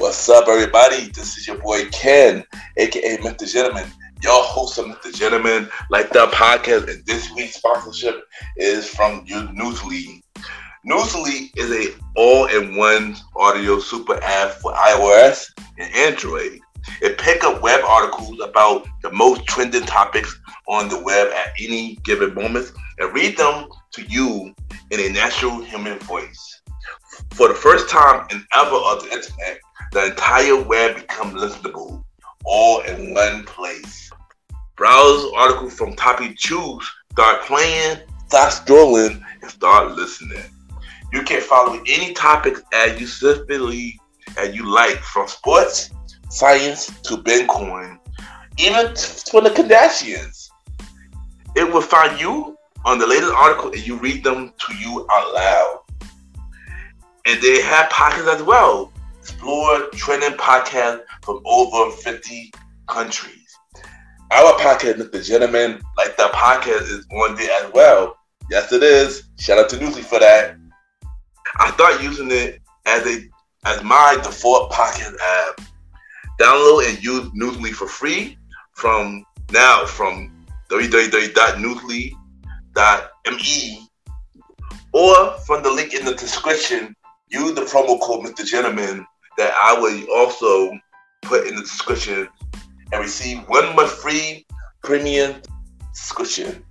What's up, everybody? This is your boy Ken, aka Mr. Gentleman, your host of Mr. Gentleman Like That podcast. And this week's sponsorship is from Newsly. Newsly is a all-in-one audio super app for iOS and Android. It pick up web articles about the most trending topics on the web at any given moment and read them to you in a natural human voice. For the first time in ever on the internet, the entire web become listenable, all in one place. Browse articles from topic choose, start playing, start scrolling, and start listening. You can follow any topics as you specifically as you like, from sports, science to Bitcoin, even for the Kardashians. It will find you on the latest article and you read them to you out loud. And they have podcasts as well. Explore trending podcasts from over 50 countries. Our podcast, Mr. Gentleman, like that podcast is on there as well. Yes, it is. Shout out to Newsly for that. I start using it as a as my default podcast app. Download and use Newsly for free from now from www.newsly.me or from the link in the description. Use the promo code Mr. Gentleman that I will also put in the description and receive one month free premium subscription.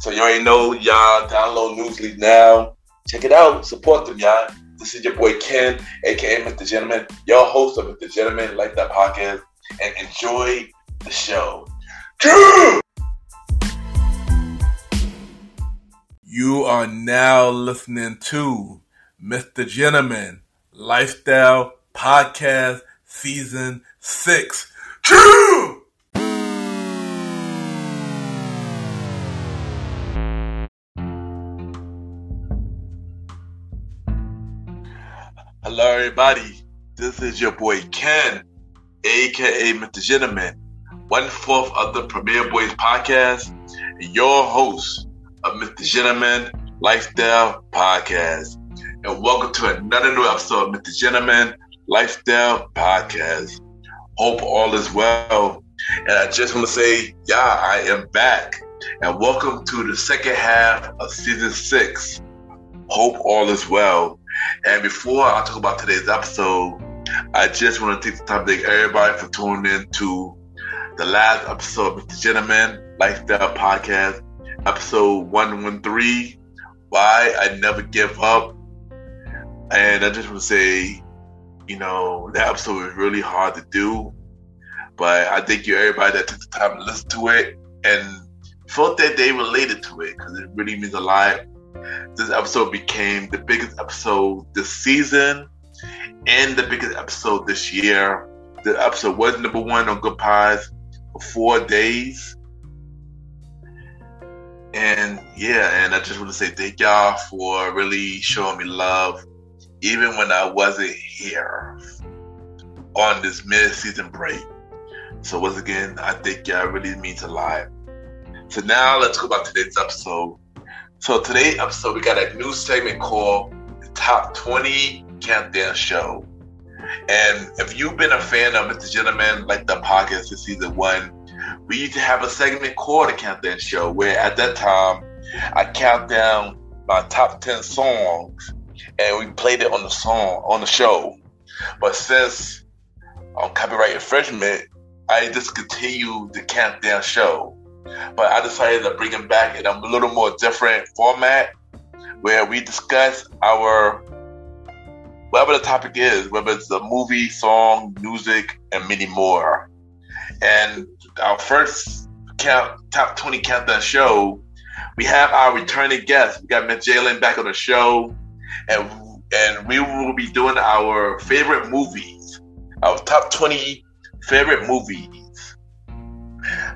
So you already know, y'all download Newsly now. Check it out. Support them, y'all. This is your boy Ken, aka Mr. Gentleman, your host of Mr. Gentleman Like That podcast, and enjoy the show. You are now listening to Mr. Gentleman Lifestyle Podcast Season 6. True! Hello, everybody. This is your boy Ken, aka Mr. Gentleman, one fourth of the Premier Boys podcast, and your host of Mr. Gentleman Lifestyle Podcast. And welcome to another new episode of Mr. Gentleman Lifestyle Podcast. Hope all is well. And I just want to say, yeah, I am back. And welcome to the second half of season six. Hope all is well. And before I talk about today's episode, I just want to take the time to thank everybody for tuning in to the last episode of Mr. Gentleman Lifestyle Podcast episode 113 Why I Never Give Up. And I just want to say, you know, that episode was really hard to do. But I thank you, everybody that took the time to listen to it and felt that they related to it because it really means a lot. This episode became the biggest episode this season and the biggest episode this year. The episode was number one on Goodpods for four days. And yeah, and I just want to say thank y'all for really showing me love, even when I wasn't here on this mid-season break. So once again, I think y'all really means a lot. So now let's go about today's episode. So today's episode, we got a new segment called the Top 20 Countdown Show. And if you've been a fan of Mr. Gentleman, like the podcast in season one, we used to have a segment called the Countdown Show, where at that time I count down my top ten songs, and we played it on the song on the show. But since on copyright infringement, I discontinued the Countdown Show. But I decided to bring it back in a little more different format, where we discuss our whatever the topic is, whether it's a movie, song, music, and many more. And our first count, top 20 countdown show, we have our returning guest. We got Miss Jaylan back on the show, and and we will be doing our favorite movies, our top 20 favorite movies.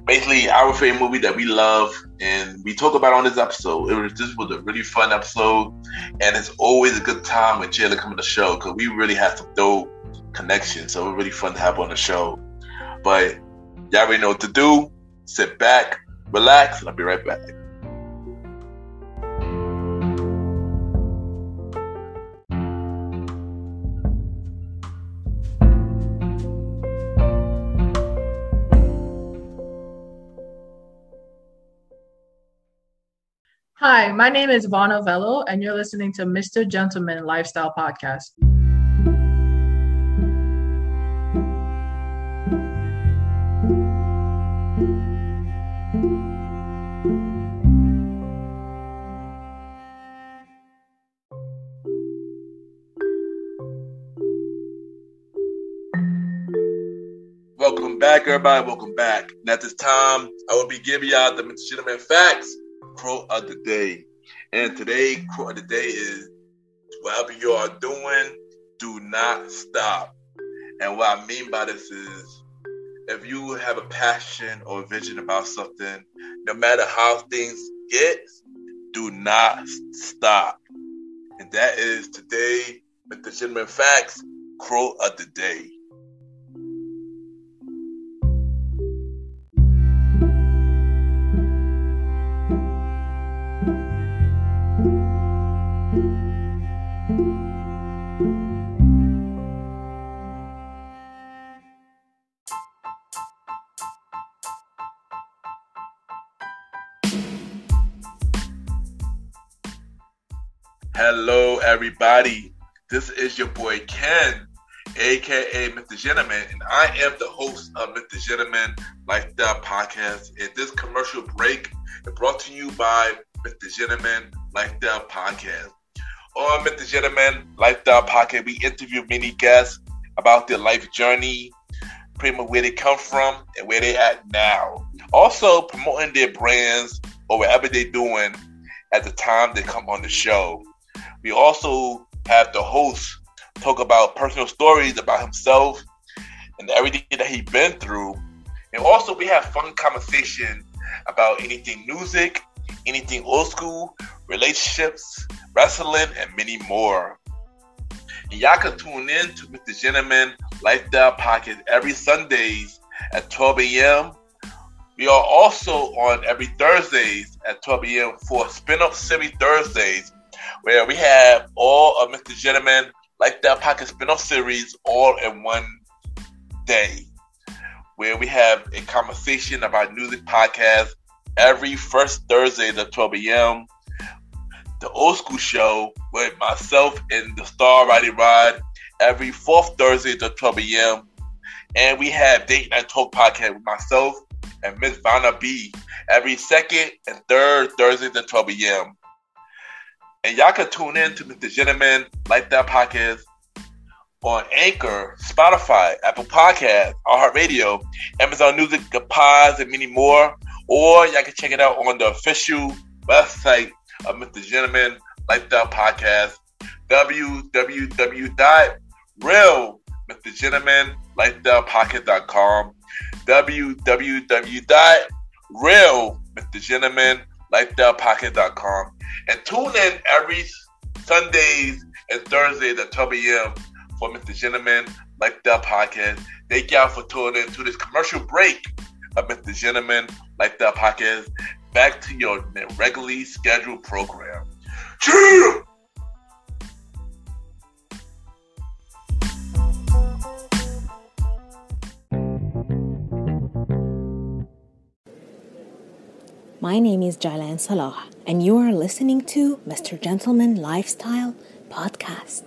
Basically, our favorite movie that we love, and we talk about on this episode. It was this was a really fun episode, and it's always a good time when Jaylan come on the show because we really have some dope connections. So it's really fun to have on the show. But Y'all already know what to do. Sit back, relax, and I'll be right back. Hi, my name is Vaughn Ovello, and you're listening to Mr. Gentleman Lifestyle Podcast. Welcome back, everybody. Welcome back. And at this time, I will be giving y'all the legitimate facts quote of the day. And today, quote of the day is whatever you are doing, do not stop. And what I mean by this is if you have a passion or a vision about something, no matter how things get, do not stop. And that is today with the legitimate facts quote of the day. Everybody. This is your boy Ken, aka Mr. Gentleman, and I am the host of Mr. Gentleman Lifestyle Podcast. And this commercial break is brought to you by Mr. Gentleman Lifestyle Podcast. On Mr. Gentleman Lifestyle Podcast, we interview many guests about their life journey, pretty much where they come from and where they at now. Also promoting their brands or whatever they're doing at the time they come on the show. We also have the host talk about personal stories about himself and everything that he's been through. And also we have fun conversation about anything music, anything old school, relationships, wrestling, and many more. And y'all can tune in to Mr. Gentleman Lifestyle Podcast every Sundays at 12 a.m. We are also on every Thursdays at 12 a.m. for Spin-Off Series Thursdays where we have all of Mr. Gentleman Lifestyle Podcast spin-off series all in one day, where we have a conversation about music podcast every first Thursday at 12 a.m. The old school show with myself and the Star Riding Rod every fourth Thursday at 12 a.m. And we have Date Night Talk podcast with myself and Miss Vanna B every second and third Thursday at 12 a.m. And y'all can tune in to the Gentleman Like That podcast on Anchor, Spotify, Apple Podcast, iHeartRadio, Amazon Music, the Pods, and many more. Or y'all can check it out on the official website of Mr. Gentleman Like That podcast, www.real.mrgentlemanlifestylepodcast.com, www.realmrgentlemanlifestylepodcast.com and tune in every Sundays and Thursdays at 12 a.m. for Mr. Gentleman That podcast. Thank y'all for tuning in to this commercial break of Mr. Gentleman That podcast. Back to your regularly scheduled program. Cheers! My name is Jaylan Salah, and you are listening to Mr. Gentleman Lifestyle Podcast.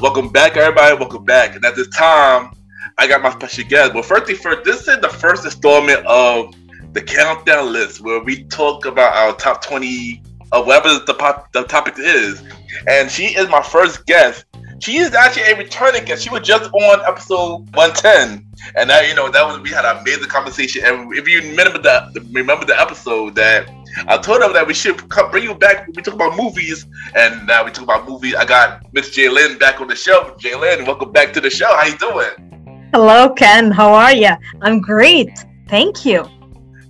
Welcome back, everybody. Welcome back. And at this time, I got my special guest. Well, first thing first, this is the first installment of the countdown list where we talk about our top 20 of whatever the, pop, the topic is. And she is my first guest she is actually a returning guest. She was just on episode 110. And that, you know, that was we had an amazing conversation. And if you remember the remember the episode that I told them that we should come, bring you back. We talk about movies, and now we talk about movies. I got Miss Jaylan back on the show. Jaylan, welcome back to the show. How you doing? Hello, Ken. How are you? I'm great. Thank you.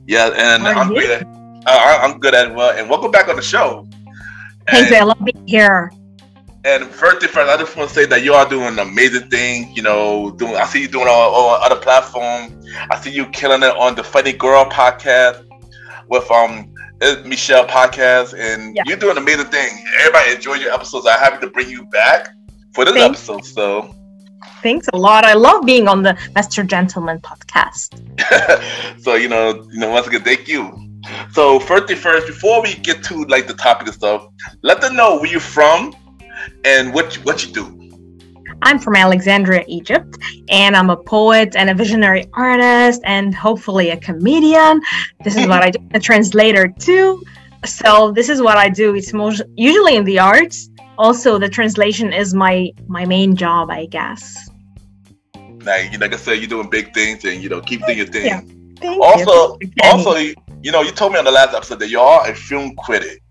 Yeah, and I'm you? great. Uh, I'm good as well. And welcome back on the show. Thank you. I love being here. And first thing first, I just want to say that you are doing an amazing thing. You know, doing I see you doing on, on other platforms. I see you killing it on the Funny Girl podcast with um Michelle podcast, and yeah. you're doing an amazing thing. Everybody enjoy your episodes. I'm happy to bring you back for this Thanks. episode. So Thanks a lot. I love being on the Master Gentleman podcast. so you know, you know, once again, thank you. So first thing first, before we get to like the topic and stuff, let them know where you're from and what you, what you do. I'm from Alexandria, Egypt, and I'm a poet and a visionary artist, and hopefully a comedian. This is what I do. A translator too. So this is what I do. It's most usually in the arts. Also, the translation is my my main job, I guess. Like, like I said, you're doing big things, and you know, keep doing your thing. Yeah. Thank also, you. also, you know, you told me on the last episode that you are a film critic.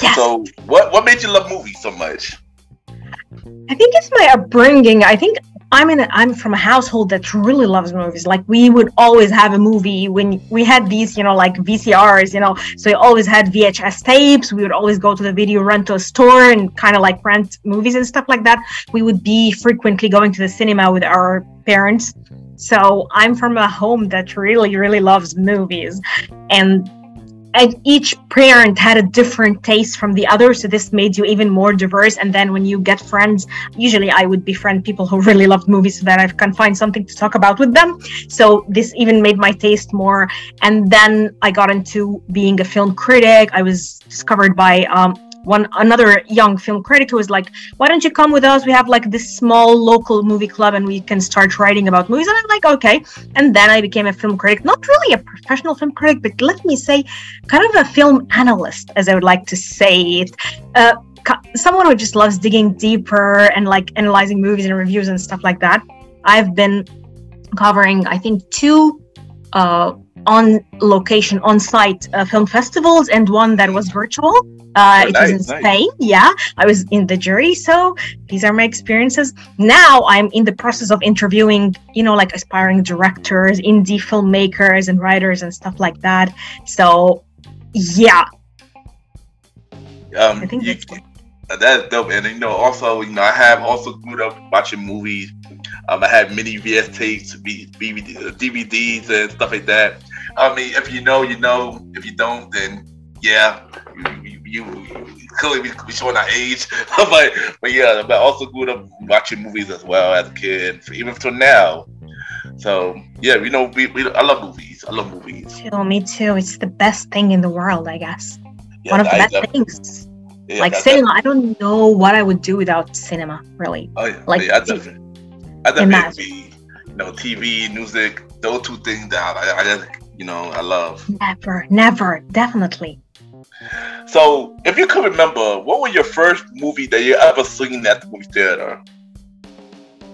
Yes. So, what what made you love movies so much? I think it's my upbringing. I think I'm in. A, I'm from a household that really loves movies. Like we would always have a movie when we had these, you know, like VCRs. You know, so we always had VHS tapes. We would always go to the video rental store and kind of like rent movies and stuff like that. We would be frequently going to the cinema with our parents. So I'm from a home that really, really loves movies, and and each parent had a different taste from the other so this made you even more diverse. And then when you get friends usually i would befriend people who really loved movies so that i can find something to talk about with them. So this even made my taste more. And then i got into being a film critic. I was discovered by um, one another young film critic who was like why don't you come with us? We have like this small local movie club and we can start writing about movies. And i'm like okay. And then i became a film critic not really a professional film critic but let me say kind of a film analyst as i would like to say it. Uh, someone who just loves digging deeper and like analyzing movies and reviews and stuff like that. I've been covering i think two uh, on location, on site uh, film festivals, and one that was virtual. Uh, Oh, it nice, was in nice. Spain. Yeah, I was in the jury. So these are my experiences. Now I'm in the process of interviewing, you know, like aspiring directors, indie filmmakers, and writers and stuff like that. So yeah, Um, I think you, that's that's dope. And you know, also, you know, I have also grew up watching movies. Um, I had many VS tapes, B- uh, DVDs, and stuff like that. I mean, if you know, you know. If you don't, then yeah, you, you, you clearly we, we showing our age. but but yeah, but also grew up watching movies as well as a kid, even till now. So yeah, you know, we, we I love movies. I love movies. too, me too. It's the best thing in the world, I guess. Yeah, One of the best def- things. yeah, like I cinema, I don't know what I would do without cinema. Really. Oh yeah, oh, Like, yeah, I definitely, I definitely you know, TV, music, those two things that I, I just, you know, I love. Never, never, definitely. So, if you could remember, what was your first movie that you ever seen at the movie theater?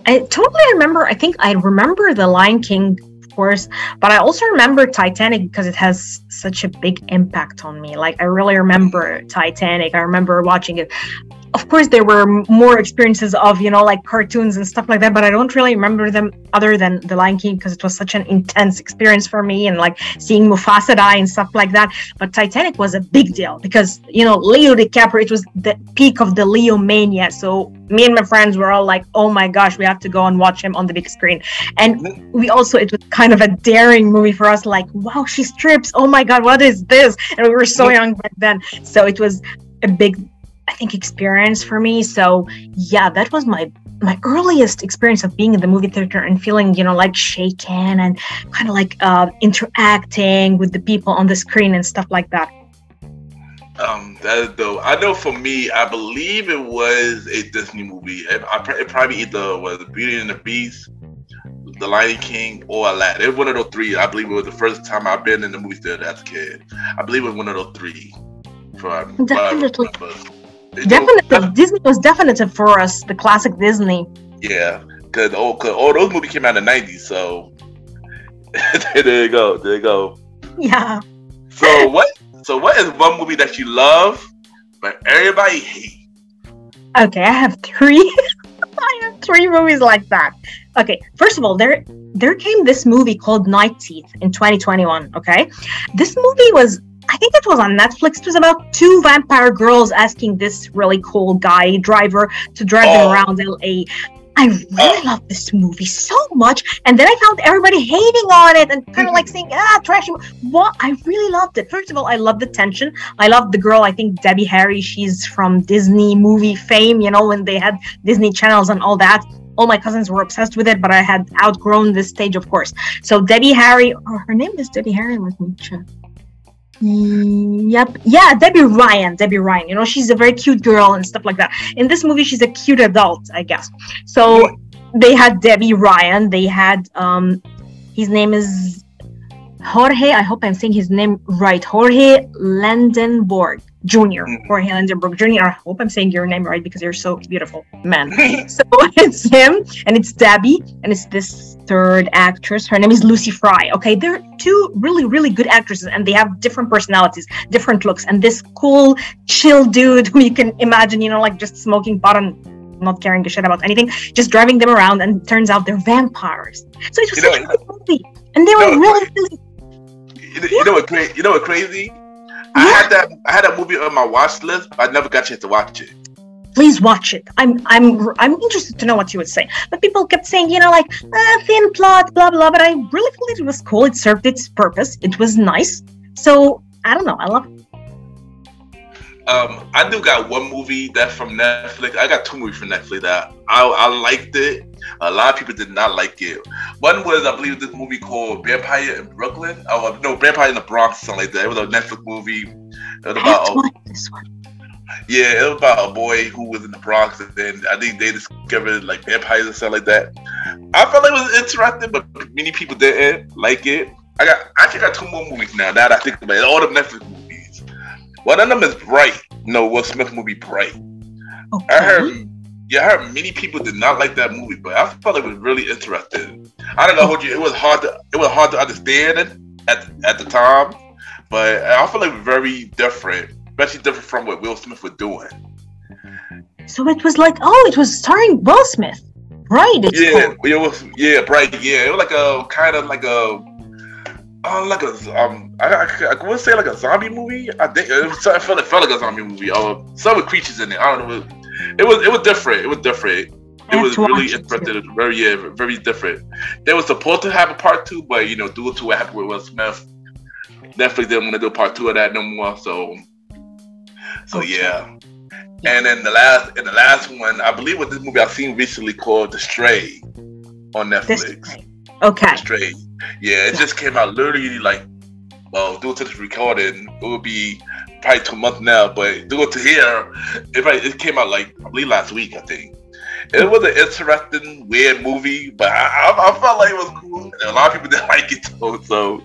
I totally remember. I think I remember The Lion King, of course, but I also remember Titanic because it has such a big impact on me. Like, I really remember Titanic. I remember watching it. Of course, there were more experiences of, you know, like cartoons and stuff like that, but I don't really remember them other than The Lion King because it was such an intense experience for me and like seeing Mufasa die and stuff like that. But Titanic was a big deal because, you know, Leo DiCaprio, it was the peak of the Leo mania. So me and my friends were all like, oh my gosh, we have to go and watch him on the big screen. And we also, it was kind of a daring movie for us, like, wow, she strips. Oh my God, what is this? And we were so young back then. So it was a big, I think, experience for me. So yeah, that was my my earliest experience of being in the movie theater and feeling, you know, like shaken and kind of like uh, interacting with the people on the screen and stuff like that. Um, that is dope. I know for me, I believe it was a Disney movie. It, I, it probably either was Beauty and the Beast, The Lion King, or Aladdin. It was one of those three. I believe it was the first time I've been in the movie theater as a kid. I believe it was one of those three. For, what I Definitely. Definitive. Disney was definitive for us, the classic Disney. Yeah, because all, oh, cause all those movies came out in the '90s, so there you go, there you go. Yeah. So what? So what is one movie that you love, but everybody hate? Okay, I have three. I have three movies like that. Okay, first of all, there there came this movie called Night Teeth in 2021. Okay, this movie was I think it was on Netflix. It was about two vampire girls asking this really cool guy driver to drive Oh. them around LA. I really Oh. love this movie so much, and then I found everybody hating on it and kind of like saying, "Ah, trashy." What I really loved it. First of all, I love the tension. I love the girl. I think Debbie Harry. She's from Disney movie fame. You know when they had Disney channels and all that. all my cousins were obsessed with it, but I had outgrown this stage, of course. So Debbie Harry, oh, her name is Debbie Harry. Let me check. Yep. Yeah, Debbie Ryan. Debbie Ryan. You know, she's a very cute girl and stuff like that. In this movie, she's a cute adult, I guess. So they had Debbie Ryan. They had um his name is Jorge. I hope I'm saying his name right. Jorge Lendeborg Jr. Mm. Jorge Lendeborg Jr. I hope I'm saying your name right because you're so beautiful, man. so it's him and it's Debbie and it's this third actress. Her name is Lucy Fry. Okay, they're two really, really good actresses and they have different personalities, different looks, and this cool, chill dude who you can imagine, you know, like just smoking pot and not caring a shit about anything, just driving them around, and turns out they're vampires. So it was You know- a good movie, and they were No, really, really. You know, you know what? Cra- you know what? Crazy. I had that. I had that movie on my watch list. But I never got a chance to watch it. Please watch it. I'm, I'm, I'm interested to know what you would say. But people kept saying, you know, like uh, thin plot, blah blah. But I really felt it was cool. It served its purpose. It was nice. So I don't know. I love. Um, I do got one movie that from Netflix. I got two movies from Netflix that I, I liked it. A lot of people did not like it. One was, I believe, this movie called Vampire in Brooklyn. Oh no, Vampire in the Bronx, something like that. It was a Netflix movie. It was I have about to watch this one. Yeah, it was about a boy who was in the Bronx, and then I think they discovered like vampires and stuff like that. I felt like it was interesting, but many people didn't like it. I got I actually got two more movies now. Now that I think about it, all the Netflix movies. One of them is Bright. No, Will Smith movie Bright. Okay. I heard, yeah, I heard many people did not like that movie, but I felt it was really interesting. I don't know, you. It was hard to it was hard to understand it at at the time, but I feel like very different, especially different from what Will Smith was doing. So it was like, oh, it was starring Will Smith, right? It's Yeah, called. it was yeah, bright. Yeah, it was like a kind of like a. Oh, like a um, I, I, I would say like a zombie movie. I think it, was, it felt, it felt like a zombie movie. Or some with creatures in it. I don't know. It was it was different. It was different. It was really interesting. Very yeah, very different. They were supposed to have a part two, but you know, due to what happened with Will Smith, Netflix didn't want to do part two of that no more. So, so oh, Okay. Um, yeah. And then the last and the last one, I believe, was this movie I've seen recently called The Stray on Netflix. Okay. The Stray. Yeah, it just came out literally like, well, due to this recording, it would be probably two months now, but due to here, it, probably- it came out like I believe last week, I think. It was an interesting, weird movie, but I, I, I felt like it was cool. And a lot of people didn't like it, so, so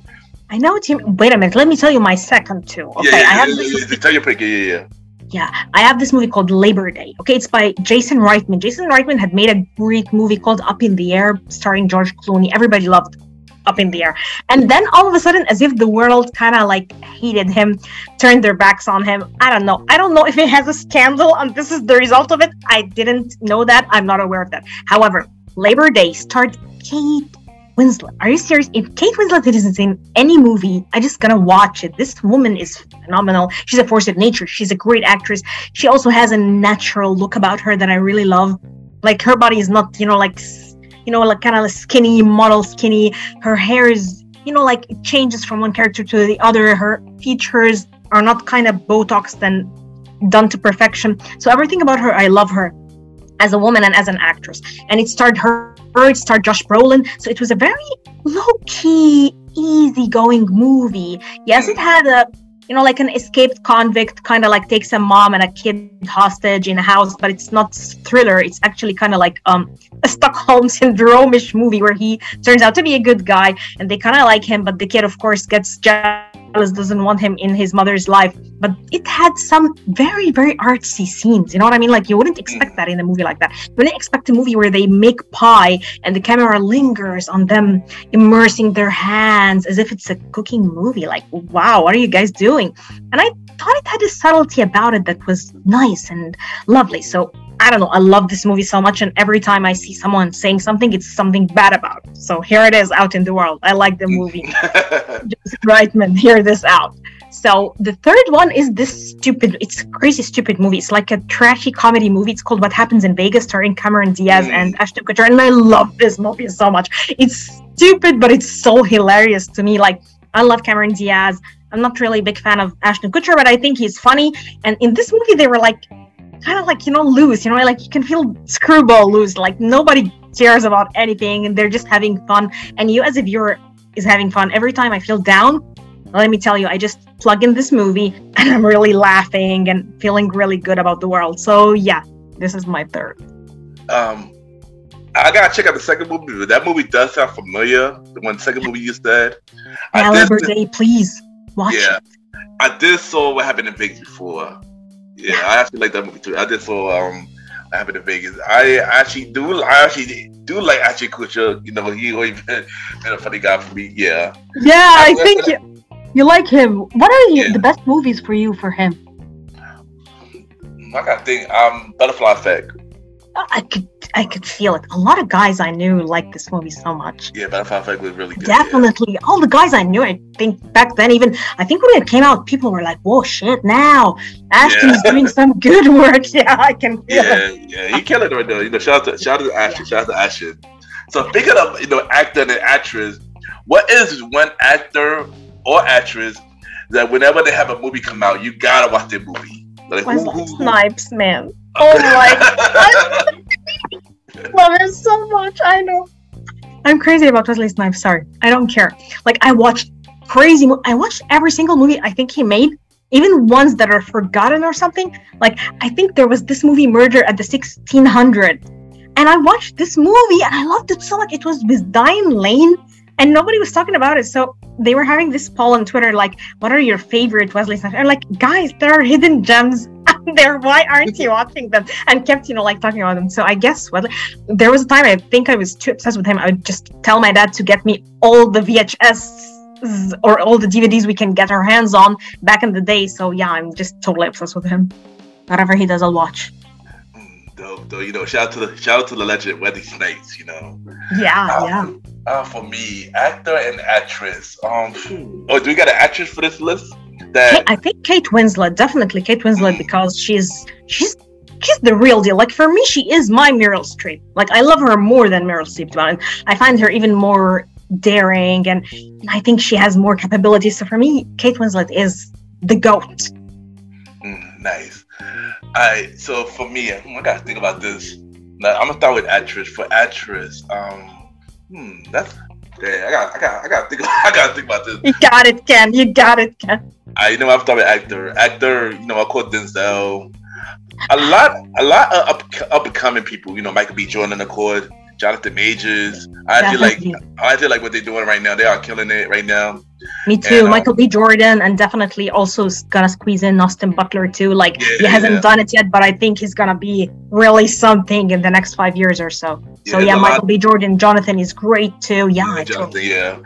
I know what you. Wait a minute. Let me tell you my second two. Okay. yeah, yeah, I have yeah, this yeah, tell your pick, yeah, yeah, yeah. Yeah, I have this movie called Labor Day. Okay, it's by Jason Reitman. Jason Reitman had made a great movie called Up in the Air, starring George Clooney. Everybody loved Up in the Air. And then all of a sudden, as if the world kind of like hated him, turned their backs on him. I don't know. I don't know if it has a scandal and this is the result of it. I didn't know that. I'm not aware of that. However, Labor Day starred Kate Winslet. Are you serious? If Kate Winslet is in any movie, I just gonna watch it. This woman is phenomenal. She's a force of nature. She's a great actress. She also has a natural look about her that I really love. Like her body is not, you know, like you know, like kind of skinny, model skinny. Her hair is, you know, like it changes from one character to the other. Her features are not kind of botoxed and done to perfection. So everything about her, I love her as a woman and as an actress. And it starred her, it starred Josh Brolin. So it was a very low key, easygoing movie. Yes, it had a you know, like an escaped convict kind of like takes a mom and a kid hostage in a house, but it's not thriller. It's actually kind of like um a Stockholm syndrome-ish movie where he turns out to be a good guy and they kind of like him, but the kid, of course, gets jealous, doesn't want him in his mother's life. But it had some very, very artsy scenes. You know what I mean? Like you wouldn't expect mm. that in a movie like that. You wouldn't expect a movie where they make pie and the camera lingers on them immersing their hands as if it's a cooking movie. Like, wow, what are you guys doing? And I thought it had a subtlety about it that was nice and lovely. So I don't know. I love this movie so much, and every time I see someone saying something, it's something bad about it. So here it is out in the world. I like the movie. Joseph Reitman, hear this out. So the third one is this stupid, it's a crazy stupid movie. It's like a trashy comedy movie. It's called What Happens in Vegas, starring Cameron Diaz Mm. and Ashton Kutcher. And I love this movie so much. It's stupid, but it's so hilarious to me. Like I love Cameron Diaz. I'm not really a big fan of Ashton Kutcher, but I think he's funny. And in this movie, they were like kind of like you know loose. You know, like you can feel screwball loose. Like nobody cares about anything and they're just having fun. And you, as a viewer, is having fun. Every time I feel down, let me tell you, I just plug in this movie and I'm really laughing and feeling really good about the world. So yeah, this is my third. Um, I gotta check out the second movie. But that movie does sound familiar. The one second movie you said. I did- Caliber Day, please watch yeah, it. I did saw what happened in Vegas before. Yeah, I actually like that movie too. I did saw um what happened in Vegas. I actually do. I actually do like Ashton Kutcher. You know, he always been, been a funny guy for me. Yeah. Yeah, I think you, you like him. What are you, Yeah. the best movies for you for him? I gotta think. Um, Butterfly Effect. I could I could feel it. A lot of guys I knew liked this movie so much. Yeah, Butterfly Effect was really good. yeah. Definitely, all the guys I knew. I think back then, even I think when it came out, people were like, "Whoa, shit!" Now Ashton's Yeah. doing some good work. Yeah, I can feel it. Yeah, yeah, he killed it right there. You know, shout out to shout out to Ashton, shout out to Ashton. So speaking of you know actor and actress, what is one actor or actress that whenever they have a movie come out, you gotta watch their movie? Like Wesley Snipes, man. Oh my love him so much. I know. I'm crazy about Wesley Snipes. Sorry, I don't care. Like I watched crazy. Mo- I watched every single movie I think he made, even ones that are forgotten or something. Like I think there was this movie, Murder at the 1600, and I watched this movie and I loved it so much. It was with Diane Lane, and nobody was talking about it. So they were having this poll on Twitter, like, "What are your favorite Wesley Snipes?" And like, guys, there are hidden gems there. Why aren't you watching them? And kept, you know, like talking about them. So I guess well There was a time I think I was too obsessed with him. I would just tell my dad to get me all the VHS or all the DVDs we can get our hands on back in the day. So yeah, I'm just totally obsessed with him. Whatever he does, I'll watch. Mm, Though, though, you know, shout out to the shout out to the legend Wesley Snipes. You know, Yeah, yeah. Um, uh, for me, actor and actress. Um, oh, do we got an actress for this list? That Kate- I think Kate Winslet, definitely Kate Winslet, Mm. because she's she's she's the real deal. Like for me, she is my Meryl Streep. Like I love her more than Meryl Streep. Honest. I find her even more daring, and I think she has more capabilities. So for me, Kate Winslet is the goat. Mm, nice. Alright, so for me, hmm, I gotta think about this. Now, I'm gonna start with actress. For actress, um, hmm, that's yeah, I got, I got, I got to think, I gotta think about this. You got it, Ken. You got it, Ken. I you know I'm starting with actor. Actor, you know, I call Denzel. A lot, a lot of up, up and coming people. You know, Michael B. Jordan, I called Jonathan Majors. I feel like, I feel like what they're doing right now. They are killing it right now. Me too. And, um, Michael B. Jordan, and definitely also gonna squeeze in Austin Butler too. Like he hasn't done it yet, but I think he's gonna be really something in the next five years or so. So yeah, a lot- Michael B. Jordan, Jonathan is great too. Yeah, I Jonathan, totally- yeah.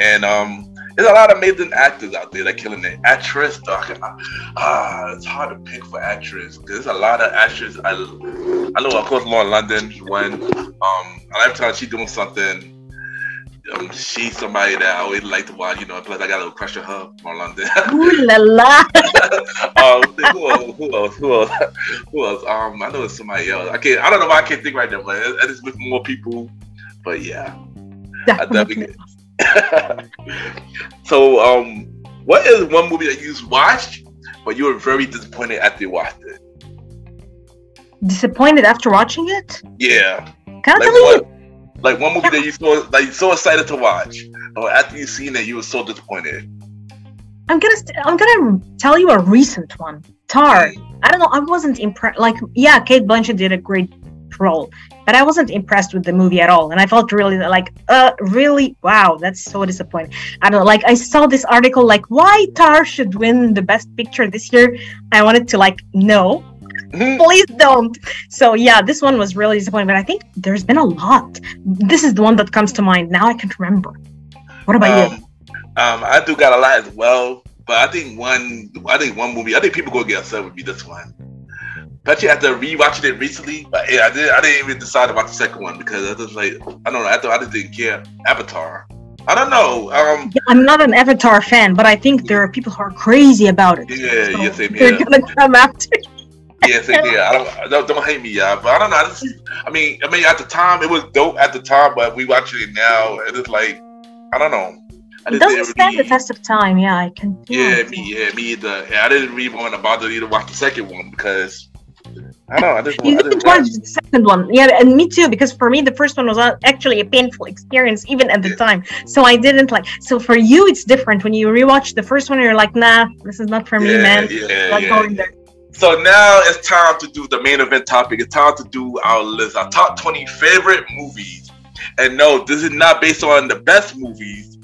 And um, there's a lot of amazing actors out there that killing it. Actress, ah, it's hard to pick for actress because there's a lot of actresses. I, I know, of course, Lauren London. One, um, every time she doing something, um, she's somebody that I always like to watch. You know, plus I got a little crush on her, Lauren London. Ooh la la. um, who else? Who else? Who else? Who else? Um, I know it's somebody else. I can't. I don't know why I can't think right now, but it- it's with more people. But yeah. I definitely. so, um, what is one movie that you watched, but you were very disappointed after you watched it? Disappointed after watching it? Yeah, Can I like tell you? Like one movie that you saw, like you so excited to watch, but after you seen it, you were so disappointed. I'm gonna st- I'm gonna tell you a recent one. Tar. I don't know. I wasn't impressed. Like, yeah, Cate Blanchett did a great role, but I wasn't impressed with the movie at all. And I felt really like, uh, really, wow, that's so disappointing. I don't know. Like, I saw this article like why Tar should win the Best Picture this year. I wanted to like, no, Mhm. please don't. So yeah, this one was really disappointing. But I think there's been a lot. This is the one that comes to mind now. I can't remember. What about you? Um, um, I do got a lot as well, but I think one, I think one movie, I think people gonna get upset with me this one. Especially after rewatching it recently, but yeah, I did. I didn't even decide about the second one because I just like I don't know. I thought I just didn't care. Avatar. I don't know. Um, Yeah, I'm not an Avatar fan, but I think there are people who are crazy about it. Yeah, yeah, same here. they're gonna come after. yeah, same here. I don't, don't, don't hate me, yeah. But I don't know. I, just, I mean, I mean, at the time it was dope at the time, but we watching it now, and it's like I don't know. I It doesn't stand the really- test of time. Yeah, I can. Yeah, me, yeah, me either. Yeah, I didn't really want to bother you to watch the second one because I know. I just, You I didn't watch the second one. Yeah, and me too, because for me, the first one was actually a painful experience, even at the time. So I didn't like. So for you, it's different. When you rewatch the first one, you're like, nah, this is not for me, man. Yeah, Not yeah, yeah. there. So now it's time to do the main event topic. It's time to do our list, our top 20 favorite movies. And no, this is not based on the best movies.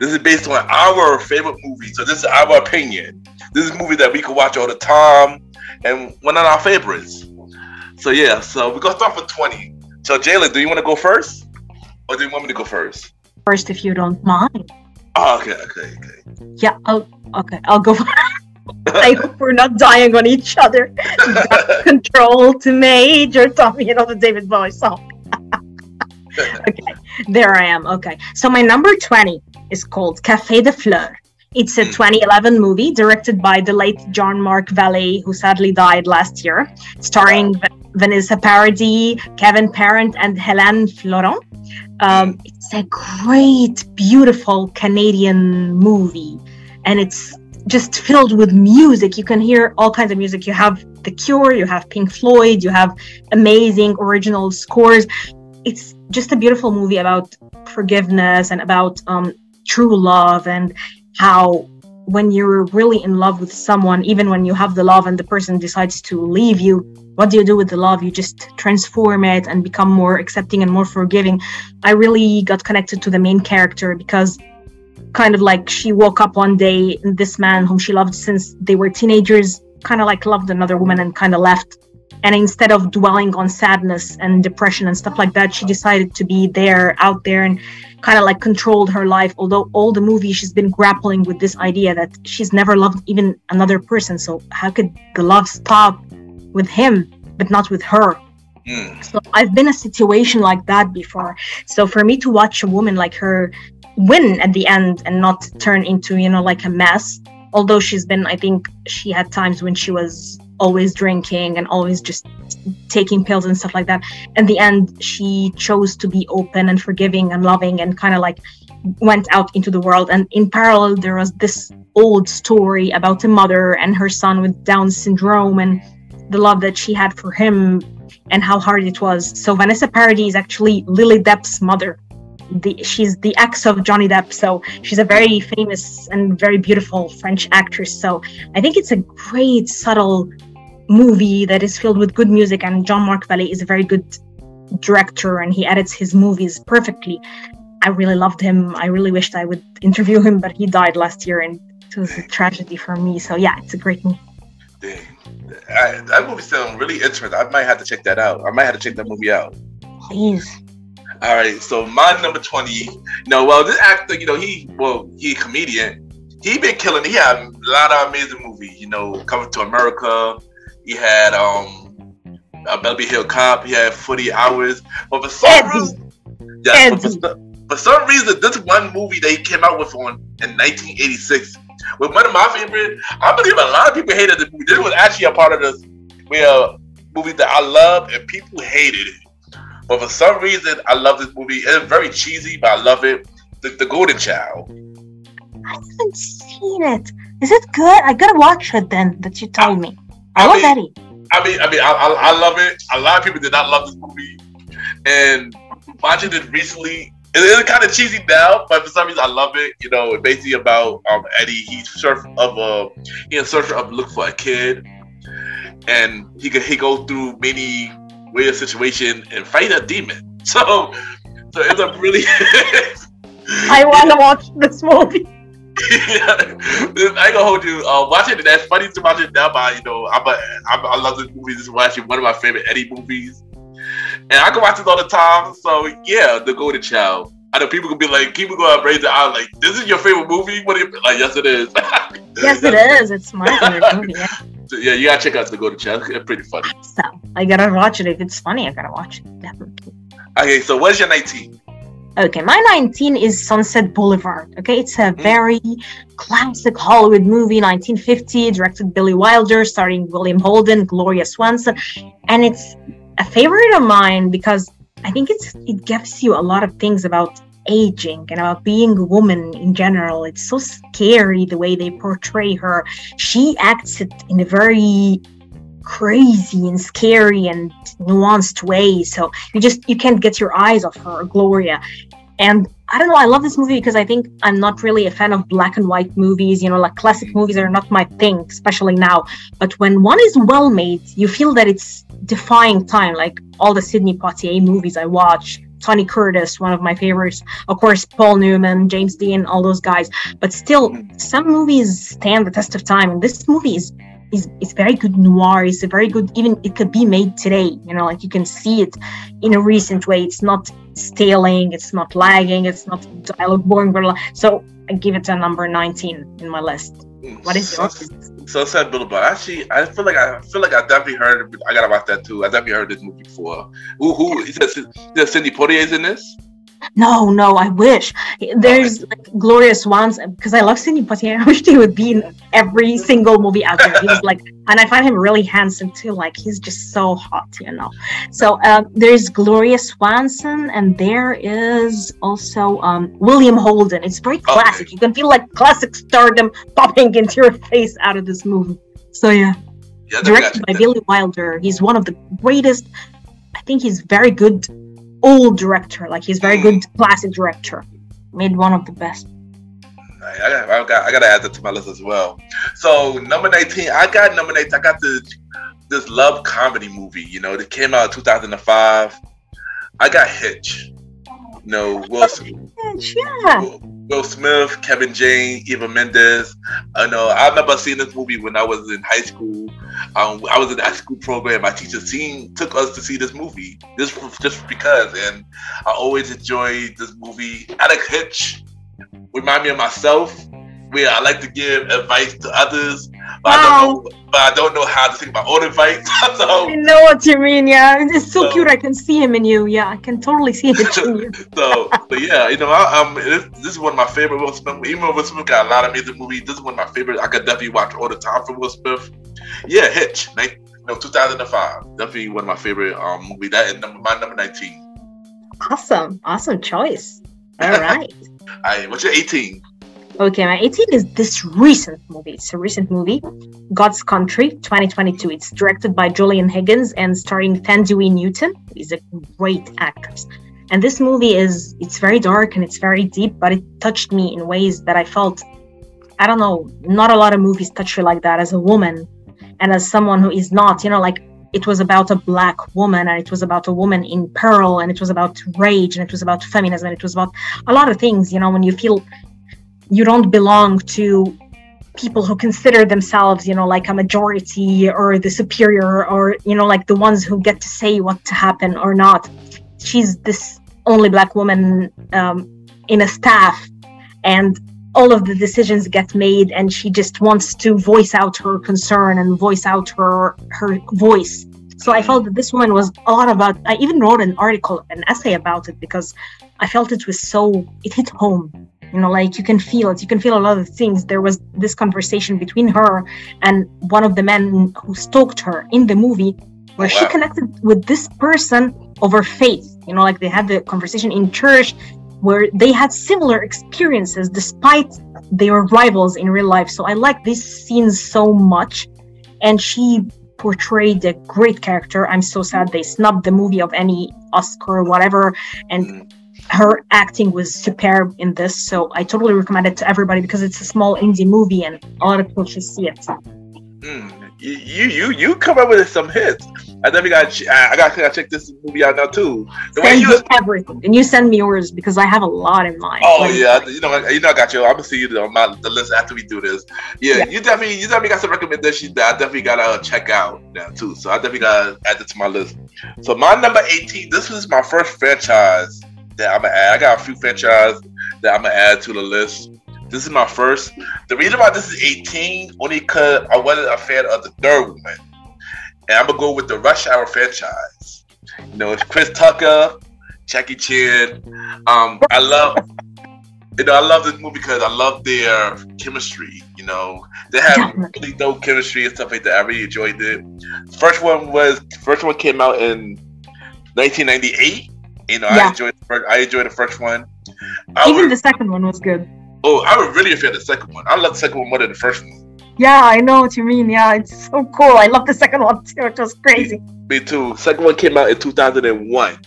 This is based on our favorite movies. So this is our opinion. This is a movie that we can watch all the time and one of our favorites. So yeah, so we're gonna start with 20. So Jaylan, do you want to go first? Or do you want me to go first? First, if you don't mind. Oh, okay, okay, okay. Yeah. I'll, okay. I'll go. I hope we're not dying on each other. Control to Major Tommy, You know the David Bowie song. okay, there I am. Okay, so my number 20 is called Café de Flore. It's a Hmm. 2011 movie directed by the late Jean-Marc Vallée, who sadly died last year, starring Vanessa Paradis, Kevin Parent, and Hélène Florent. Um, it's a great, beautiful Canadian movie, and it's just filled with music. You can hear all kinds of music. You have The Cure, you have Pink Floyd, you have amazing original scores. It's just a beautiful movie about forgiveness and about um, true love and how when you're really in love with someone, even when you have the love and the person decides to leave you, what do you do with the love? You just transform it and become more accepting and more forgiving. I really got connected to the main character because kind of like she woke up one day and this man whom she loved since they were teenagers kind of like loved another woman and kind of left and instead of dwelling on sadness and depression and stuff like that she decided to be there out there and kind of like controlled her life although all the movie she's been grappling with this idea that she's never loved even another person so how could the love stop with him but not with her Mm. so I've been a situation like that before. So for me to watch a woman like her win at the end and not turn into, you know, like a mess, although she's been, I think she had times when she was always drinking and always just taking pills and stuff like that. In the end, she chose to be open and forgiving and loving and kind of like went out into the world. And in parallel, there was this old story about a mother and her son with Down syndrome and the love that she had for him and how hard it was. So Vanessa Paradis is actually Lily Depp's mother. The, she's the ex of Johnny Depp, so she's a very famous and very beautiful French actress. So I think it's a great, subtle movie that is filled with good music. And Jean-Marc Vallée is a very good director, and he edits his movies perfectly. I really loved him. I really wished I would interview him, but he died last year, and it was a tragedy for me. So yeah, it's a great movie. Dang. I, that movie sounds really interesting. I might have to check that out. I might have to check that movie out. Please. All right, so my number twenty. You know, well, this actor, you know, he well, he a comedian. He been killing. He had a lot of amazing movies. You know, Coming to America. He had um, a Beverly Hill Cop. He had Forty Hours. But for some Eddie. reason, yeah, for, some- for some reason, this one movie that he came out with on in 1986 was one of my favorite. I believe a lot of people hated the movie. This was actually a part of this where movie that I love and people hated it. But for some reason, I love this movie. It's very cheesy, but I love it. The, the Golden Child. I haven't seen it. Is it good? I gotta watch it then. That you told me. I, I love mean- Eddie. I mean, I mean, I, I, I love it. A lot of people did not love this movie, and watching it recently, it is kind of cheesy now, but for some reason, I love it. You know, it's basically about um, Eddie. He's search of a he in search of look for a kid, and he could he go through many weird situation and fight a demon. So, so it's a really. I want to watch this movie. I ain't gonna hold you. Uh, watching it, that's funny to watch it now. But you know, I'm a, I'm, I love this movie. This is actually one of my favorite Eddie movies, and I can watch it all the time. So yeah, The Golden Child. I know people can be like, people go and raise their eyes like, "This is your favorite movie?" What? You, like, yes, it is. Yes, it is. It's my favorite movie. Yeah. So, yeah, you gotta check out The Golden Child. It's pretty funny. So I gotta watch it. If it's funny, I gotta watch it. Definitely. Okay, so what's your 19? Okay, my 19 is Sunset Boulevard. Okay, it's a mm. very classic Hollywood movie, 1950, directed Billy Wilder, starring William Holden, Gloria Swanson, and it's a favorite of mine because I think it's it gives you a lot of things about aging and about being a woman in general. It's so scary the way they portray her. She acts it in a very crazy and scary and nuanced way. So you just you can't get your eyes off her, Gloria. And I don't know, I love this movie because I think I'm not really a fan of black and white movies. You know, like classic movies are not my thing, especially now. But when one is well made, you feel that it's defying time. Like all the Sidney Poitier movies I watch, Tony Curtis, one of my favorites. Of course, Paul Newman, James Dean, all those guys. But still, some movies stand the test of time. And this movie is is, is very good noir. It's a very good, even it could be made today. You know, like you can see it in a recent way. It's not staling, it's not lagging, it's not dialogue boring. Blah, blah. So I give it a number 19 in my list. What is yours? So sad But Actually, I feel like I feel like I definitely heard. I gotta watch that too. I definitely heard this movie before. Who who is that? Is that Sidney Poitier's in this? No, no, I wish. There's like Gloria Swans because I love Sidney Poitier. I wish he would be in every single movie out there. He's like, and I find him really handsome too. Like he's just so hot, you know. So uh, there's Gloria Swanson, and there is also um, William Holden. It's very classic. Okay. You can feel like classic stardom popping into your face out of this movie. So yeah, yeah directed by Billy Wilder. He's one of the greatest. I think he's very good old director. Like he's very good mm. classic director. Made one of the best. I, got, I, got, I got to add that to my list as well. So number 19, I got number 19. I got the this love comedy movie. You know, that came out in 2005. I got Hitch. You know, Will Smith. Hitch, yeah. Will Smith, Kevin James, Eva Mendes. I know I remember seeing this movie when I was in high school. Um, I was in that school program. My teacher seen took us to see this movie just just because, and I always enjoyed this movie. Alex Hitch remind me of myself, where I like to give advice to others but wow. I don't know, but I don't know how to take my own advice. so I know what you mean. Yeah, it's so, so, cute. I can see him in you. Yeah, I can totally see it in you. so, but yeah, you know, I, um, this, this, is one of my favorite Will Smith. Even though Will Smith got a lot of amazing movies, this is one of my favorite. I could definitely watch all the time for Will Smith. Yeah, Hitch, no, 2005. Definitely one of my favorite um movie. That is number my number 19. Awesome, awesome choice. All right. All right, what's your 18? Okay, my 18 is this recent movie. It's a recent movie, God's Country 2022. It's directed by Julian Higgins and starring Thandie Newton. He's a great actress. And this movie is it's very dark and it's very deep, but it touched me in ways that I felt I don't know, not a lot of movies touch you like that as a woman and as someone who is not, you know, like it was about a black woman and it was about a woman in peril and it was about rage and it was about feminism and it was about a lot of things, you know, when you feel you don't belong to people who consider themselves you know like a majority or the superior or you know like the ones who get to say what to happen or not. She's this only black woman um, in a staff and all of the decisions get made and she just wants to voice out her concern and voice out her her voice. So i mm-hmm. felt that this woman was a lot about i even wrote an article an essay about it because i felt it was so it hit home. You know like you can feel it. You can feel a lot of things. There was this conversation between her and one of the men who stalked her in the movie where oh, wow. she connected with this person over faith. You know like they had the conversation in church where they had similar experiences despite they were rivals in real life. So i like these scenes so much. And she portrayed a great character. I'm so sad they snubbed the movie of any oscar or whatever. And mm her acting was superb in this. So I totally recommend it to everybody because it's a small indie movie and a lot of people should see it. Mm, you you you come up with some hits. I definitely got I got to check this movie out now too. The send you everything, and you send me yours because I have a lot in mind. Oh yeah, you know you know I got you. I'm gonna see you on my the list after we do this. Yeah, yeah, you definitely you definitely got some recommendations that I definitely gotta uh, check out now too. So I definitely gotta add it to my list. So my number 18. This was my first franchise that I'm gonna add. I got a few franchises that I'm gonna add to the list. This is my first. The reason why this is 18 only because I wasn't a fan of the third one, and I'm gonna go with the Rush Hour franchise. You know, it's Chris Tucker, Jackie Chan. Um, I love. You know, I love this movie because I love their chemistry. You know, they have really dope chemistry and stuff like that. I really enjoyed it. First one was first one came out in 1998 you know, yeah. I enjoyed the first, I enjoyed the first one. I Even would, the second one was good. Oh, I would really fan of the second one. I love the second one more than the first one. Yeah, I know what you mean. Yeah, it's so cool. I love the second one too. It was crazy. Me too. Second one came out in 2001.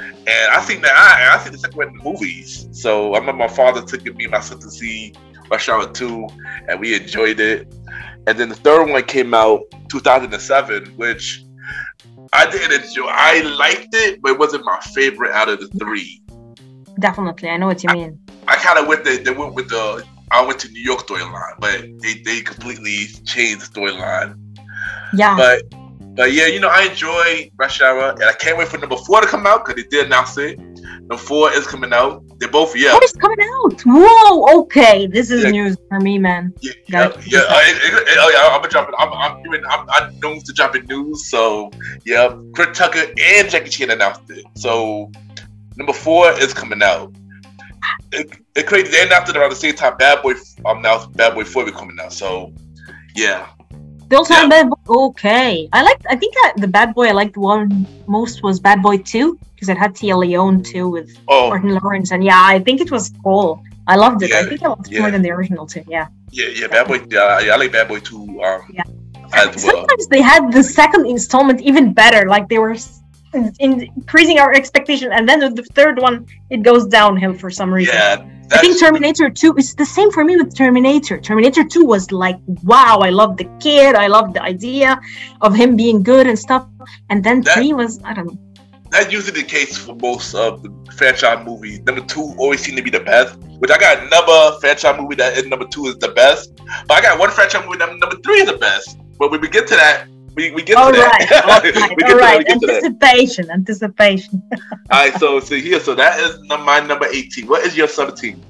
And I seen that I I seen the second one in the movies. So I remember my father took me and my sister to see Rush Hour 2 and we enjoyed it. And then the third one came out 2007, which I didn't enjoy. I liked it, but it wasn't my favorite out of the three. Definitely, I know what you mean. I kind of went the they went with the I went to New York storyline, but they, they completely changed the storyline. Yeah. But but yeah, you know, I enjoy Rush Hour, and I can't wait for number four to come out because they did announce it. Number four is coming out. They're both yeah. What is coming out? Whoa, okay. This is Yeah. news for me, man. Yeah, yeah, Got- yeah. Uh, it- it- it- oh yeah, I'm gonna drop it. I'm, I'm doing. I'm, I'm known to dropping news. So yeah, Chris Tucker and Jackie Chan announced it. So number four is coming out. It, it crazy. They after around the same time. Bad Boy um, now Bad Boy Four be coming out. So yeah, They also Yeah. Bad Boy. Okay, I like. I think that the Bad Boy I liked one most was Bad Boy Two because it had Téa Leoni too with oh Martin Lawrence, and yeah, I think it was cool. I loved it. I think I loved it yeah. more than the original too. Yeah. yeah, yeah. Bad Boy. Yeah, yeah I like Bad Boy Two. Um, Yeah. as well. Sometimes they had the second installment even better. Like they were increasing our expectation, and then with the third one, it goes downhill for some reason. Yeah, I think Terminator 2 is the same for me with Terminator. Terminator 2 was like, wow, I love the kid. I love the idea of him being good and stuff. And then That- 3 was, I don't know. that's usually the case for most of the franchise movies. Number two always seem to be the best. Which I got another franchise movie that is number two is the best. But I got one franchise movie that number three is the best. But when we get to that, we, we get All to right, that. all right, all right. We get to that. Anticipation, anticipation. All right. So so here. So that is my number eighteen. What is your seventeen?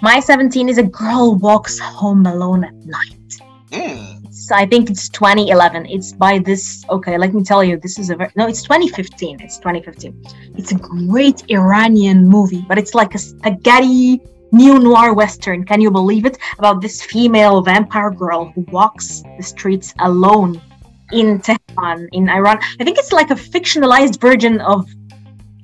My 17 is a girl walks home alone at night. Mm. So I think it's 2011. It's by this. Okay, let me tell you, this is a very, no. It's 2015. It's 2015. It's a great Iranian movie, but it's like a spaghetti neo noir western. Can you believe it? About this female vampire girl who walks the streets alone in Tehran, in Iran. I think it's like a fictionalized version of,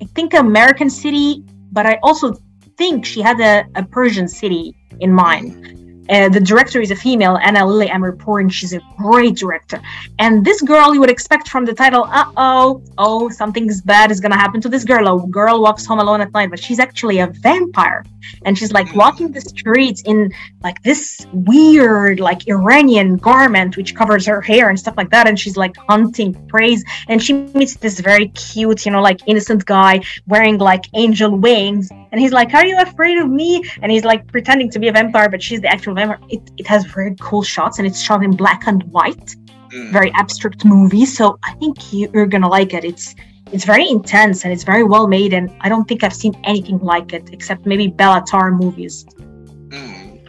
I think, American City, but I also think she had a, a Persian city in mind. Uh, the director is a female, Ana Lily Amirpour, she's a great director. And this girl, you would expect from the title, uh oh, oh, something's bad is gonna happen to this girl. A girl walks home alone at night, but she's actually a vampire. And she's like walking the streets in like this weird, like Iranian garment, which covers her hair and stuff like that. And she's like hunting prey. And she meets this very cute, you know, like innocent guy wearing like angel wings. And he's like, Are you afraid of me? And he's like pretending to be a vampire, but she's the actual vampire. It, it has very cool shots and it's shot in black and white Mm. very abstract movie. So I think you- you're gonna like it. It's it's very intense and it's very well made, and I don't think I've seen anything like it except maybe Béla Tarr movies. Mm.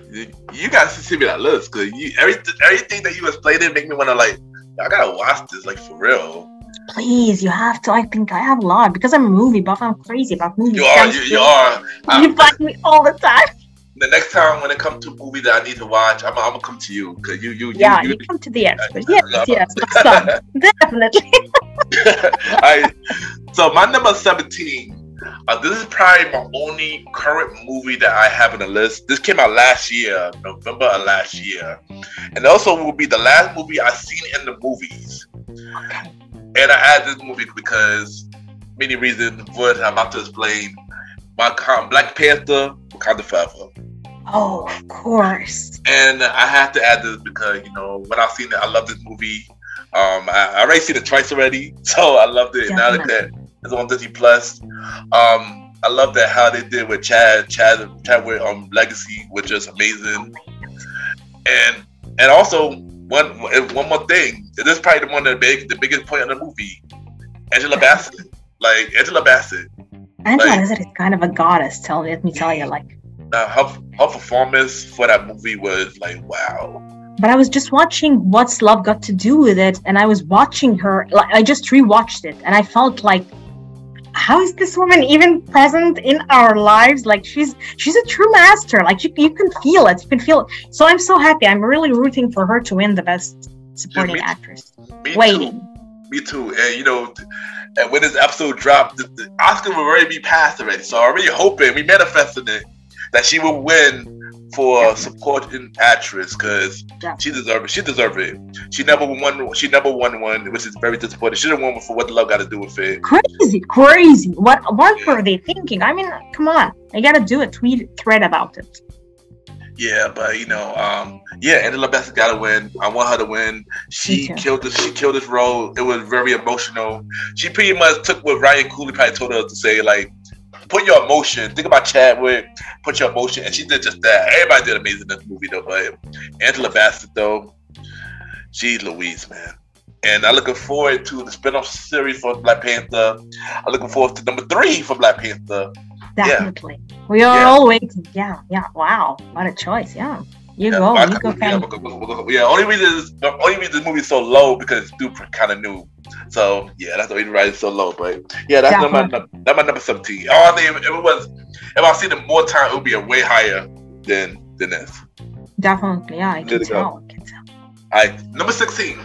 You guys should see me that list because you everything everything that you explained it make me want to like. I gotta watch this like for real. Please, you have to. I think I have a lot because I'm a movie buff. I'm crazy about movies. You are. You, you are. You find me all the time. the next time when it comes to a movie that I need to watch, I'm, I'm gonna come to you because you, you, Yeah, you, you you come to the expert. Yes, Yeah. yes. Definitely. I, so my number 17. Uh, this is probably my only current movie that I have on the list. This came out last year, November of last year, and also will be the last movie I've seen in the movies. And I add this movie because many reasons, what I'm about to explain. My Black Panther, Wakanda Forever. Oh, of course. And I have to add this because you know when I've seen it, I love this movie. Um, I, I already seen it twice already, so I loved it. And now that that it's on Disney Plus, um, I love that how they did with Chad, Chad, Chad with um Legacy, which is amazing. And and also one one more thing, this is probably the one of the big the biggest point of the movie, Angela Bassett. Like Angela Bassett, Angela Like- Bassett is kind of a goddess. Tell let me tell you, like. uh, her her performance for that movie was like wow. but I was just watching What's Love Got to Do with It, and I was watching her. Like I just rewatched it, and I felt like, how is this woman even present in our lives? Like she's she's a true master. Like you, you can feel it. You can feel it. So I'm so happy. I'm really rooting for her to win the best supporting me- actress. Me Waiting. too. Me too. And you know, and when this episode dropped, the, the Oscar will already be passed already. So I'm already hoping we manifested it that she would win for supporting actress because Yeah. she deserved it. She deserved it. She never won. She never won one, which is very disappointing. She didn't win for what the love got to do with it. Crazy, crazy. What what were they thinking? I mean, come on. I gotta do a tweet thread about it. Yeah, but you know, um, yeah, Angela Bassett got to win. I want her to win. She killed this. She killed this role. It was very emotional. She pretty much took what Ryan Coogler probably told her to say, like, put your emotion. Think about Chadwick. Put your emotion, and she did just that. Everybody did amazing in this movie, though. But Angela Bassett, though, she's Louise, man. And I'm looking forward to the spin-off series for Black Panther. I'm looking forward to number three for Black Panther. Definitely. We are Yeah. all waiting. Yeah, yeah. Wow. What a choice. Yeah. You Yeah, go. I- You go, yeah, only reason is the only reason this movie so low because it's super kind of new. So yeah, that's the reason why it's so low. But yeah, that's number that's my number seventeen. Oh, I think if it was if I seen it more time, it would be a way higher than than this. Definitely. Yeah, I can tell. I can tell. All right, number sixteen.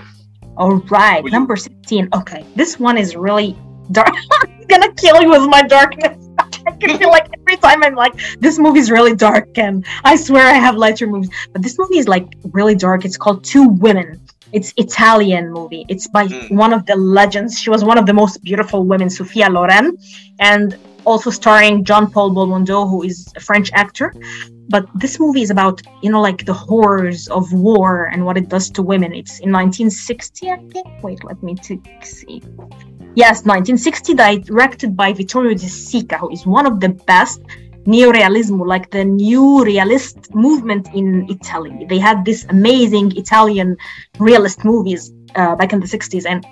All right. You- Number 16. Okay. This one is really dark. I'm gonna kill you with my darkness. I can feel like every time I'm like, this movie is really dark, and I swear I have lighter movies. But this movie is like really dark. It's called Two Women. It's Italian movie. It's by Mm. one of the legends. She was one of the most beautiful women, Sophia Loren, and also starring John Paul Belmondo, who is a French actor. But this movie is about, you know, like the horrors of war and what it does to women. It's in 1960, I think. Wait, let me see. Yes, 1960, directed by Vittorio De Sica, who is one of the best neorealismo, like the new realist movement in Italy. They had this amazing Italian realist movies uh, back in the 60s, and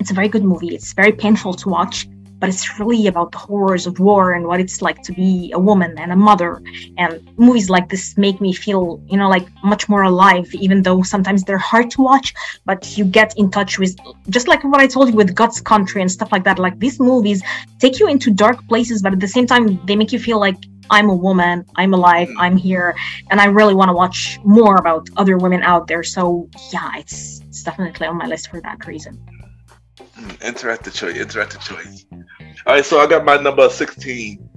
it's a very good movie. It's very painful to watch, but it's really about the horrors of war and what it's like to be a woman and a mother. And movies like this make me feel, you know, like much more alive, even though sometimes they're hard to watch, but you get in touch with, just like what I told you with God's Country and stuff like that. Like these movies take you into dark places, but at the same time, they make you feel like I'm a woman, I'm alive, I'm here, and I really want to watch more about other women out there. So yeah, it's it's definitely on my list for that reason. Hmm, Interesting choice. Interactive choice. All right, so I got my number sixteen,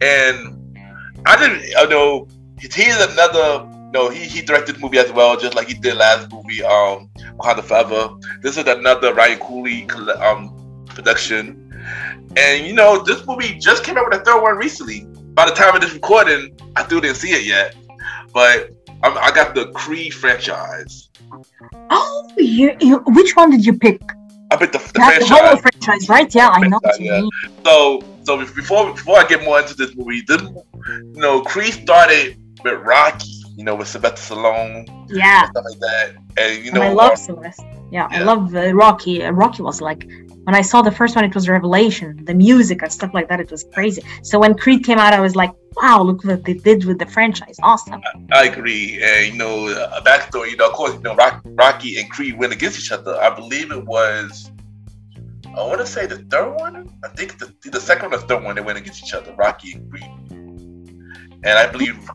and I didn't. I know he's another. No, he he directed the movie as well, just like he did last movie, um, Wakanda Forever. This is another Ryan Coogler um production, and you know this movie just came out with a third one recently. By the time of this recording, I still didn't see it yet, but I got the Creed franchise. Oh, you, you, which one did you pick? I picked the, the That's the franchise. whole franchise, right? Yeah, I know. what you Yeah. mean. So, so before before I get more into this movie, this, you know, Creed started with Rocky, you know, with Sylvester Stallone Yeah, and stuff like that, and you and I love Sylvester. Yeah, I love uh, Rocky. Uh, Rocky was like when I saw the first one, it was revelation. The music and stuff like that, it was crazy. So when Creed came out, I was like, wow, look what they did with the franchise. Awesome. I agree, and you know, uh, a backstory. You know, of course, you know, Rock, Rocky and Creed went against each other. I believe it was. I want to say the third one. I think the, the second or third one they went against each other, Rocky and Creed. And I believe,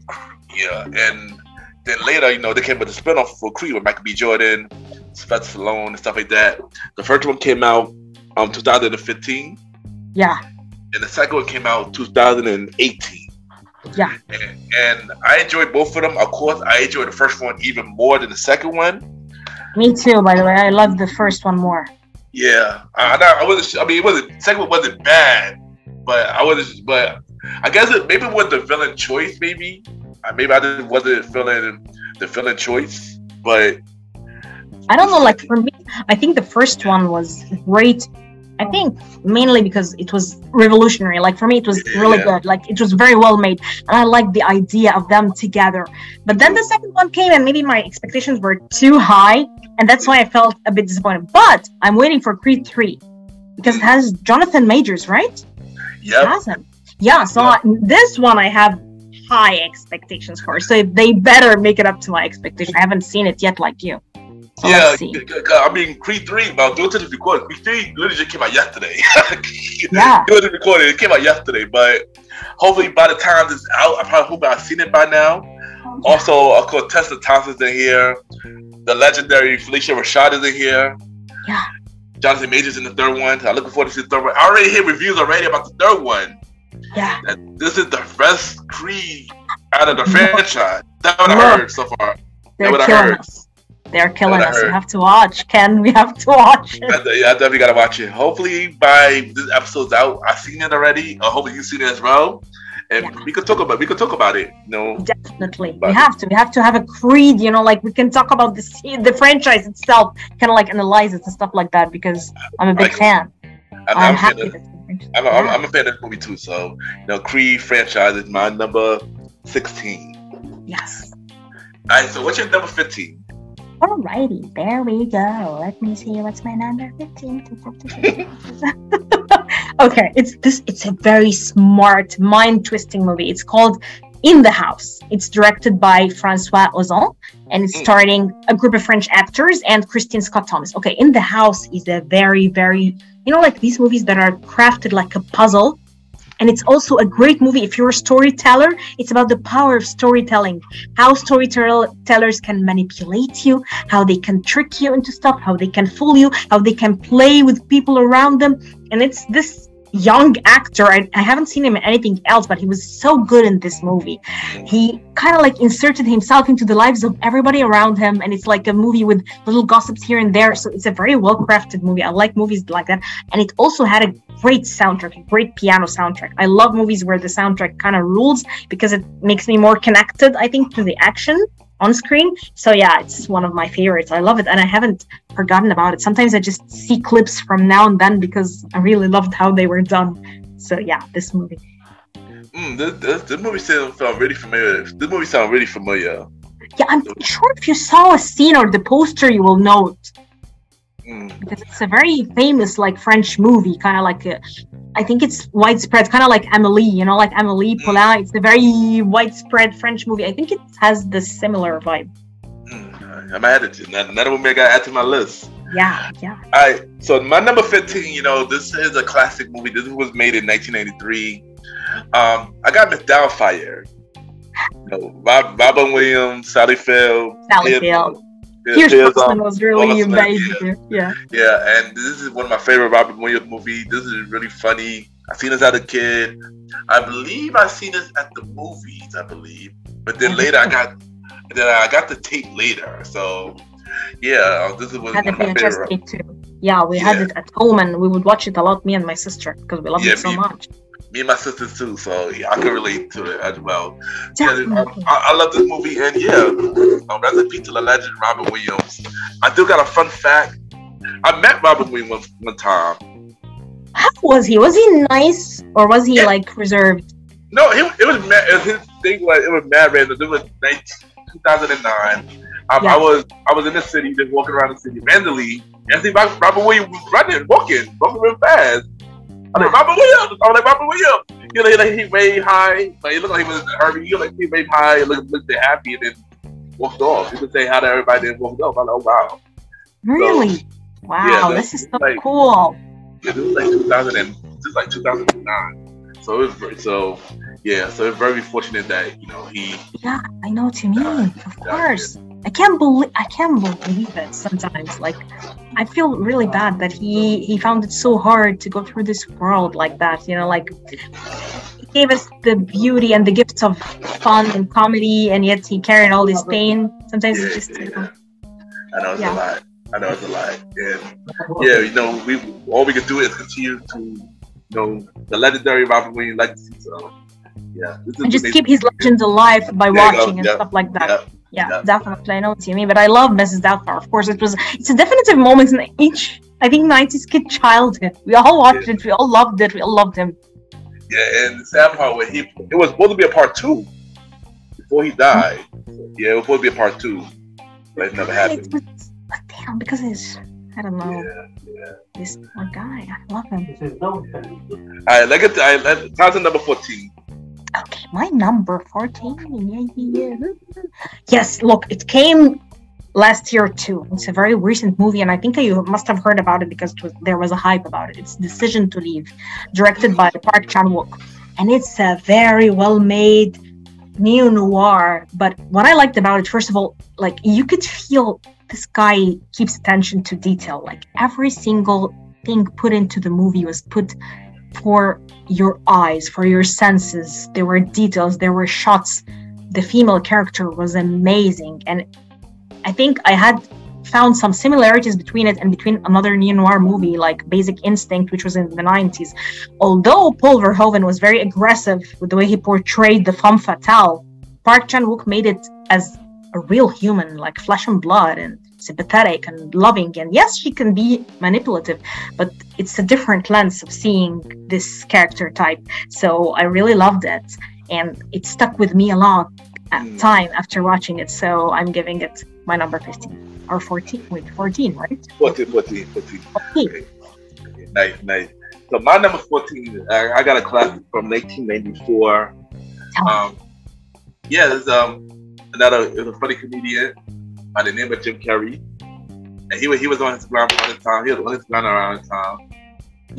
yeah, and then later, you know, they came with a spinoff for Creed with Michael B. Jordan, Sylvester Stallone, and stuff like that. The first one came out um 2015, Yeah, and the second one came out 2018. yeah. And, and I enjoyed both of them. Of course, I enjoyed the first one even more than the second one. Me too, by the way. I loved the first one more. Yeah, I, I, I wasn't. I mean, it wasn't. Second one wasn't bad, but I wasn't. But I guess it maybe it was the villain choice. Maybe, Uh, maybe I just wasn't feeling the villain choice. But I don't know, like for me, I think the first one was great. I think mainly because it was revolutionary. Like for me, it was really Yeah. good. Like it was very well made, and I liked the idea of them together. But then the second one came, and maybe my expectations were too high, and that's why I felt a bit disappointed. But I'm waiting for Creed three because it has Jonathan Majors, right? Yep, has him. Yeah. So Yeah. I- this one I have high expectations for. So they better make it up to my expectation. I haven't seen it yet, like you. So yeah. let's see. c- c- I mean, Creed three. But due to the recording, Creed three literally just came out yesterday. Yeah. Due to the recording, it came out yesterday. But hopefully, by the time this is out, I probably hope I've seen it by now. Also, of course, Tessa Thompson's in here. The legendary Phylicia Rashad is in here. Yeah. Jonathan Majors in the third one. I'm looking forward to see the third one. I already hear reviews already about the third one. Yeah. that this is the best Creed out of the Look. franchise. That's what I heard so far. They're That's what I heard. us. They're killing us. We have to watch. Ken, we have to watch it. I, definitely gotta watch it. Hopefully by this episode's out, I've seen it already. I hope you've seen it as well, and Yeah. we could talk about we could talk about it. You know, Definitely. We have to. We have to have a creed, you know, like we can talk about the the franchise itself, kind of like analyze it and stuff like that because I'm a big fan. I'm, I'm, I'm, a fan happy of, the I'm, a, I'm, a fan of this movie too. So you know, Creed franchise is my number sixteen. Yes. All right, so what's your number fifteen? Alrighty, there we go. Let me see what's my number 15. okay, it's this it's a very smart, mind-twisting movie. It's called In the House. It's directed by Francois Ozon and it's Mm. starring a group of French actors and Christine Scott Thomas. Okay, In the House is a very, very you know, like these movies that are crafted like a puzzle. And it's also a great movie if you're a storyteller. It's about the power of storytelling, how storytellers can manipulate you, how they can trick you into stuff, how they can fool you, how they can play with people around them. And it's this young actor. I, I haven't seen him in anything else, but he was so good in this movie. He kind of like inserted himself into the lives of everybody around him. And it's like a movie with little gossips here and there. So it's a very well crafted movie. I like movies like that. And it also had a great soundtrack, a great piano soundtrack. I love movies where the soundtrack kind of rules because it makes me more connected, I think, to the action on screen. So yeah, it's one of my favorites. I love it, and I haven't forgotten about it. Sometimes I just see clips from now and then because I really loved how they were done. So yeah, this movie. Mm, this, this, this movie sound, sound really familiar. This movie sound really familiar. Yeah, I'm sure if you saw a scene or the poster, you will know it Mm, because it's a very famous like French movie, kind of like a, I think it's widespread, kind of like Amelie, you know, like Amelie Poulain. It's a very widespread French movie. I think it has the similar vibe. mm, I'm added to another, movie I got to add to my list. Yeah, yeah. All right, so my number 15, you know, this is a classic movie. This was made in 1983. Um, I got Miss Doubtfire. You know, Rob, Robin Williams, Sally Field. Sally Field. Pierce Brosnan um, was really Brosnan, amazing. Yeah. Yeah, and this is one of my favorite Robert Williams movies. This is really funny. I seen this as a kid. I believe I seen this at the movies. I believe, but then later I got, then I got the tape later. So, yeah, uh, this is one had of my favorite. too. Yeah, we had it at home and we would watch it a lot, me and my sister, because we loved Yeah, it so me- much. Me and my sisters too. So yeah, I can relate to it as well. Yeah, I, I love this movie, and yeah, um, peace to the legend Robin Williams. I do got a fun fact. I met Robin Williams one time. How was he? Was he nice or was he Yeah. like reserved? No, it, it was mad, it was his thing was it was mad random. It was 19, 2009. Um, Yeah. I was I was in the city, just walking around the city randomly, and I see Rob- Robin Williams was running, walking, walking real fast. I'm like Robin Williams. I'm like Robin Williams. Mm-hmm. You know, he, like, he waved high, like he looked like he was in a hurry. He like he waved high, and looked looked happy, and then walked off. He would say hi to everybody, and walked off. I'm like, oh wow. Really? wow, yeah, this is so like- cool. Yeah, this was like 2000 and this is like 2009. So it was so yeah. So very fortunate that you know he Yeah, I know what you mean. Uh, of Yeah, course. I can't believe I can't believe it sometimes. Like I feel really bad that he he found it so hard to go through this world like that, you know, like he gave us the beauty and the gifts of fun and comedy and yet he carried all this pain. Sometimes Yeah, it's just you know, I know it's Yeah. a lot. I know it's a lot. And yeah, you know, we all we can do is continue to, you know, the legendary Robert Williams legacy. So yeah, and just keep his legend alive by There watching and yeah, stuff like that. yeah, Yeah, yeah. definitely. I know what you mean. But I love Mrs. Doubtfire. Of course, it was it's a definitive moment in each I think 90s kid childhood. We all watched Yeah. it, we all loved it, we all loved him. yeah. And the sad part when he it was supposed to be a part two before he died. Yeah, it was supposed to be a part two, but it never It happened. was but damn, because it's I don't know, Yeah, yeah. this poor guy. I love him. All right, let's get to, all right, let's, to number fourteen. Okay, my number 14. Yeah, yeah. Yes, look, it came last year too. It's a very recent movie, and I think you must have heard about it because it was, there was a hype about it. It's Decision to Leave, directed by Park Chan Wook, and it's a very well made neo noir. But what I liked about it, first of all, like you could feel this guy keeps attention to detail. Like every single thing put into the movie was put for your eyes, for your senses. There were details, there were shots. The female character was amazing. And I think I had found some similarities between it and between another neo noir movie like Basic Instinct, which was in the 90s. Although Paul Verhoeven was very aggressive with the way he portrayed the femme fatale, Park Chan Wook made it as a real human, like flesh and blood, and sympathetic and loving. And yes, she can be manipulative, but it's a different lens of seeing this character type. So I really loved it, and it stuck with me a at Mm. time after watching it. So I'm giving it my number 15 or 14. Wait, 14, right? 14, 14, 14. 14. Okay. Nice, nice. So my number 14, I, I got a classic from 1994. Um, yeah, there's um another it was a funny comedian by the name of Jim Carrey, and he was he was on his grind around the time. He was on his grind around the time.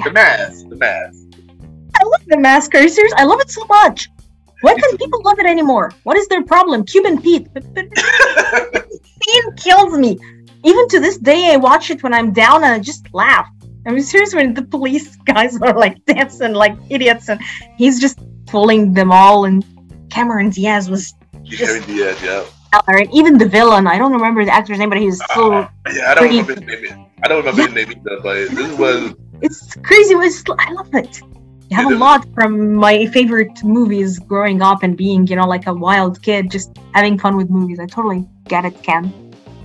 The Mask, the Mask. I love the mask. Are you serious? I love it so much. Why can't people love it anymore? What is their problem? Cuban Pete. Scene kills me. Even to this day, I watch it when I'm down and I just laugh. I'm serious when the police guys are like dancing like idiots and he's just fooling them all. And Cameron Diaz was Just- Carey Diaz, yeah. Stellar. And even the villain, I don't remember the actor's name, but he was so. Uh, yeah, I don't pretty- remember his name. I don't remember his name either, but this was It's crazy. It's, I love it. You have a lot from my favorite movies growing up and being, you know, like a wild kid, just having fun with movies. I totally get it, Ken.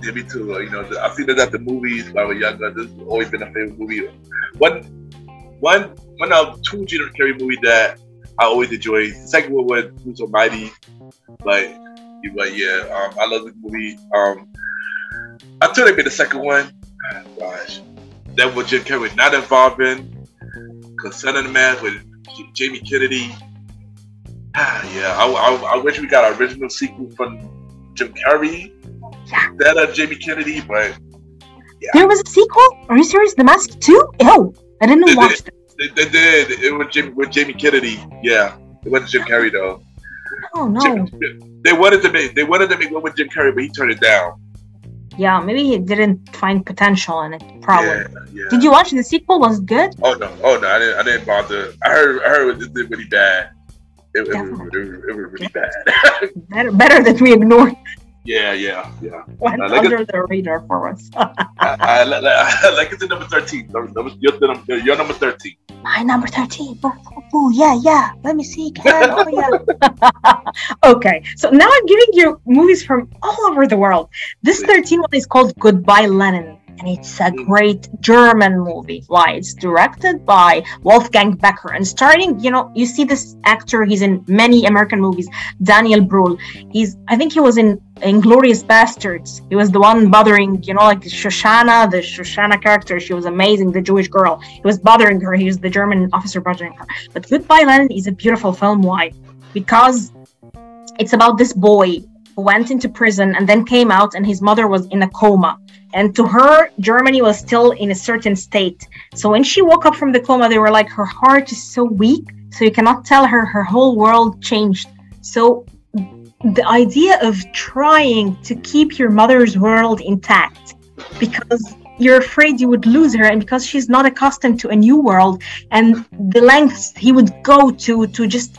yeah, me too. Uh, you know, I've seen it at the movies when I was younger. This has always been a favorite movie. One, one, one of two Jim Carrey movies that I always enjoy. The second one was Bruce Almighty. Like, you- but yeah, um, I love the movie. Um, until they made the second one, gosh, that was Jim Carrey not involved in. Concern the Man with J- Jamie Kennedy. Ah, yeah, I, I, I wish we got an original sequel from Jim Carrey Yeah. that of Jamie Kennedy, but There was a sequel? Are you serious? The Mask 2? Ew. I didn't They watch that. they, they did. It was Jim, with Jamie Kennedy. Yeah, it wasn't Jim Carrey though. Oh, no. Jim- they wanted to make they wanted to make one with Jim Carrey, but he turned it down. Yeah, maybe he didn't find potential in it, probably. Yeah, yeah. Did you watch the sequel? Was it good? Oh no, oh no, I didn't. I didn't bother. I heard. I heard it did really bad. It, it, was, it, it was really bad. Better, better that we ignored yeah, yeah, yeah. went I like it. the radar for us. I, I, I, I like it's the number thirteen. Number, number, you're, number, you're number thirteen. My number 13. Boo, boo, boo. Yeah, yeah. Let me see. Ken. Oh, yeah. okay. So now I'm giving you movies from all over the world. This 13 one is called Goodbye Lenin. And it's a great German movie. Why? It's directed by Wolfgang Becker. And starting, you know, you see this actor, he's in many American movies, Daniel Brühl. He's, I think he was in Inglourious Basterds. He was the one bothering, you know, like Shoshana, the Shoshana character. She was amazing, the Jewish girl. He was bothering her. He was the German officer bothering her. But Goodbye Lenin is a beautiful film. Why? Because it's about this boy who went into prison and then came out, and his mother was in a coma. And to her, Germany was still in a certain state. So when she woke up from the coma, they were like, her heart is so weak, so you cannot tell her her whole world changed. So the idea of trying to keep your mother's world intact because you're afraid you would lose her and because she's not accustomed to a new world and the lengths he would go to to just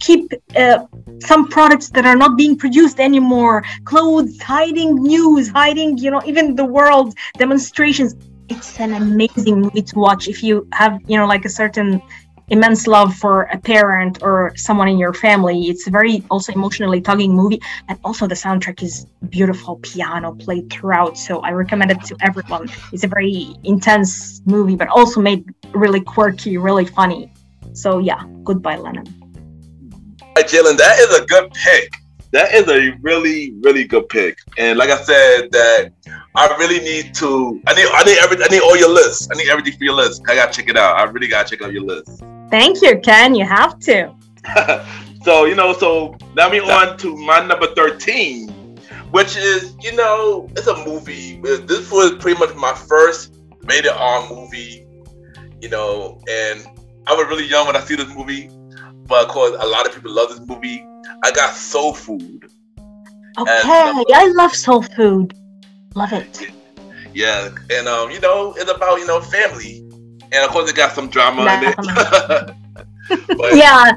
keep uh, some products that are not being produced anymore. Clothes hiding news hiding you know even the world demonstrations. It's an amazing movie to watch if you have you know like a certain immense love for a parent or someone in your family. It's a very also emotionally tugging movie. And also the soundtrack is beautiful piano played throughout. So i recommend it to everyone. It's a very intense movie but also made really quirky really funny. So yeah goodbye Lenin Jaylan, that is a good pick. That is a really, really good pick. And like I said, that I really need to. I need. I need every. I need all your lists. I need everything for your list. I gotta check it out. I really gotta check out your list. thank you ken you have to so you know. So now we on to my number thirteen, which is you know it's a movie. This was pretty much my first rated R movie. You know, and I was really young when I see this movie, but of course a lot of people love this movie. I got Soul Food. okay i love soul food love it Yeah, and um, you know, it's about you know family. and of course it got some drama in it. but, Yeah.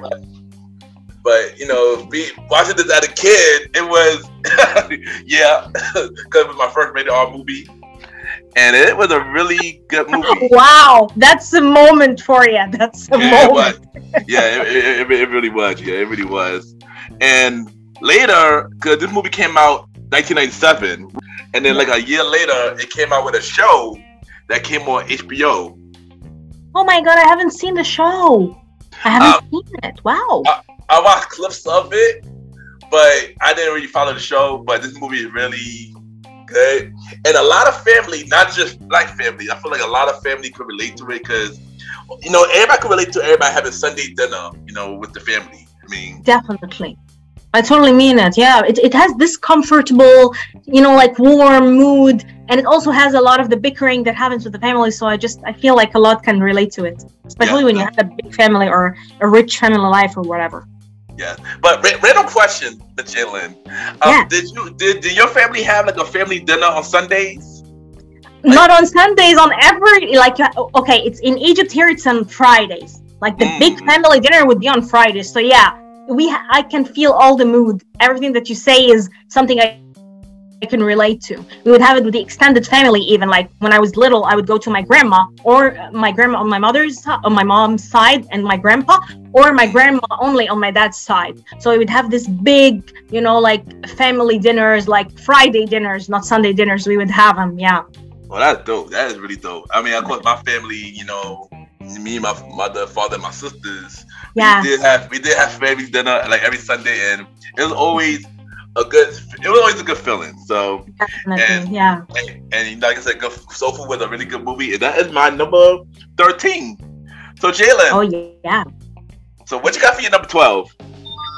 but you know, be, watching this as a kid, it was yeah, because it was my first rated R movie, and it was a really good movie. Wow, that's a moment for you. That's a Yeah, it moment. was. Yeah, it, it, it, it really was. Yeah, it really was. And later, because this movie came out 1997, and then like a year later, it came out with a show that came on HBO. Oh my god, I haven't seen the show. I haven't uh, seen it. Wow. I watched clips of it, but I didn't really follow the show. But this movie is really good, and a lot of family, not just black family. I feel like a lot of family could relate to it because you know everybody can relate to everybody having Sunday dinner, you know, with the family. I mean, Definitely. I totally mean it. Yeah, it, it has this comfortable, you know, like warm mood, and it also has a lot of the bickering that happens with the family. So I just I feel like a lot can relate to it, especially Yeah. when you have a big family or a rich family life or whatever. Yeah. But ra- random question, Jaylan. Um, Yeah. Did you did, did your family have like a family dinner on Sundays? Not on Sundays, on every like uh, okay, it's in Egypt here. It's on Fridays. Like the big Mm. family dinner would be on Fridays. So yeah, we ha- I can feel all the mood. Everything that you say is something I. I can relate to. We would have it with the extended family. Even like when I was little, I would go to my grandma or my grandma on my mother's on my mom's side, and my grandpa, or my grandma only on my dad's side. So we would have this big, you know, like family dinners, like Friday dinners, not Sunday dinners. We would have them. Yeah. Well, that's dope. That is really dope. I mean, of course, my family, you know, me, my mother, father, my sisters, Yeah. we did have we did have family dinner like every Sunday, and it was always a good. It was always a good feeling. So, Definitely. And- yeah. and, and like I said, good, Soul Food was a really good movie, and that is my number thirteen. So, Jaylan, Oh yeah. so what you got for your number twelve?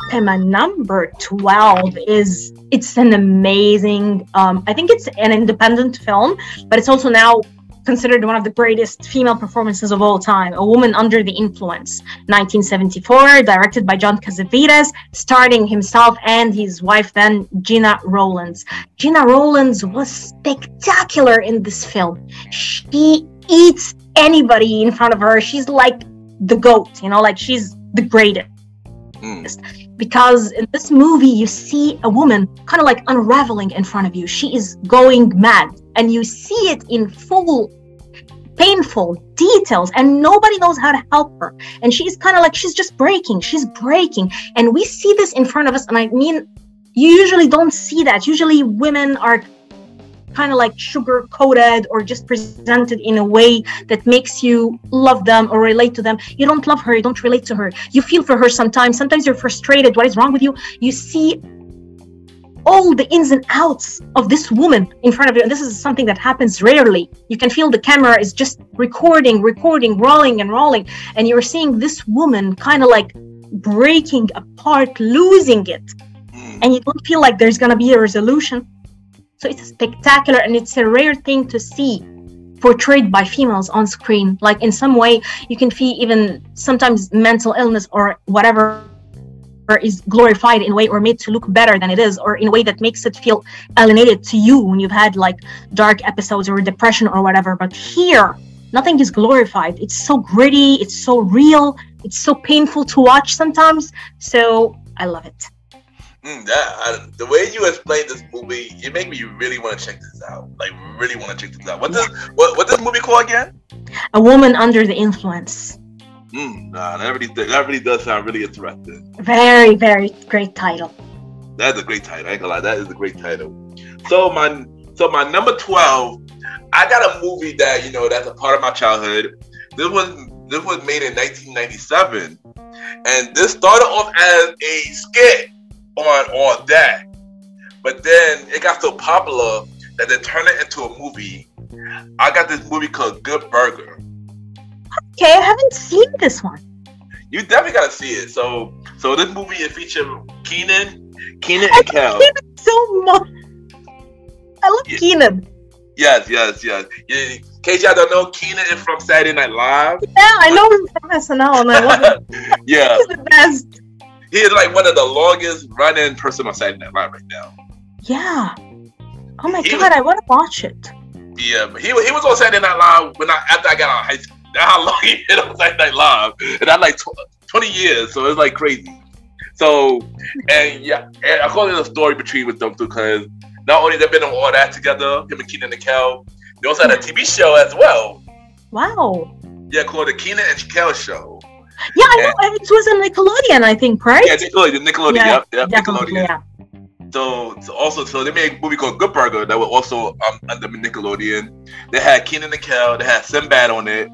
Okay, my number 12 is it's an amazing um I think it's an independent film, but it's also now considered one of the greatest female performances of all time. A Woman Under the Influence, 1974, directed by John Cassavetes, starring himself and his wife then Gena Rowlands. Gena Rowlands was spectacular in this film. She eats anybody in front of her. She's like the goat, you know, like she's the greatest Mm. because in this movie you see a woman kind of like unraveling in front of you she is going mad and you see it in full painful details and nobody knows how to help her and she's kind of like she's just breaking she's breaking and we see this in front of us and i mean you usually don't see that usually women are kind of like sugar coated or just presented in a way that makes you love them or relate to them. You don't love her, you don't relate to her. You feel for her sometimes. Sometimes you're frustrated. What is wrong with you? You see all the ins and outs of this woman in front of you. And this is something that happens rarely. You can feel the camera is just recording, recording, rolling and rolling. And you're seeing this woman kind of like breaking apart, losing it Mm. and you don't feel like there's gonna be a resolution. So it's spectacular and it's a rare thing to see portrayed by females on screen. Like in some way, you can feel even sometimes mental illness or whatever is glorified in a way or made to look better than it is, or in a way that makes it feel alienated to you when you've had like dark episodes or depression or whatever. But here, nothing is glorified. It's so gritty, it's so real, it's so painful to watch sometimes. So I love it. Mm, that I, the way you explained this movie, it made me really want to check this out. Like, really want to check this out. What this what what this movie called again? A woman under the influence. Mm, nah, that really that really does sound really interesting. Very, very great title. That's a great title. I ain't gonna lie, that is a great title. So my so my number twelve, I got a movie that you know that's a part of my childhood. This was this was made in 1997, and this started off as a skit on on that, but then it got so popular that they turned it into a movie. I got this movie called Good Burger. Okay, I haven't seen this one. You definitely gotta see it. So so this movie it featured Kenan, Kenan and Kel. love so much. I love Yeah. Kenan. Yes, yes, yes. Yeah, in case y'all don't know, Kenan is from Saturday Night Live. Yeah, I know him from SNL and I love him. yeah, He's the best. he is like one of the longest running person on Saturday Night Live right now. Yeah. Oh my He god, was- I want to watch it. Yeah, but he, he was on Saturday Night Live when I after I got out of high school. How long he been on Saturday Night Live, and that's like tw- twenty years. So it's like crazy. So and yeah, and I call it a story between with them two because not only they've been on all that together, him and Kenan and Kel, they also had a TV show as well. Wow. Yeah, called the Kenan and Kel Show. Yeah, I know. It was on Nickelodeon, I think, right? Yeah, Nickelodeon, Nickelodeon, Yeah, yep, Nickelodeon. yeah. So, so also, so they made a movie called Good Burger that was also um, under Nickelodeon. They had Kenan and Kel. They had Sinbad on it.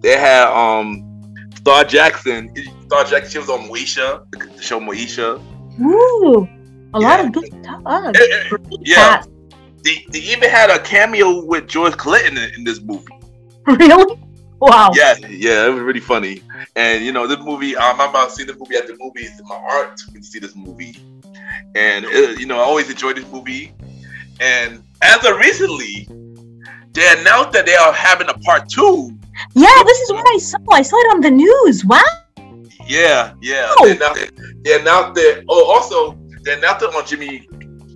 They had um Shar Jackson. Shar Jackson. She was on Moesha, the show Moesha. Ooh, a lot of good stuff. Eh, eh, yeah. They, they even had a cameo with George Clinton in, in this movie. Really? Wow. Yeah, yeah, it was really funny. And you know, this movie, I remember seeing the movie at the movies. In my art to see this movie, and it, you know, I always enjoyed this movie. And as of recently, they announced that they are having a part two. Yeah, this is what I saw. I saw it on the news. Wow. Yeah, yeah. Oh. They announced, they announced that. Oh, also, they announced it on Jimmy,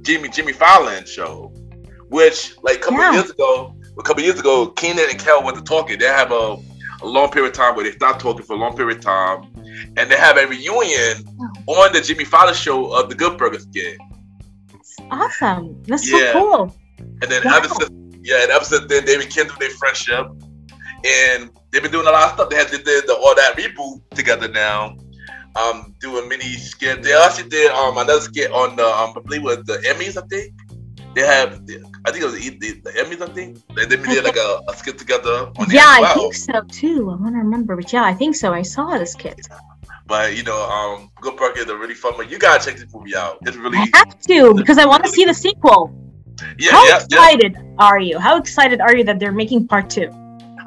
Jimmy, Jimmy Fallon show, which like a couple Yeah. years ago, a couple years ago, Kenan and Kel went to talking. They have a, a long period of time where they stopped talking for a long period of time, and they have a reunion on the Jimmy Fallon show of the Good Burger skit. Awesome. That's Yeah. so cool. And then Wow. ever since, yeah, and ever since then, they rekindled their friendship, and they've been doing a lot of stuff. They had did the, the all that reboot together now, um, doing mini skit. They actually did um another skit on the um, I believe was the Emmys. I think they have, I think it was the, the, the Emmys. I think they, they did like a, a skit together. On Yeah, I think so too. I want to remember, but yeah, I think so. I saw this kid. But you know, um, Good Burger is a really fun one. You gotta check this movie out. It's really, I have to because I want to see the sequel. yeah, How yeah, yeah. excited are you? How excited are you that they're making part two?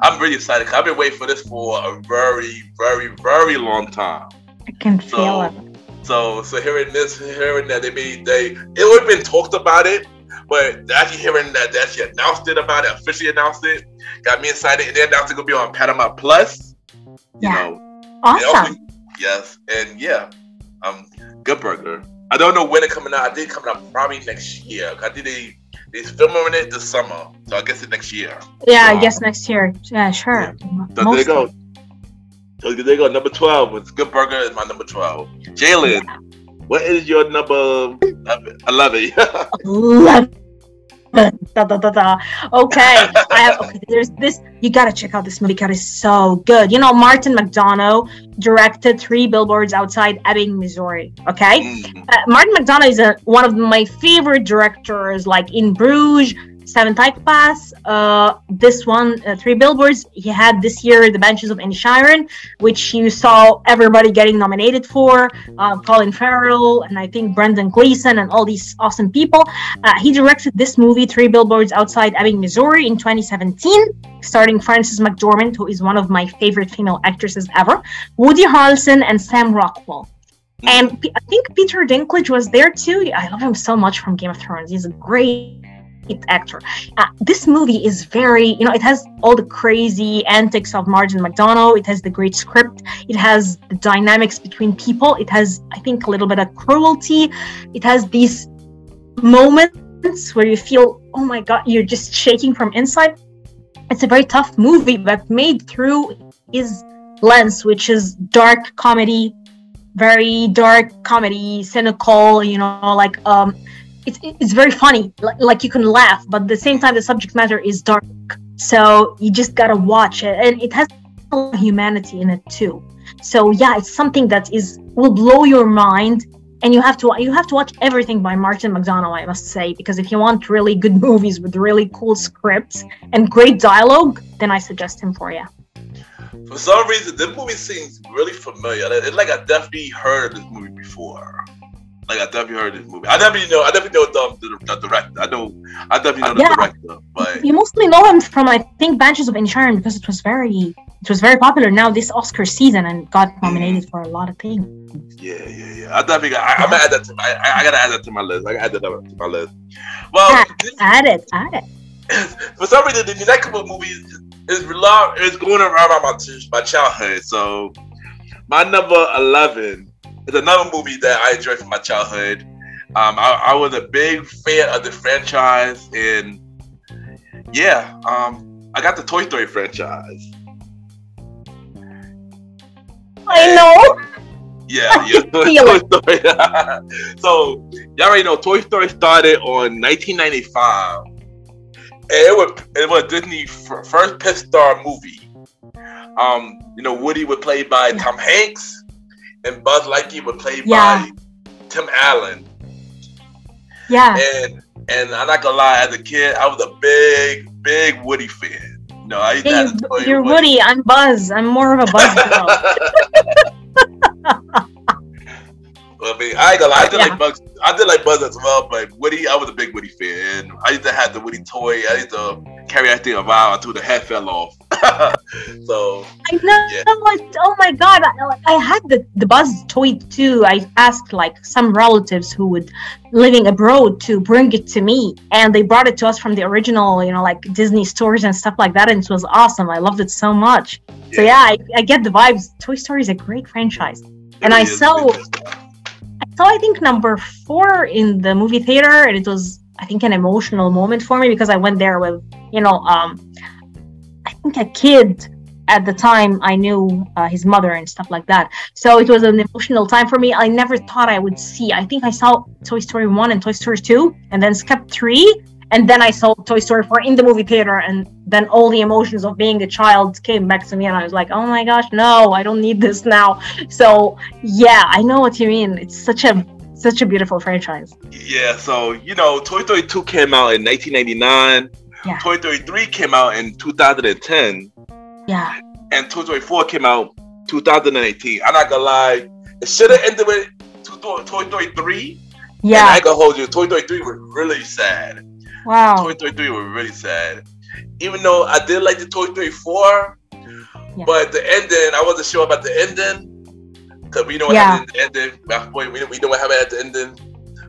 I'm really excited because I've been waiting for this for a very, very, very long time. I can feel So, it. so, so hearing this, hearing that they made they, it would have been talked about it, but actually hearing that they actually announced it about it, officially announced it, got me excited. And they announced it gonna be on Paramount Plus. You Yeah. know, Awesome. also- yes, and yeah, um, Good Burger. I don't know when it coming out. I think it coming out probably next year. I think they they filming it this summer, so I guess it's next year. Yeah, I Um, guess next year. Yeah, sure. So there you go. So there you go. Number twelve was Good Burger is my number twelve. Jaylan, what is your number eleven? Love da, da, da, da. Okay, I have, okay. There's this. You gotta check out this movie. God, it's so good. You know, Martin McDonagh directed Three Billboards Outside Ebbing, Missouri. Okay, Mm, uh, Martin McDonagh is a, one of my favorite directors, like in Bruges, Seven Psychopaths. Uh, this one, uh, Three Billboards, he had this year The Banshees of Inisherin, which you saw everybody getting nominated for. Uh, Colin Farrell and I think Brendan Gleeson and all these awesome people. Uh, he directed this movie, Three Billboards Outside Ebbing, Missouri, in 2017, starring Frances McDormand, who is one of my favorite female actresses ever, Woody Harrelson, and Sam Rockwell. And I think Peter Dinklage was there too. I love him so much from Game of Thrones. He's a great actor. Uh, this movie is very, you know, it has all the crazy antics of Martin McDonagh. It has the great script. It has the dynamics between people. It has, I think, a little bit of cruelty. It has these moments where you feel, oh my God, you're just shaking from inside. It's a very tough movie, but made through his lens, which is dark comedy, very dark comedy, cynical, you know, like um it's it's very funny. Like, like you can laugh, but at the same time the subject matter is dark. So you just gotta watch it. And it has humanity in it too. So yeah, it's something that is will blow your mind. And you have to you have to watch everything by Martin McDonagh, I must say, because if you want really good movies with really cool scripts and great dialogue, then I suggest him for you. For some reason, this movie seems really familiar. It's like I definitely heard this movie before. Like I definitely heard this movie. I definitely know. I definitely know um, the, the, the director. I know. I definitely know the Yeah. director. But You mostly know him from I think Banshees of Inisherin because it was very it was very popular now this Oscar season and got nominated for a lot of things. yeah, yeah, yeah. I definitely. Got, I, I'm gonna add that to my. I, I gotta add that to my list. I gotta add that to my list. Well, Yeah. this- Add it, add it. for some reason, the next couple of movies is is going around my my childhood. So my number eleven is another movie that I enjoyed from my childhood. Um, I, I was a big fan of the franchise, and yeah, um, I got the Toy Story franchise. I know. Yeah, yeah. Toy, Story. so y'all already know Toy Story started on 1995. And it was it was Disney's first Pixar movie. Um, you know, Woody was played by Tom Hanks, and Buzz Lightyear was played Yeah. by Tim Allen. Yeah. And and I'm not gonna lie, as a kid, I was a big, big Woody fan. You know, I Hey, have a toy you're with Woody. I'm Buzz. I'm more of a Buzz girl. I mean, I ain't gonna lie, I did Yeah. like Bugs. I did like Buzz as well, but Woody, I was a big Woody fan. I used to have the Woody toy. I used to carry that thing around until the head fell off. So I know. Yeah. Like, oh my god! I, I had the the Buzz toy too. I asked like some relatives who would living abroad to bring it to me, and they brought it to us from the original, you know, like Disney stores and stuff like that. And it was awesome. I loved it so much. So yeah, I, I get the vibes. Toy Story is a great franchise. And I saw- I saw I think number four in the movie theater, and it was I think an emotional moment for me because I went there with you know um think a kid at the time I knew uh, his mother and stuff like that. So it was an emotional time for me. I never thought I would see. I think I saw Toy Story one and Toy Story two, and then skipped three. And then I saw Toy Story 4 in the movie theater, and then all the emotions of being a child came back to me, and I was like, "Oh my gosh, no! I don't need this now." So yeah, I know what you mean. It's such a such a beautiful franchise. Yeah, so you know, Toy Story 2 came out in 1999. Yeah. Toy Story 3 came out in 2010, Yeah, and Toy Story 4 came out 2018. I'm not gonna lie, it should have ended with Toy Story 3. And I yeah. gonna hold you. Toy Story 3 was really sad. Wow. Toy Story 3 was really sad. Even though I did like the Toy Story 4, Yeah. but the ending, I wasn't sure about the ending. Because we know what Yeah. happened at the ending. Last point, we, we know what happened at the ending.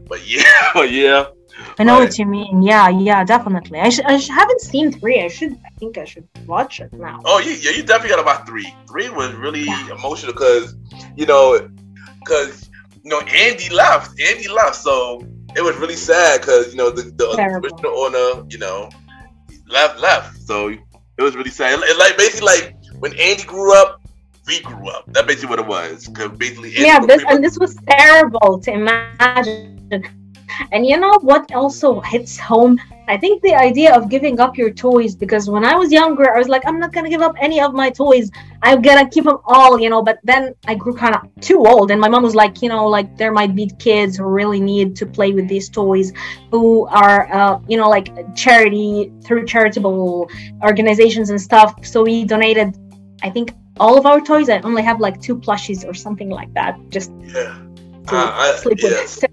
But yeah, but yeah. I know Right. what you mean. Yeah, yeah, definitely. I, sh- I sh- haven't seen three. I should. I think I should watch it now. Oh, yeah, yeah, you definitely got about three. Three was really Yeah. emotional because, you know, because, you know, Andy left. Andy left. So it was really sad because, you know, the, the original owner, you know, left, left. So it was really sad. It, like, basically, like, when Andy grew up, we grew up. That's basically what it was. Because basically, Andy yeah, this and this was terrible to imagine. And you know what also hits home? I think the idea of giving up your toys because when I was younger, I was like, I'm not gonna give up any of my toys. I'm gonna keep them all, you know. But then I grew kind of too old, and my mom was like, you know, like there might be kids who really need to play with these toys, who are, uh, you know, like charity through charitable organizations and stuff. So we donated, I think, all of our toys. I only have like two plushies or something like that, just yeah. to Uh, sleep yeah. with. So-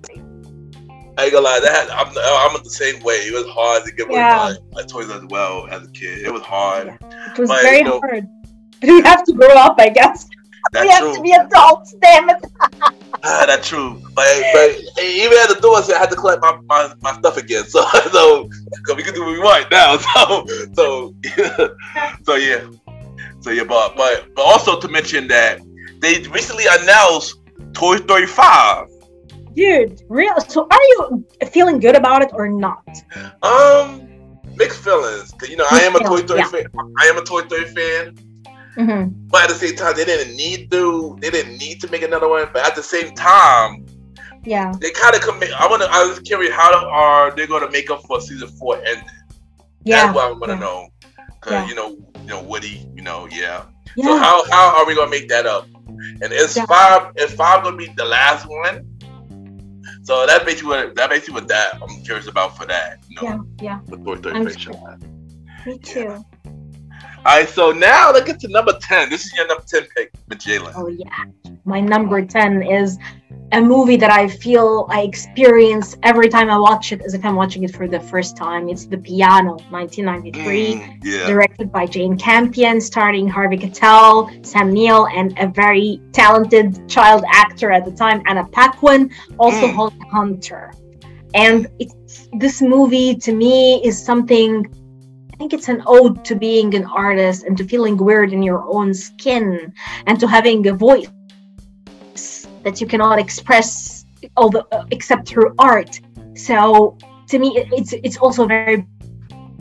I ain't gonna lie, that I'm I'm the same way. It was hard to get away Yeah. my, my toys as well as a kid. It was hard. It was But, very you know- hard. We have to grow up, I guess. That's we have to be adults, damn it. Ah, that's true. But, but even at the door, I had to collect my, my, my stuff again. So so we can do what we want now. So so so yeah. So yeah, but but but also to mention that they recently announced Toy Story Five. Dude, real. So, are you feeling good about it or not? Um, mixed feelings. You know I am a Toy Story feelings, fan. I am a Toy Story fan. hmm But at the same time, they didn't need to. They didn't need to make another one. But at the same time, Yeah. they kind of commit. I want to. I was curious how are they going to make up for season four ending? Yeah. That's what I want to yeah. know. Cause Yeah. you know, you know Woody. You know, yeah. Yeah. So how how are we gonna make that up? And is Yeah. five is five gonna be the last one? So that basically what that basically what that I'm curious about for that. You know, yeah. Yeah. the Toy Story I'm franchise. Me too. All right, so now let's get to number ten. This is your number ten pick, with Jaylan. Oh yeah. My number 10 is a movie that I feel I experience every time I watch it as if I'm watching it for the first time. It's The Piano, 1993. Mm, yeah. directed by Jane Campion, starring Harvey Keitel, Sam Neill, and a very talented child actor at the time, Anna Paquin, also Mm. Holly Hunter. And it's, this movie to me is something. I think it's an ode to being an artist and to feeling weird in your own skin and to having a voice that you cannot express although, uh, except through art. So to me, it's it's also a very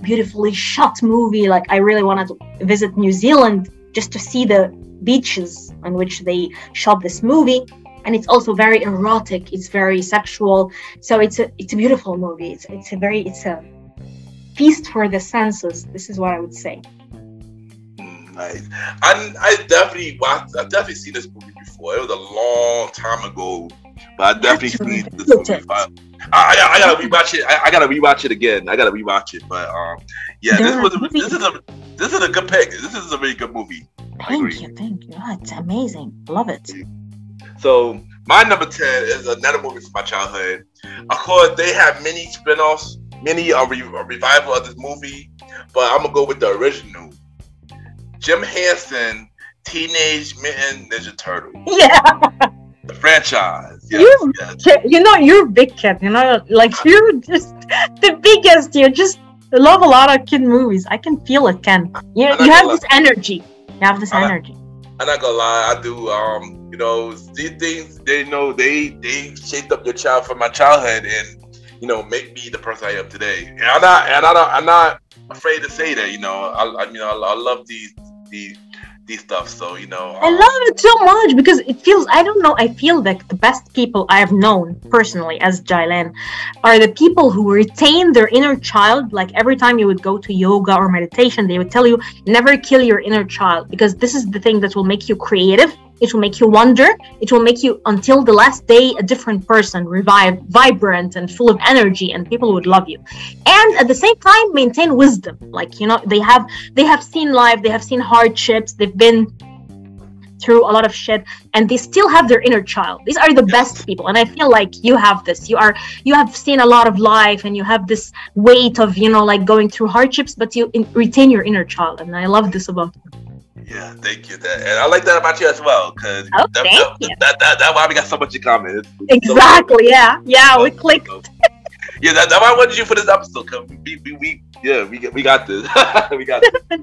beautifully shot movie. Like I really wanted to visit New Zealand just to see the beaches on which they shot this movie. And it's also very erotic. It's very sexual. So it's a it's a beautiful movie. It's, it's a very it's a feast for the senses this is what i would say Nice. I I definitely watched. I definitely seen this movie before. It was a long time ago, but I definitely seen this movie. I, I, I gotta rewatch it. I, I gotta rewatch it again. I gotta rewatch it. But um, yeah, this was a, this is a this is a good pick. This is a really good movie. Thank you thank you yeah, it's amazing love it So my number ten is another movie from my childhood. Of course, they have many spin-offs, many a, re- a revival of this movie, but I'm gonna go with the original. Jim Henson, Teenage Mutant Ninja Turtle, yeah the franchise. Yes, You- yes. you know you're big kid you know like you're just the biggest you just love a lot of kid movies i can feel it ken you, you have this energy you have this I'm not- energy I'm not gonna lie, I do. Um, you know, these things they know they they shaped up your child from my childhood and you know make me the person I am today. And I'm not and I don't, I'm not afraid to say that. You know, I, I you know I, I love these these these stuff. So you know, I um, love it so much because it feels I don't know, I feel like the best people I have known personally as Jaylan are the people who retain their inner child. Like every time you would go to yoga or meditation, they would tell you never kill your inner child because this is the thing that will make you creative. It will make you wonder. It will make you until the last day a different person, revive, vibrant and full of energy, and people would love you. And at the same time, maintain wisdom. Like you know, they have they have seen life, they have seen hardships, they've been through a lot of shit and they still have their inner child these are the best people and i feel like you have this you are you have seen a lot of life and you have this weight of you know like going through hardships but you in, retain your inner child and i love this about you. Yeah, thank you. That and I like that about you as well because Oh, that, that, that, that, that's why we got so much in common. It's- it's so- exactly yeah yeah we clicked Yeah, that, that's why I wanted you for this episode. Cause we, we, we yeah, we we got this. we got this.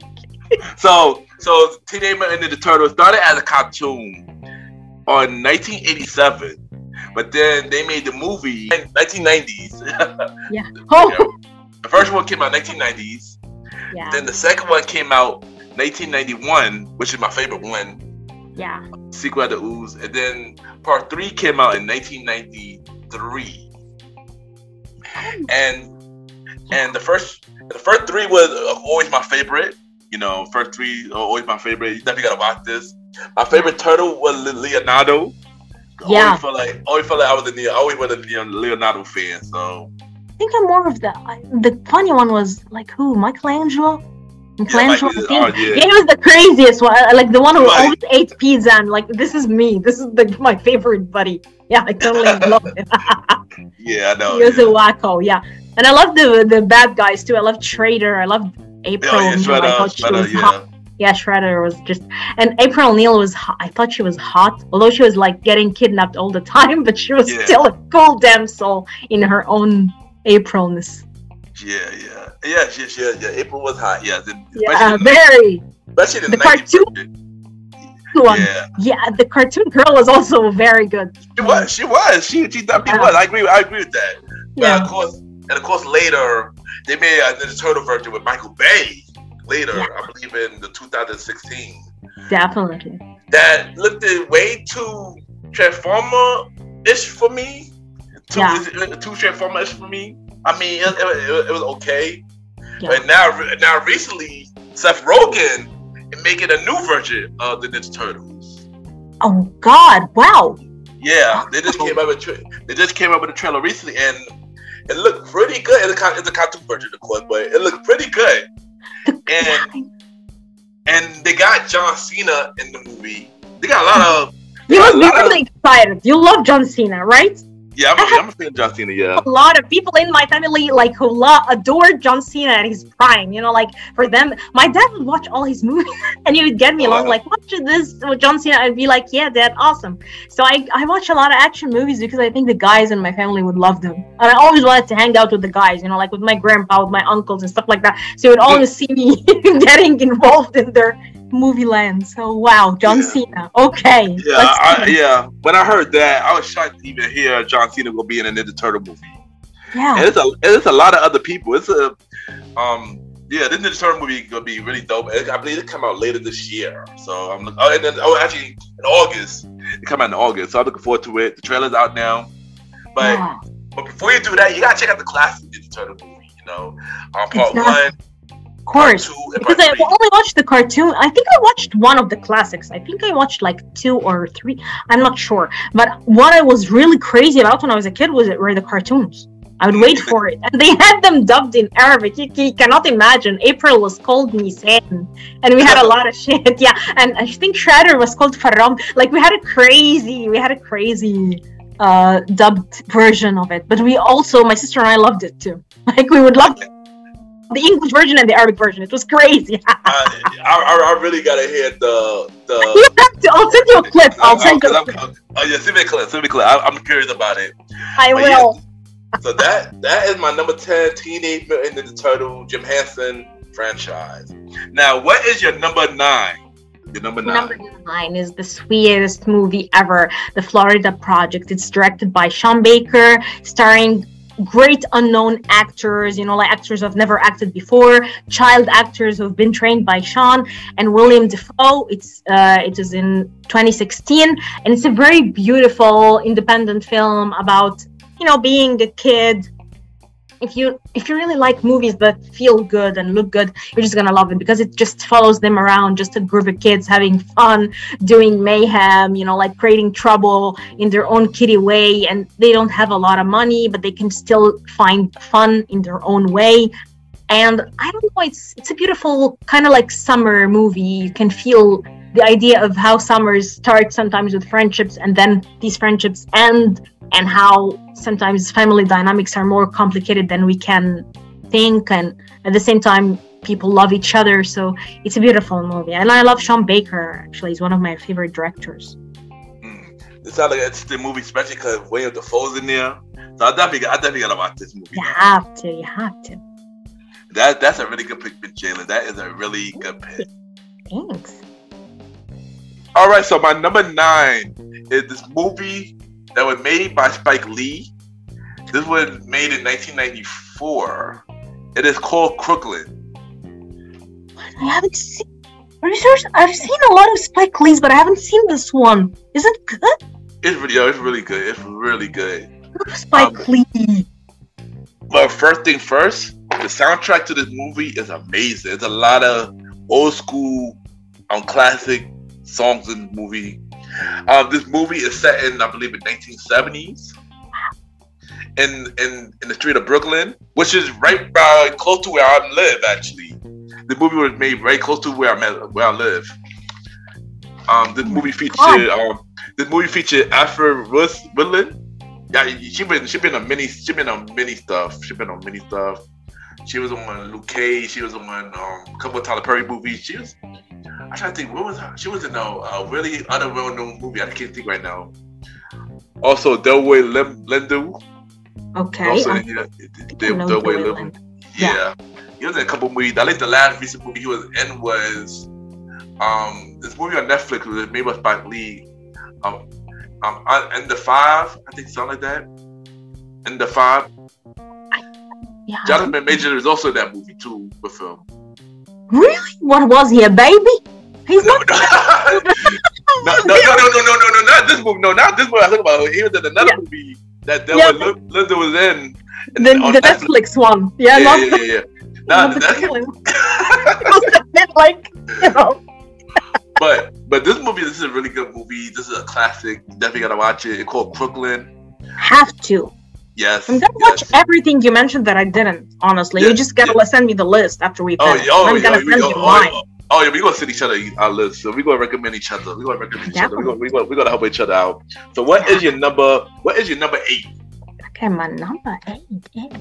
so, so Teenage Mutant Ninja Turtles started as a cartoon on 1987, but then they made the movie in 1990s. yeah. oh the first one came out 1990s. yeah Then the second one came out 1991, which is my favorite one. yeah Secret of the Ooze, and then part three came out in 1993. And and the first the first three was always my favorite. You know, first three are always my favorite. You definitely gotta watch this. My favorite turtle was Leonardo. Yeah. Always felt like always felt like I was a I always was a Leo- Leonardo fan. So i think i'm more of the the funny one was like who michelangelo michelangelo Mike- I oh, yeah. Yeah, he was the craziest one. uh, Like the one who Right. always ate pizza and like this is me. This is the my favorite buddy. Yeah, I totally love it. yeah, I know. he was yeah. a wacko, yeah. And I love the the bad guys too. I love Shredder. I love April. Oh, yeah, O'Neil. I Shredder, thought she Shredder, was yeah. hot. Yeah, Shredder was just and April O'Neil was hot. I thought she was hot, although she was like getting kidnapped all the time, but she was still a cool damsel in her own Aprilness. Yeah, yeah, yeah, yeah, yeah, yeah. April was hot. Yeah, the, Yeah, especially, very the, especially the, the cartoon one. Yeah, Yeah, the cartoon girl was also very good. she was. She was. She, she definitely Yeah. was. I agree. I agree with that. But Yeah. of course, and of course, later they made a Ninja Turtle version with Michael Bay. Later, Yeah. I believe in the 2016, Definitely. that looked way too Transformer ish for me. Too, Yeah. Uh, too Transformer ish for me. I mean, it, it, it was okay. Yeah. But now, now recently, Seth Rogen is making a new version of the Ninja Turtles. Oh God! Wow. Yeah, they just came up with tra- they just came up with a trailer recently, and it looked pretty good. It's a, it's a cartoon version, of course, but it looked pretty good. And and they got John Cena in the movie. They got a lot of You must be of- really excited. You love John Cena, right? Yeah. I'm, a- I'm a fan of John Cena. Yeah, A lot of people in my family like who lo- adore John Cena and his prime. You know, like for them, my dad would watch all his movies, and he would get me along, like watch this with John Cena. I'd be like, yeah, dad, awesome. So I I watch a lot of action movies because I think the guys in my family would love them, and I always wanted to hang out with the guys. You know, like with my grandpa, with my uncles, and stuff like that. So you would always see me getting involved in their movie land. So wow, John Yeah. Cena. Okay. yeah, I, yeah. When I heard that, I was shocked to even hear John Cena will be in a Ninja Turtle movie. yeah. And it's a it's a lot of other people. It's a um yeah, this Ninja Turtle movie gonna be really dope. I believe it come out later this year. So I'm oh, and then oh, actually in August. It come out in August. So I'm looking forward to it. The trailer's out now. But Yeah. but before you do that, you gotta check out the classic Ninja Turtle movie. You know, um, part Exactly. one, course. Because I only watched the cartoon. I think I watched one of the classics. I think I watched like two or three. I'm not sure. But what I was really crazy about when I was a kid was it were the cartoons. I would wait for it, and they had them dubbed in Arabic. You, you cannot imagine. April was called Nisan, and we had a lot of shit. Yeah, and I think Shredder was called Faram. Like we had a crazy, we had a crazy uh dubbed version of it. But we also, my sister and I loved it too. Like we would love the English version and the Arabic version. It was crazy. I, I, I really gotta hear the the. you have to. I'll send you a clip. I'll send you. Cause A I'm- clip. oh yeah, send me a clip. Send me a clip. I, I'm curious about it. I but yeah. will. So that that is my number ten Teenage Mutant Ninja Turtle Jim Henson franchise. Now, what is your number nine? Your number nine. Number nine is the sweetest movie ever, The Florida Project. It's directed by Sean Baker, starring great unknown actors, you know, like actors who've never acted before, child actors who've been trained by Sean and William Dafoe. It's uh, it is in 2016, and it's a very beautiful independent film about you know being a kid. If you if you really like movies that feel good and look good, you're just gonna love it because it just follows them around, just a group of kids having fun, doing mayhem, you know, like creating trouble in their own kiddie way, and they don't have a lot of money, but they can still find fun in their own way. And I don't know, it's it's a beautiful kind of like summer movie. You can feel the idea of how summers start sometimes with friendships and then these friendships end and how sometimes family dynamics are more complicated than we can think and at the same time people love each other so it's a beautiful movie and i love sean baker actually he's one of my favorite directors Mm. It sounds like it's the movie, especially because William Dafoe's in there. So I definitely, I definitely gotta watch this movie. you have to you have to That that's a really good pick, Jaylan. That is a really good pick. thanks All right, so my number nine is this movie that was made by Spike Lee. This was made in 1994. It is called Crooklyn. i haven't seen sure i've seen a lot of spike lee's but i haven't seen this one is it good It's really, yo, it's really good. It's really good. Spike Um, lee But first thing first, the soundtrack to this movie is amazing. It's a lot of old school, um, classic songs in the movie. Um, this movie is set in, I believe, in 1970s, in in in the street of Brooklyn, which is right by, close to where I live. Actually, the movie was made very close to where I met, where I live. Um, this movie featured um, this movie featured Russ Woodland. Yeah, she been she been on many she been on many stuff. She been on many stuff. She was on Luke Cage. She was on um, a couple of Tyler Perry movies. She was. I'm trying to think. What was her? She was in a, a really other well-known movie. I can't think right now. Also, Delroy Lim- Lindu. okay Also, I- yeah, I Delroy Lindu. Lindo. Yeah. He was in a couple movies. I think the last recent movie he was in was um this movie on Netflix was made by Spike Lee. Um, um, and the five, I think something like that. And the five, yeah Jonathan Major is also in that movie too with him. really what was he a baby he's No, not no, no, no, no, no, no, no, no, not this movie. No, not this movie. I think about. He was in another Yeah. movie that Yeah. Delroy Lin- Linda was in. and the, on the Netflix one. Yeah, Yeah, yeah, yeah, yeah. Nah, the that- It been like, you know. but but this movie, this is a really good movie. This is a classic. You definitely gotta watch it. It's called Crooklyn. Have to. Yes. I'm gonna watch everything you mentioned that I didn't. Honestly, you just gotta yeah. send me the list after we Oh, finish. yeah, oh, I'm yeah, gonna we send go- you oh, mine. oh, oh, yeah, we gonna send each other our list. So we gonna recommend each other. We gonna recommend each other. We gonna we gonna we gonna, help each other out. So what is your number? What is your number eight? Okay, my number eight number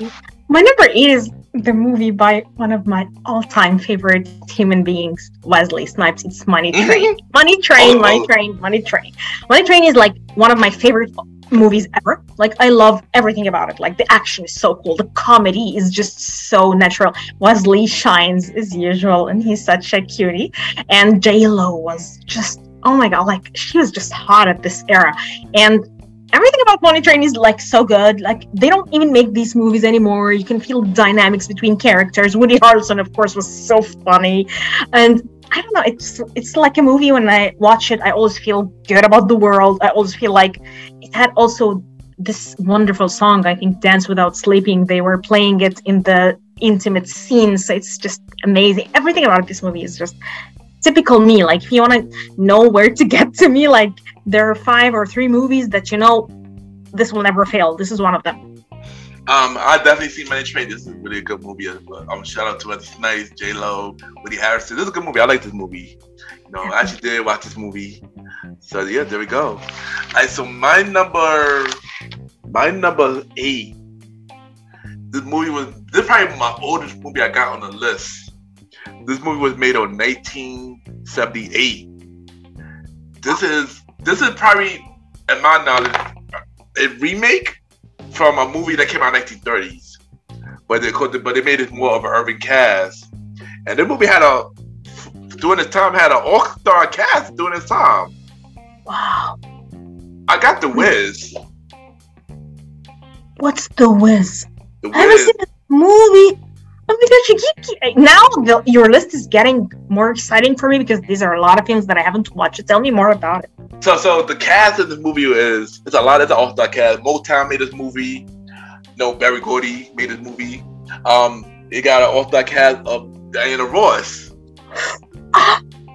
eight. My number eight is the movie by one of my all-time favorite human beings, Wesley Snipes. It's Money Train. Money Train, Oh, Money oh. Train, Money Train. Money Train is like one of my favorite movies ever. Like I love everything about it. Like the action is so cool. The comedy is just so natural. Wesley shines as usual, and he's such a cutie. And J Lo was just oh my god, like she was just hot at this era. And everything about Money Train is like so good. Like they don't even make these movies anymore. You can feel dynamics between characters. Woody Harrelson, of course, was so funny, and I don't know. It's it's like a movie. When I watch it, I always feel good about the world. I always feel like it had also this wonderful song. I think "Dance Without Sleeping." They were playing it in the intimate scenes. It's just amazing. Everything about this movie is just typical me. Like if you want to know where to get to me, like there are five or three movies that you know this will never fail. This is one of them. Um, I definitely see Money Train. This is really a good movie. Um, shout out to Wesley Snipes, J Lo, Woody Harrelson. This is a good movie. I like this movie. You know, I actually did watch this movie. So yeah, there we go. All right, so my number, my number eight. This movie was this is probably my oldest movie I got on the list. This movie was made on 1978. This is this is probably, in my knowledge, a remake from a movie that came out in the 1930s, but they but they made it more of an urban cast. And the movie had a during this time had an all-star cast during this time. Wow. I got the Wiz. What's the Wiz? The I haven't seen this movie. Oh my gosh, you keep, keep- now the, your list is getting more exciting for me because these are a lot of films that I haven't watched. Tell me more about it. So, so the cast in this movie is it's a lot. It's an all-star cast. Motown made this movie. No, Berry Gordy made this movie. Um, it got an all-star cast of Diana Ross,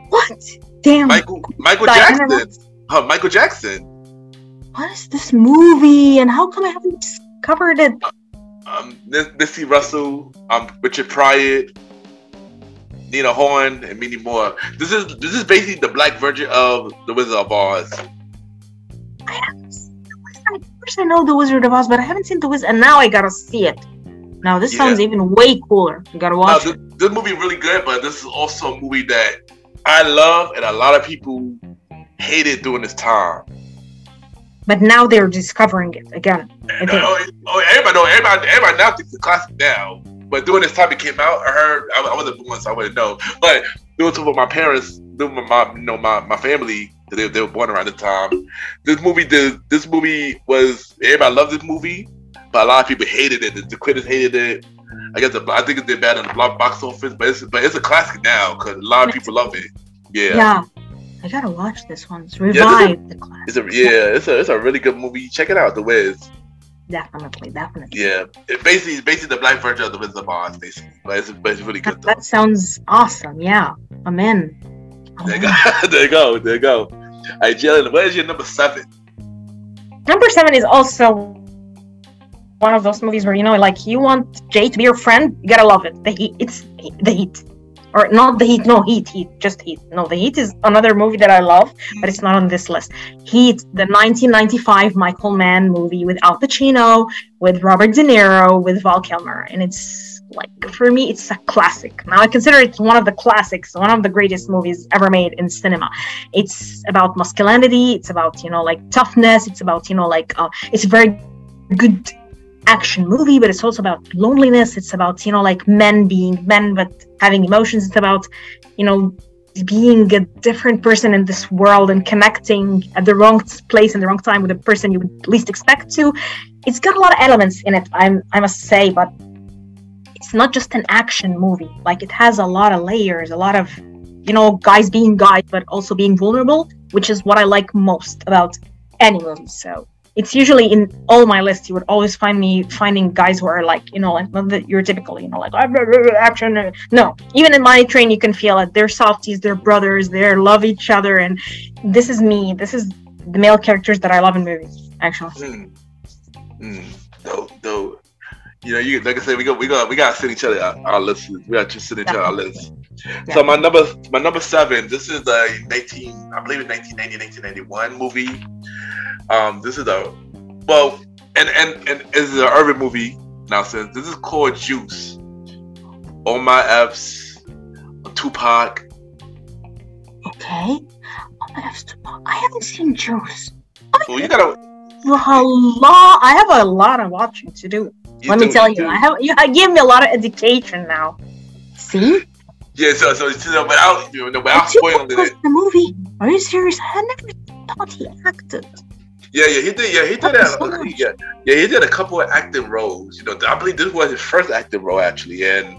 What? Damn. Michael Michael Diana Jackson, huh, Michael Jackson. what is this movie and how come I haven't discovered it? um, N- Nipsey Russell, um, Richard Pryor, Lena Horne, and many more. This is this is basically the black version of The Wizard of Oz. I haven't seen the Wiz. Of course I know The Wizard of Oz, but I haven't seen The Wizard, and now I gotta see it. Now this Yeah. sounds even way cooler. I gotta Now, watch this, it. this movie really good, but this is also a movie that I love, and a lot of people hated during this time. But now they're discovering it again. I think. Uh, oh, oh, everybody know, everybody, everybody now thinks it's a classic now. But during this time it came out, I heard I, I wasn't born, so I wouldn't know. But doing it with my parents, doing my, my you know my, my family, they, they were born around the time. This movie, did, this movie was everybody loved this movie, but a lot of people hated it. The, the critics hated it. I guess the, I think it did bad in the block box office, but it's but it's a classic now because a lot of people love it. Yeah, Yeah. I gotta watch this one. It's revived the class. it's a yeah, it's a it's a really good movie. Check it out, The Wiz. Definitely, definitely. Yeah, it basically it's basically the black version of The Wizard of Oz, basically. But it's, but it's really good though. That sounds awesome. Yeah, I'm in. I'm There you in. go. there you go. There you go. All right, Jaylan, where's your number seven? Number seven is also one of those movies where you know, like, you want Jay to be your friend, you gotta love it. The Heat. It's the Heat, or not the Heat. No Heat. Heat. Just Heat. No, the Heat is another movie that I love, but it's not on this list. Heat, the 1995 Michael Mann movie with Al Pacino, with Robert De Niro, with Val Kilmer, and it's like for me, it's a classic. Now I consider it one of the classics, one of the greatest movies ever made in cinema. It's about masculinity. It's about you know like toughness. It's about you know like uh, it's very good action movie, but it's also about loneliness. It's about you know like men being men but having emotions. It's about you know being a different person in this world and connecting at the wrong place and the wrong time with a person you would least expect to. It's got a lot of elements in it. I'm I must say, but it's not just an action movie. Like it has a lot of layers, a lot of you know guys being guys, but also being vulnerable, which is what I like most about any movie. So it's usually in all my lists. You would always find me finding guys who are like, you know, like not the, your typical, you know, like "Ah, action. uh," No, even in my train, you can feel it. They're softies, they're brothers, they love each other, and this is me. This is the male characters that I love in movies. Actually, Mm. Mm. Though, you know, you like I said, we got we got we got to send each other our, our lists. We got to just send each other our lists. So my number my number seven. This is the nineteen, I believe it's 1990, 1991 movie. Um, this is a well, and and and this is an urban movie. Now, since this is called Juice, on my F's, Tupac. okay. Oh, I, have to, I haven't seen Juice. Well, you gotta. A lot. I have a lot of watching to do. You Let me tell you. I have you I give me a lot of education now. See? Yeah, so so, so without you know, without spoiling it. the movie. Are you serious? I never thought he acted. Yeah, yeah, he did. Yeah, he did that. Yeah, yeah, he did a couple of acting roles. You know, I believe this was his first acting role actually, and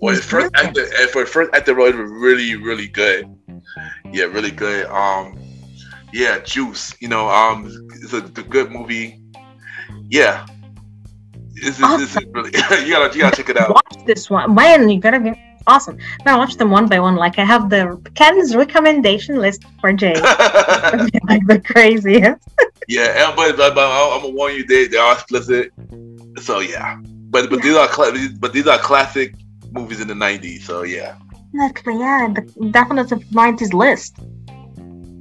for his first acting, and for his first acting role, it was really, really good. Yeah, really good. Um, yeah, Juice. You know, um, it's a, it's a good movie. Yeah, this is, Awesome. this is really you gotta you gotta check it out. Watch this one. Man, you gotta be awesome. Now watch them one by one. Like I have the Ken's recommendation list for Jay. like the craziest. yeah, and, but, but, but I'm gonna warn you, they they are explicit. So yeah, but but these are but these are classic movies in the '90s. So yeah. Exactly, yeah, the definite 90s list.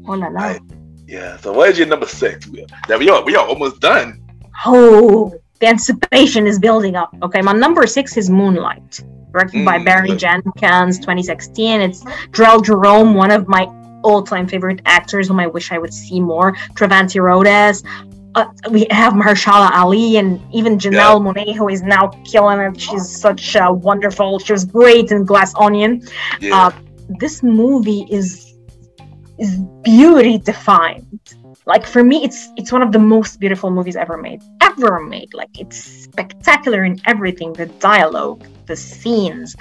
Oh la la. Right. Yeah. So what is your number six? We are, we are we are almost done. Oh, the anticipation is building up. Okay, my number six is Moonlight, directed by Mm. Barry Jenkins, 2016. It's Jharrel Jerome, one of my all-time favorite actors whom I wish I would see more. Trevante Rhodes. Uh, we have Mahershala Ali and even Janelle Monáe, who is now killing it. She's such a wonderful. She was great in Glass Onion. Yeah. Uh, this movie is is beauty defined. Like for me, it's it's one of the most beautiful movies ever made. Ever made. Like it's spectacular in everything. The dialogue, the scenes,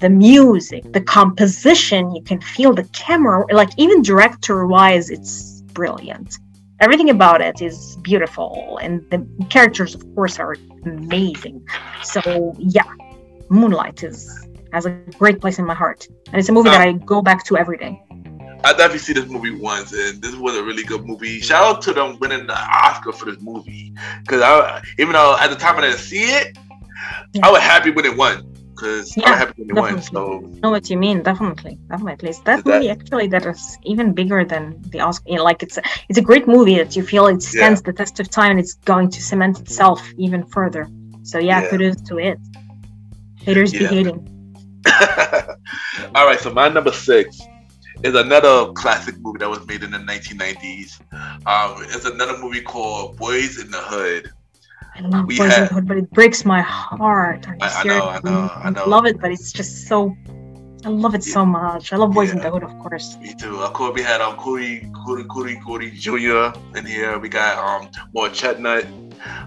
the music, the composition. You can feel the camera. Like even director wise, it's brilliant. Everything about it is beautiful, and the characters, of course, are amazing. So yeah, Moonlight is has a great place in my heart, and it's a movie that I go back to every day. I definitely see this movie once, and this was a really good movie. Shout out to them winning the Oscar for this movie, because I even though at the time I didn't see it, I was happy when it won, because I Yeah, was happy when it won. definitely. So I know what you mean. Definitely, definitely. It's that Is that- movie actually that is even bigger than the Oscar. You know, like it's a, it's a great movie that you feel it stands the test of time and it's going to cement itself even further. So yeah, Yeah. kudos to it. Haters be Yeah. hating. All right, so my number six is another classic movie that was made in the 1990s. Um, it's another movie called Boys in the Hood. I love We Boys in had- the Hood, but it breaks my heart. You I- I know. I know, I know. love it, but it's just so. I love it so much. I love Boys in the Hood, of course. Me too. Of course, we had um, Cody, Cody, Cody, Cody Jr. in here. We got um, Morris Chestnut.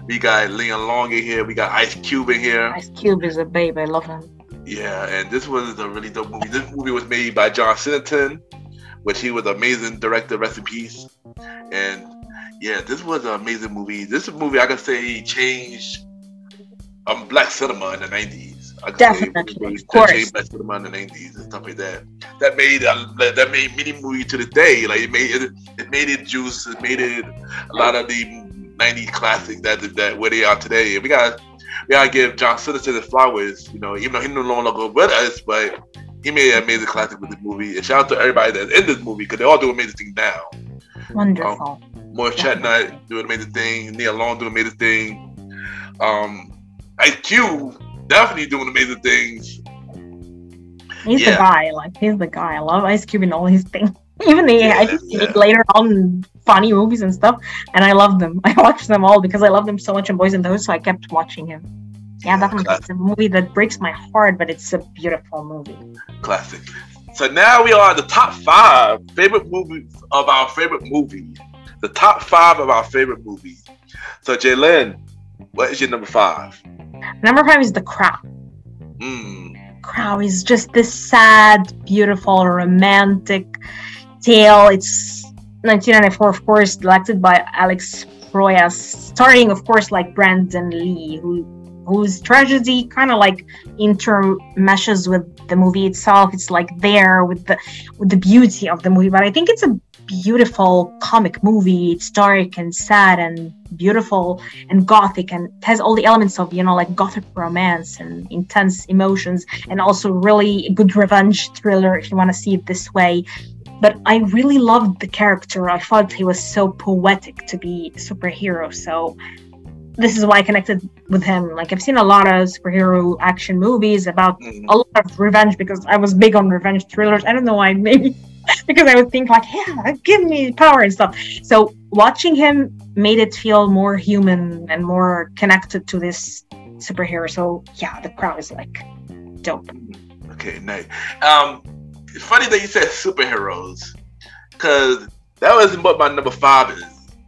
We got Nia Long in here. We got Ice Cube in here. Ice Cube is a babe. I love him. Yeah, and this was a really dope movie. This movie was made by John Singleton, which he was an amazing director, rest in peace. And yeah, this was an amazing movie. This movie I could say changed um black cinema in the nineties. I Definitely, of course. changed black cinema in the nineties and stuff like that. That made uh, that made many movies to the day. Like it made it, it made it juice. It made it a lot of the '90s classics that that where they are today. And we got we gotta give John Citizen his flowers. You know, even though he no longer with us, but he made an amazing classic with this movie. And shout out to everybody that's in this movie because they all do amazing things now. Wonderful. Morris Chestnut doing amazing thing. Nia Long doing amazing thing. Um, IQ definitely doing amazing things. He's Yeah. the guy. Like he's the guy. I love Ice Cube and all his things. Even the Yeah, I just see yeah. later on funny movies and stuff, and I love them. I watch them all because I love them so much in Boys in the Hood, so I kept watching him. Yeah, definitely. classic. It's a movie that breaks my heart, but it's a beautiful movie. classic. So now we are at the top five favorite movies of our favorite movies. The top five of our favorite movies. So Jaylan, what is your number five? Number five is The Crow. Mm, Crow is just this sad, beautiful, romantic tale. It's 1994, of course, directed by Alex Proyas, starring, of course, like Brandon Lee, who whose tragedy kind of like intermeshes with the movie itself. It's like there with the with the beauty of the movie, but I think it's a beautiful comic movie. It's dark and sad and beautiful and gothic and has all the elements of you know like gothic romance and intense emotions and also really good revenge thriller if you want to see it this way but i really loved the character. I thought he was so poetic to be superhero so this is why i connected with him. Like i've seen a lot of superhero action movies about mm, a lot of revenge because i was big on revenge thrillers. I don't know why maybe because i would think like yeah give me power and stuff. So watching him made it feel more human and more connected to this superhero. So yeah the crowd is like dope. Okay, nice. Um, funny that you said superheroes, because that was what my number five is.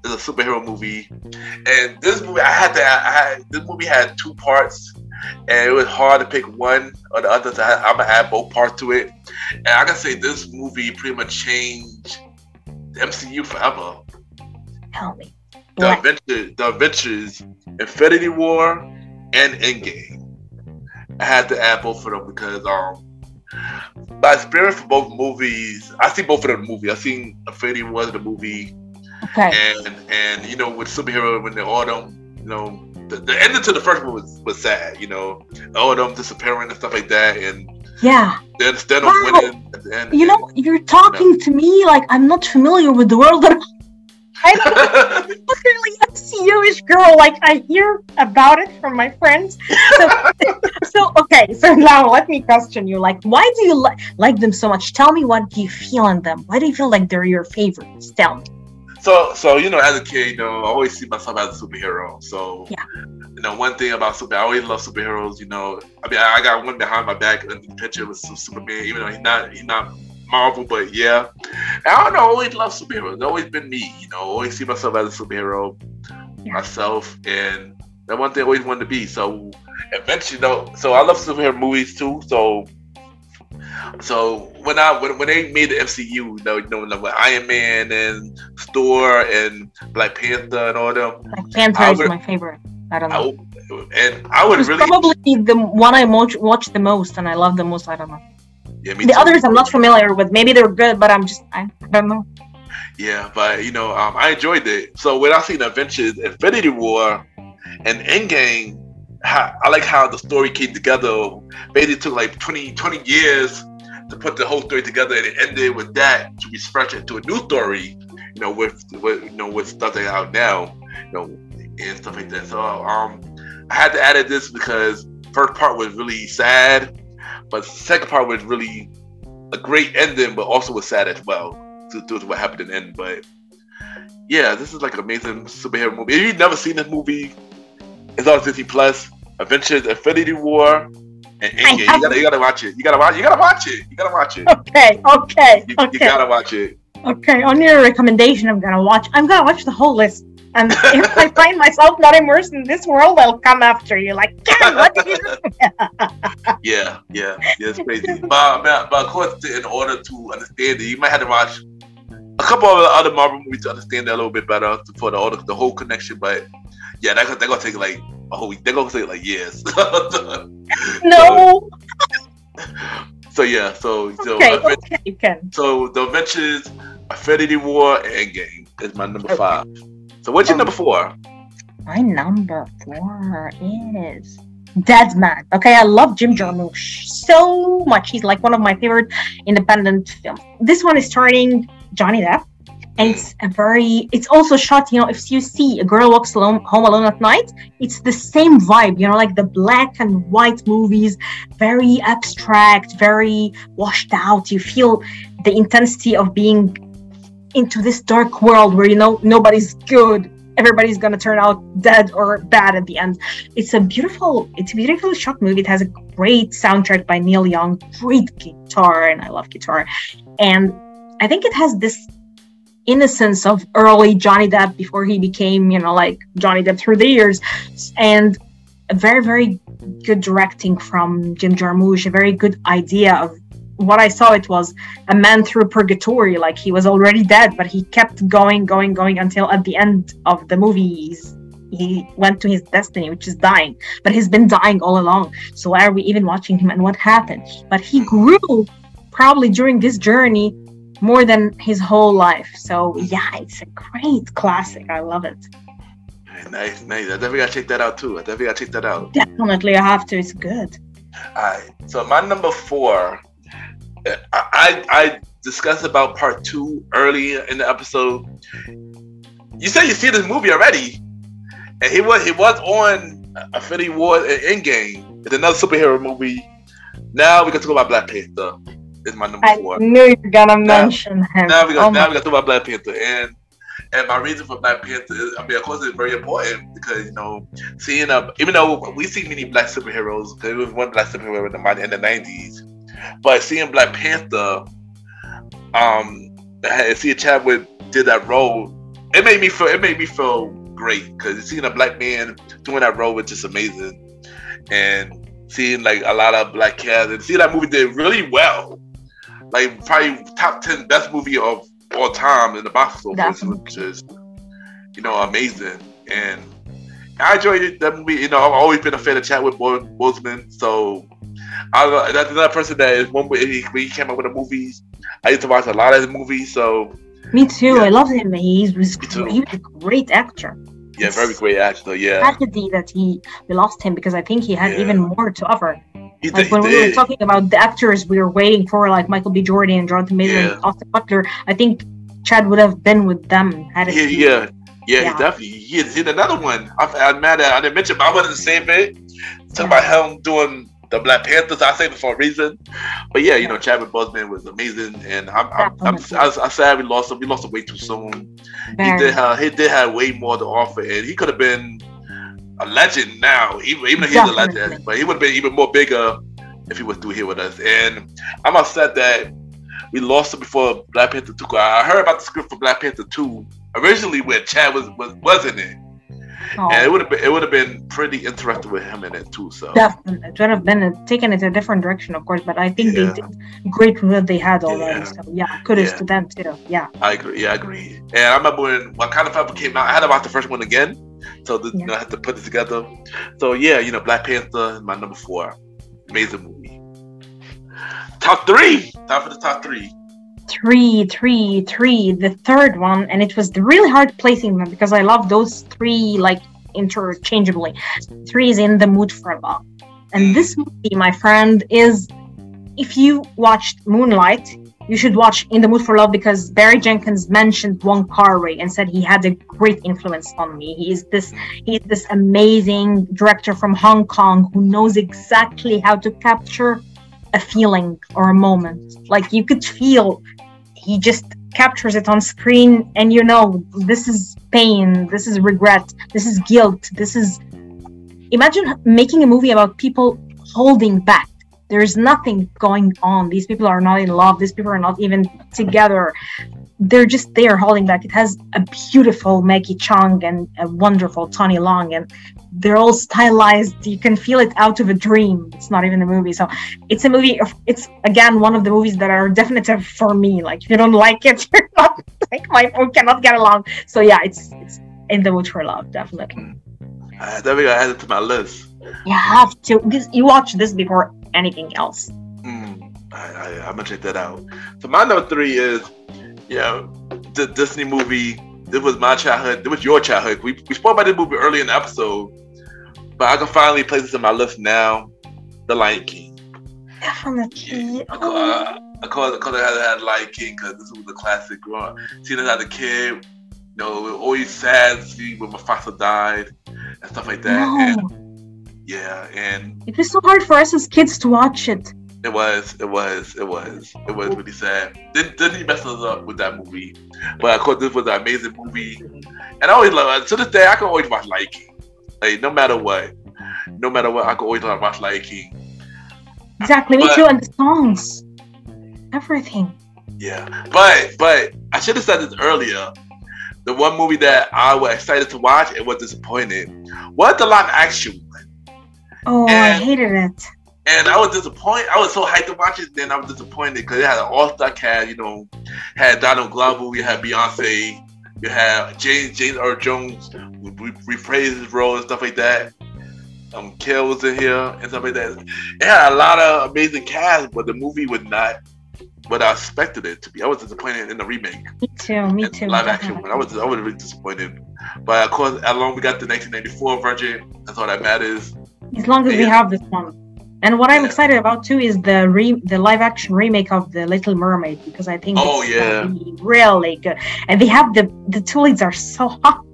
is a superhero movie, and this movie I had to. I had this movie had two parts, and it was hard to pick one or the other. So I, I'm gonna add both parts to it, and I can say this movie pretty much changed the MCU forever. Tell me. The What? adventure, the adventures, Infinity War, and Endgame. I had to add both of them because um my experience for both movies, I see both of them movies. I seen Infinity War the movie, Okay. and and you know with superhero when all them, you know, the, the ending to the first one was, was sad. You know, all of them disappearing and stuff like that, and Yeah. then instead of Wow. winning at the end, You know, you're talking to me like I'm not familiar with the world. That I'm not really MCU-ish girl. Like I hear about it from my friends. So, so okay. So now let me question you. Like, why do you li- like them so much? Tell me what do you feel in them? Why do you feel like they're your favorites? Tell me. So, so you know, as a kid, you know, I always see myself as a superhero. So, Yeah. you know, one thing about super, I always love superheroes. You know, I mean, I, I got one behind my back in the picture with Su- Superman, even though he's not, he's not Marvel, but yeah. I don't know, I always love superheroes. It's always been me. You know, always see myself as a superhero myself, and that one thing I always wanted to be. So, eventually, though, so I love superhero movies too. So. So when I when, when they made the MCU, you know, you know, like with Iron Man and Thor and Black Panther and all them, Like Panther I is my favorite. I don't I know. would, and I would really, probably the one I watch, watch the most and I love the most. I don't know. Yeah, me The too. others I'm not familiar with. Maybe they're good, but I'm just I, don't know. yeah, but you know, um, I enjoyed it. So when I seen Avengers, Infinity War, and Endgame, how, I like how the story came together. Basically, took like 20, 20 years to put the whole story together, and it ended with that to be stretched into a new story. You know, with, with you know with stuff that's out now, you know, and stuff like that. So um, I had to add it this because first part was really sad, but the second part was really a great ending, but also was sad as well to, to what happened in the end. But yeah, this is like an amazing superhero movie. If you've never seen this movie, it's on Disney Plus. Avengers: Infinity War and Endgame. You gotta, you gotta watch it. You gotta watch. You gotta watch it. You gotta watch it. Okay, okay, You, you gotta watch it. okay. On your recommendation, I'm gonna watch. I'm gonna watch the whole list. And if I find myself not immersed in this world, I'll come after you. Like, what did you do? Yeah, yeah, yeah. It's crazy. but, but, but of course, in order to understand it, you might have to watch a couple of other Marvel movies to understand that a little bit better for the the, whole connection. But yeah, that, they're gonna take like a whole week. They're gonna take like years. No. so yeah, so so Okay, okay, you can. so the Avengers, Infinity War, and Endgame is my number Okay. five. So what's your Um, number four? My number four is Dead Man. Okay, I love Jim Jarmusch so much. He's like one of my favorite independent films. This one is starring Johnny Depp. And it's a very, it's also shot, you know, if you see a girl walks alone, home alone at night, it's the same vibe, you know, like the black and white movies, very abstract, very washed out. You feel the intensity of being into this dark world where, you know, nobody's good everybody's gonna turn out dead or bad at the end. It's a beautiful, it's a beautifully shot movie. It has a great soundtrack by Neil Young, great guitar, and I love guitar. And I think it has this innocence of early Johnny Depp before he became, you know, like Johnny Depp through the years, and a very, very good directing from Jim Jarmusch. A very good idea of what I saw. It was a man through purgatory. Like he was already dead, but he kept going, going, going until at the end of the movie, he went to his destiny, which is dying. But he's been dying all along. So why are we even watching him and what happened? But he grew probably during this journey more than his whole life. So yeah, it's a great classic. I love it. Nice, nice. I definitely gotta check that out too. I definitely gotta check that out. Definitely, I have to. It's good. Alright, so my number four, I, I I discussed about part two early in the episode. You said you see this movie already, and he was he was on Infinity War and Endgame. It's another superhero movie. Now we can talk about Black Panther. Is my number I four. knew you were gonna mention him. Now we got Oh now we got to talk about Black Panther and and my reason for Black Panther is I mean of course it's very important because you know seeing a even though we see many black superheroes there was one black superhero in the in the nineties but seeing Black Panther um and see Chadwick did that role it made me feel it made me feel great because seeing a black man doing that role was just amazing, and seeing like a lot of black cast and seeing that movie did really well, like probably top ten best movie of all time in the box office, which is you know amazing and. I enjoyed that movie. You know, I've always been a fan of Chadwick Boseman, so I, that's another person that is one when he, he came up with the movies. I used to watch a lot of his movies, so me too. Yeah. I love him. He was he was a great actor. Yeah, it's very great actor. Yeah, tragedy that he we lost him because I think he had yeah. even more to offer. He like did, when we were talking about the actors we were waiting for, like Michael B. Jordan and Jonathan Major yeah. and Austin Butler, I think Chad would have been with them. Had it yeah, yeah, yeah, yeah, he definitely. He did another one. I, I'm mad at. I didn't mention, but I wanted to save it. Talk yeah. about him doing the Black Panthers. I say it for a reason. But yeah, you know, Chadwick Boseman was amazing, and I'm, I'm, I'm, I'm, I'm sad we lost him. We lost him way too soon. Very. He did have he did have way more to offer, and he could have been a legend now. Even even though he's a legend, but he would have been even more bigger if he was still here with us. And I'm upset that we lost him before Black Panther two. I heard about the script for Black Panther two originally where Chad was was wasn't it. Oh. And it would have been it would have been pretty interesting with him in it too. So definitely, it would have been taken it a different direction, of course. But I think yeah. they did great with what they had already. Yeah. So yeah, kudos yeah. to them too. Yeah, I agree. Yeah, I agree. And I remember when Wakanda Forever came out, I had to watch the first one again. So the, you know, I had to put it together. So yeah, you know, Black Panther, my number four, amazing movie. Top three. Time for the top three three, three, three, the third one, and it was really hard placing them because I love those three like interchangeably. Three is in the mood for love. And this hmm. movie, my friend, is if you watched Moonlight, you should watch In the Mood for Love because Barry Jenkins mentioned Wong Kar Wai and said he had a great influence on me. He is this he is this amazing director from Hong Kong who knows exactly how to capture a feeling or a moment. Like you could feel he just captures it on screen and you know this is pain, this is regret, this is guilt, this is imagine making a movie about people holding back. There's nothing going on. These people are not in love. These people are not even together. They're just there holding back. It has a beautiful Maggie Cheung and a wonderful Tony Leung, and they're all stylized. You can feel it out of a dream. It's not even a movie. So it's a movie. Of, it's again one of the movies that are definitive for me. Like if you don't like it, you're not like my phone cannot get along. So yeah, it's it's in the mood for love, definitely. I gotta add it to my list. You have to you watch this before anything else. Mm, I, I, I'm gonna check that out. So my number three is, you know, the Disney movie. This was my childhood. This was your childhood. We, we spoke about this movie early in the episode, but I can finally place this in my list now. The Lion King. Definitely. Yeah, oh. I call it because I had, had Lion King because this was a classic. Growing seeing it as a kid, you know, always sad to see when my father died and stuff like that. No. And, yeah, and it was so hard for us as kids to watch it. It was, it was, it was, it was really sad. Didn't, didn't he mess us up with that movie? But of course, this was an amazing movie, and I always love it. To this day, I can always watch Lion King. Like no matter what, no matter what, I can always watch Lion King. Exactly, but, me too. And the songs, everything. Yeah, but but I should have said this earlier. The one movie that I was excited to watch and was disappointed was the live action one. Oh, and, I hated it. And I was disappointed. I was so hyped to watch it, then I was disappointed because it had an all-star cast. You know, had Donald Glover, we had Beyonce, you have James James Earl Jones we reprise his role and stuff like that. Um, Kel was in here and stuff like that. It had a lot of amazing cast, but the movie was not what I expected it to be. I was disappointed in the remake. Me too. Me too. Live action one. I was I was really disappointed. But of course, as long as we got the 1994 version, that's all that matters. As long as and, we have this one. And what I'm excited about too is the re- the live action remake of the Little Mermaid because I think oh yeah really good and they have the the two leads are so hot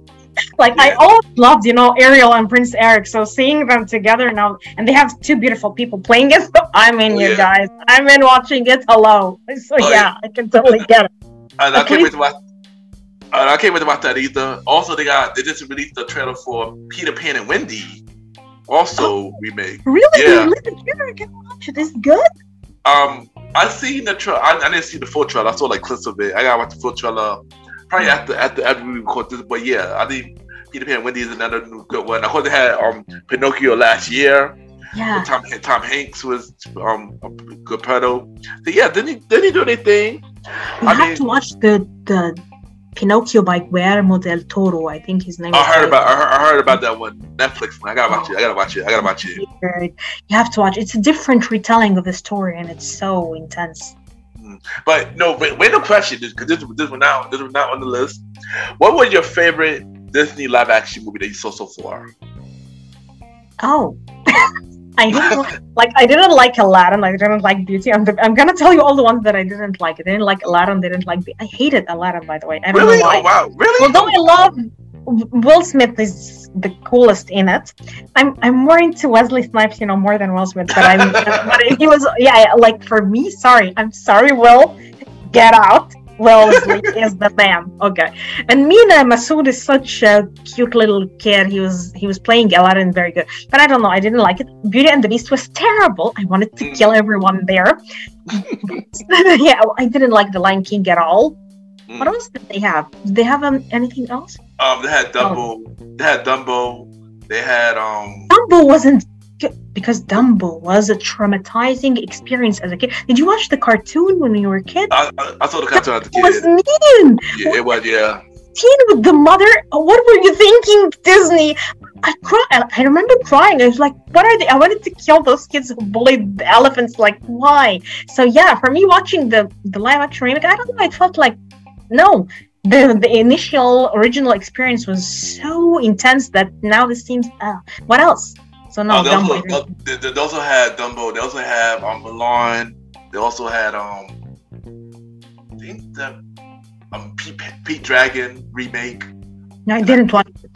like yeah. I always loved, you know, Ariel and Prince Eric. So seeing them together now, and they have two beautiful people playing it. So I'm in, oh, you yeah. guys. I'm in watching it. Hello. So oh, yeah, yeah, I can totally get it. And I can't wait to watch. And I can't wait to watch that either. Also, they got they just released the trailer for Peter Pan and Wendy. Also oh, remake. Really? Yeah. Can watch it. Is good. Um, I seen the trailer. I, I, didn't see the full trailer. I saw like clips of it. I gotta watch the full trailer probably after after after we record this. But yeah, I think Peter Pan Wendy is another good one. Of course, they had um Pinocchio last year. Yeah. Tom Tom Hanks was um Geppetto. So yeah, didn't he didn't he do anything? You I have mean- to watch the the Pinocchio by Guillermo del Toro. I think his name. I is heard about I heard, I heard about that one Netflix. one. I gotta watch it. I gotta watch it. I gotta watch it. You have to watch. It's a different retelling of the story, and it's so intense. Mm. But no, wait, wait no question because this this one not this was not on the list. What was your favorite Disney live action movie that you saw so far? Oh. I didn't like. I didn't like Aladdin. I didn't like Beauty. I'm, I'm gonna tell you all the ones that I didn't like. I didn't like Aladdin. Didn't like. Be- I hated Aladdin, by the way. I don't Really? know why. Oh wow, really? Although I love Will Smith is the coolest in it. I'm I'm more into Wesley Snipes, you know, more than Will Smith. But I'm but he was yeah, like for me, sorry. I'm sorry, Will. Get out. Wesley is the man. Okay. And Mena Massoud is such a cute little kid. He was he was playing Aladdin very good. But I don't know, I didn't like it. Beauty and the Beast was terrible. I wanted to kill everyone there. yeah, I didn't like the Lion King at all. Mm. What else did they have? Did they have um, anything else? Um, they had Dumbo. They had Dumbo. They had um. Dumbo wasn't because Dumbo was a traumatizing experience as a kid. Did you watch the cartoon when you were a kid? I, I, I saw the cartoon as a It was kid. mean. Yeah, it was. Yeah. Teen with the mother. What were you thinking, Disney? I cried. I remember crying. I was like, "What are they?" I wanted to kill those kids who bullied the elephants. Like, why? So yeah, for me, watching the the live action remake, I don't know. I felt like, no, the the initial original experience was so intense that now this seems. Uh, what else? So no, Oh, they, also, uh, they, they also had Dumbo. They also have um Mulan. They also had um. I think the um Pete, Pete Dragon remake, No, I didn't watch it.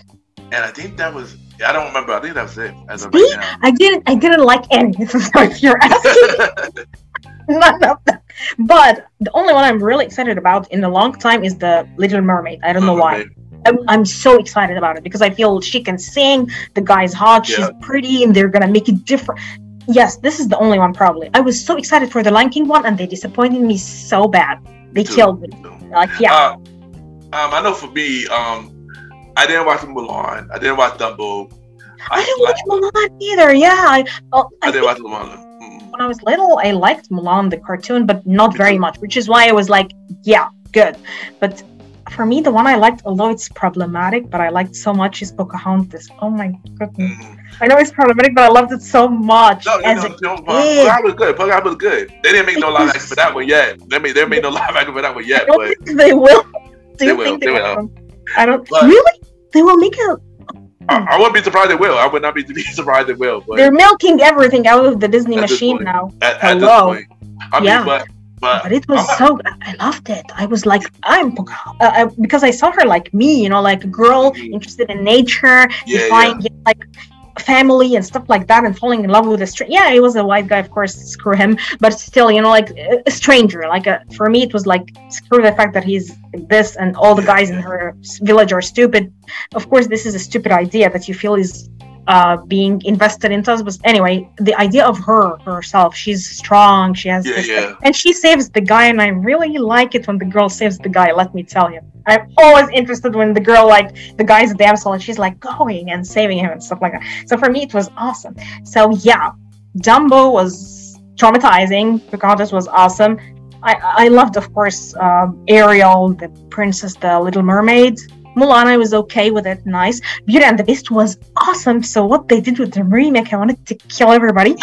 and I think that was. I don't remember. I think that was it as See? right. I didn't. I didn't like any. So if you're asking, none of them. But the only one I'm really excited about in a long time is the Little Mermaid. I don't know why. I'm, I'm so excited about it because I feel she can sing. The guy's hot. She's pretty, and they're gonna make it different. Yes, this is the only one probably. I was so excited for the Lion King one, and they disappointed me so bad. They Too. killed me. Like yeah, Uh, um, I know for me, um, I didn't watch Mulan. I didn't watch Dumbo. I didn't watch Mulan either. Yeah, I, oh, I I didn't watch Mulan. Mm. when I was little, I liked Mulan the cartoon, but not very much, which is why I was like, yeah, good. But for me, the one I liked, although it's problematic, but I liked so much is Pocahontas. Oh my goodness. Mm. I know it's problematic, but I loved it so much. No, as no, a no, kid. Pokemon was good. Pokemon was good. They didn't make no live action for that one yet. They made they made no live action for that one yet. But they will. Do They you will, think they will. will? I don't. But- really? They will make a. I, I wouldn't be surprised they will. I would not be, be surprised they will. But They're milking everything out of the Disney machine point. now. at, at Hello. point, I mean, Yeah. but but But it was so. I loved it. I was like, I'm uh, uh, because I saw her like me, you know, like a girl Mhm. interested in nature, yeah, defying like family and stuff like that, and falling in love with a stranger. Yeah, it was a white guy, of course. Screw him. But still, you know, like a stranger. Like a, for me, it was like screw the fact that he's this and all the guys in her village are stupid. Of course, this is a stupid idea that you feel is uh being invested into us but anyway the idea of her herself she's strong she has Yeah, this yeah. and she saves the guy and i really like it when the girl saves the guy let me tell you. I'm always interested when the girl like the guy's a damsel and she's like going and saving him and stuff like that. So for me it was awesome. So yeah dumbo was traumatizing. Pocahontas was awesome. I i loved of course um, ariel the princess the little mermaid Mulan, I was okay with it, nice. Beauty and the Beast was awesome. So what they did with the remake, I wanted to kill everybody.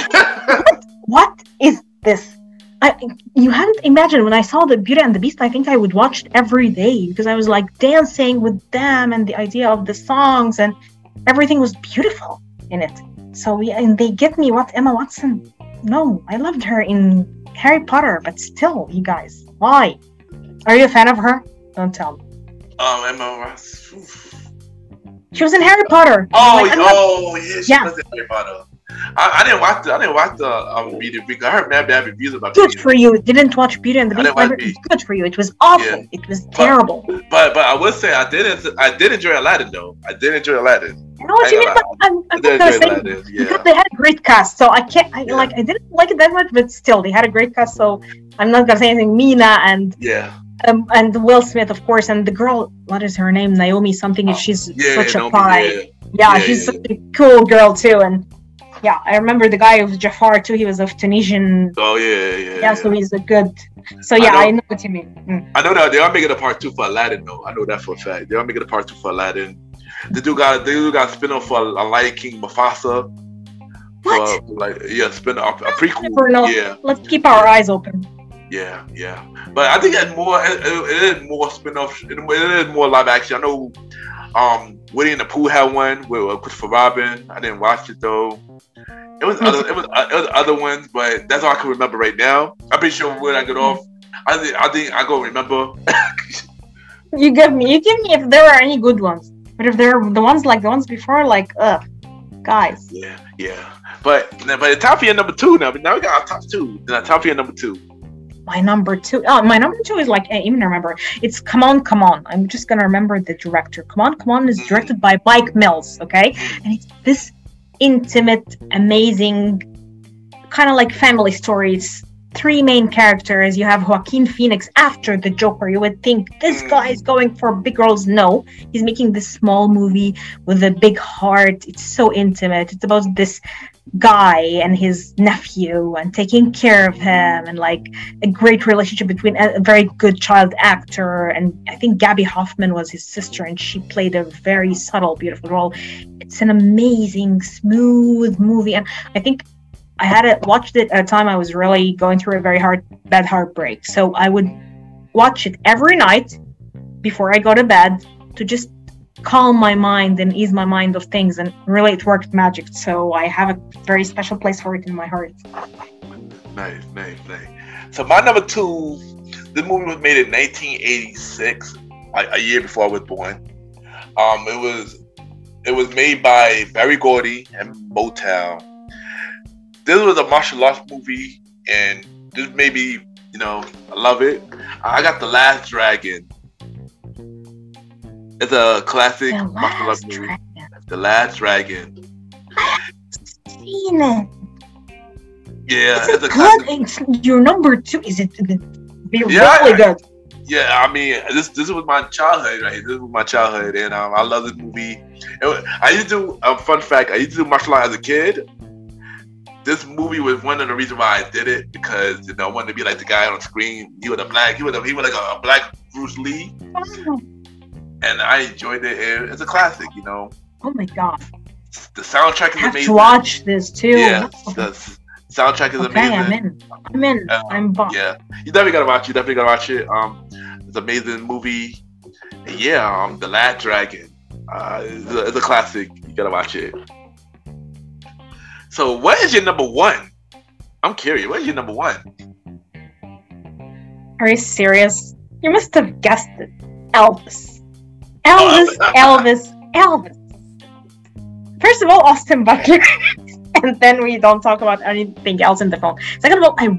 what is this? I, you haven't imagined when I saw the Beauty and the Beast. I think I would watch it every day because I was like dancing with them and the idea of the songs and everything was beautiful in it. So yeah, and they get me what Emma Watson. No, I loved her in Harry Potter, but still, you guys, why? Are you a fan of her? Don't tell me. Um, Emma Ross. oof. She was in Harry Potter. Oh, Like, oh, yeah, she Yeah. was in Harry Potter. I, I didn't watch the I didn't watch the um Beauty and the Beast. I heard mad bad reviews about good Beauty. for you. Didn't watch Beauty and the Beast. didn't Never- Good for you. It was awful. Yeah. It was terrible. But but I would say I did I did enjoy Aladdin though. I did enjoy Aladdin. I know what you mean, but I'm, I I'm not gonna say Aladdin. because they had a great cast. So I can't. I Yeah. like. I didn't like it that much, but still, they had a great cast. So I'm not gonna say anything. Mena and Yeah. Um, and Will Smith, of course, and the girl. What is her name? Naomi something. Oh, she's Yeah, such a pie. yeah. Yeah, Yeah, she's yeah. such a cool girl too. And yeah, I remember the guy of Jafar too. He was of Tunisian. Oh yeah, yeah. Yeah, so he's a good. So yeah, I I know. know, what you mean. Mm. I know that they are making a part two for Aladdin though. I know that for a fact. They are making a part two for Aladdin. The dude got the dude got spin off for a Lion King Mufasa. What? For, like yeah, spin off a prequel. Yeah, Let's keep our eyes open. Yeah, yeah. But I think it's more. It, it, it is more spin off. It, it is more live action. I know. Um, Woody and the Pooh had one with uh, Christopher Robin. I didn't watch it though. It was other. It was, uh, it was other ones, but that's all I can remember right now. I'm pretty sure when I get off, I think I think I go remember. You give me. You give me if there are any good ones. But if they're the ones like the ones before, like ugh, guys. Yeah, yeah. But but it's time for your number two now. But now we got our top two. Now time for your number two. My number two. Oh, my number two is like I even remember. It's Come On, Come On. I'm just gonna remember the director. Come On, Come On is directed by Mike Mills. Okay, and it's this intimate, amazing, kind of like family story. It's three main characters. You have Joaquin Phoenix after the Joker. You would think this mm. guy is going for big roles. No, he's making this small movie with a big heart. It's so intimate. It's about this guy and his nephew and taking care of him and like a great relationship between a, very good child actor and I think Gaby Hoffmann was his sister and she played a very subtle, beautiful role. It's an amazing, smooth movie, and I think I had it watched it at a time I was really going through a very hard, bad heartbreak. So I would watch it every night before I go to bed to just calm my mind and ease my mind of things and really it worked magic so i have a very special place for it in my heart Nice, nice, nice. So my number two, this movie was made in 1986, a, year before I was born. Um, it was it was made by Berry Gordy and Motown. This was a martial arts movie, and this maybe you know I love it. I got The Last Dragon. It's a classic The martial arts Last movie. Dragon. The Last Dragon. Seen it. Yeah, Is it's it a classic. good? It's your number two. Is it Yeah, really good? Yeah, I mean, this this was my childhood, right? This was my childhood, and um, I love this movie. Was- I used to do. Um, fun fact: I used to do martial art as a kid. This movie was one of the reasons why I did it because you know I wanted to be like the guy on the screen. He was a black. He was a, he was like a, a black Bruce Lee, and I enjoyed it. It's a classic, you know. Oh my god! The soundtrack I is have amazing. to watch this too. Yeah, the soundtrack is okay, amazing. I'm in. I'm in. Um, I'm bought. Yeah, you definitely gotta watch. it. You definitely gotta watch it. Um, it's an amazing movie. And yeah, um, The Last Dragon. Uh, it's a, it's a classic. You gotta watch it. So, what is your number one? I'm curious. What is your number one? Are you serious? You must have guessed it. Elvis. Elvis, Elvis, Elvis. First of all, Austin Butler. and then we don't talk about anything else in the film. Second of all, I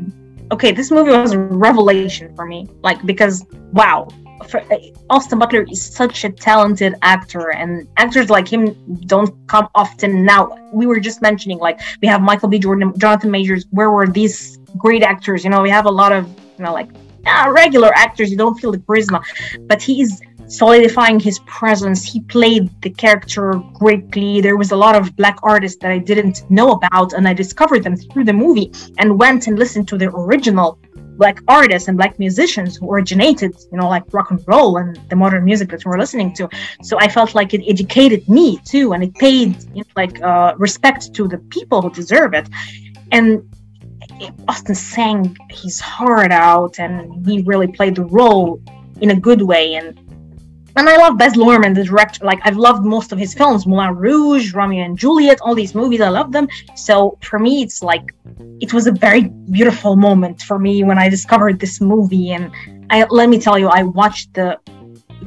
okay, this movie was a revelation for me. Like because wow. For, uh, Austin Butler is such a talented actor, and actors like him don't come often now. We were just mentioning, like, we have Michael B. Jordan, Jonathan Majors. Where were these great actors? You know, we have a lot of, you know, like uh, regular actors. You don't feel the charisma, but he's solidifying his presence. He played the character greatly. There was a lot of black artists that I didn't know about, and I discovered them through the movie and went and listened to the original black artists and black musicians who originated, you know, like rock and roll and the modern music that we're listening to. So I felt like it educated me too, and it paid you know, like uh, respect to the people who deserve it. And Austin sang his heart out, and he really played the role in a good way. And and I love Baz Luhrmann, the director. Like I've loved most of his films, Moulin Rouge, Romeo and Juliet, all these movies. I love them. So for me, it's like it was a very beautiful moment for me when I discovered this movie. And I let me tell you, I watched the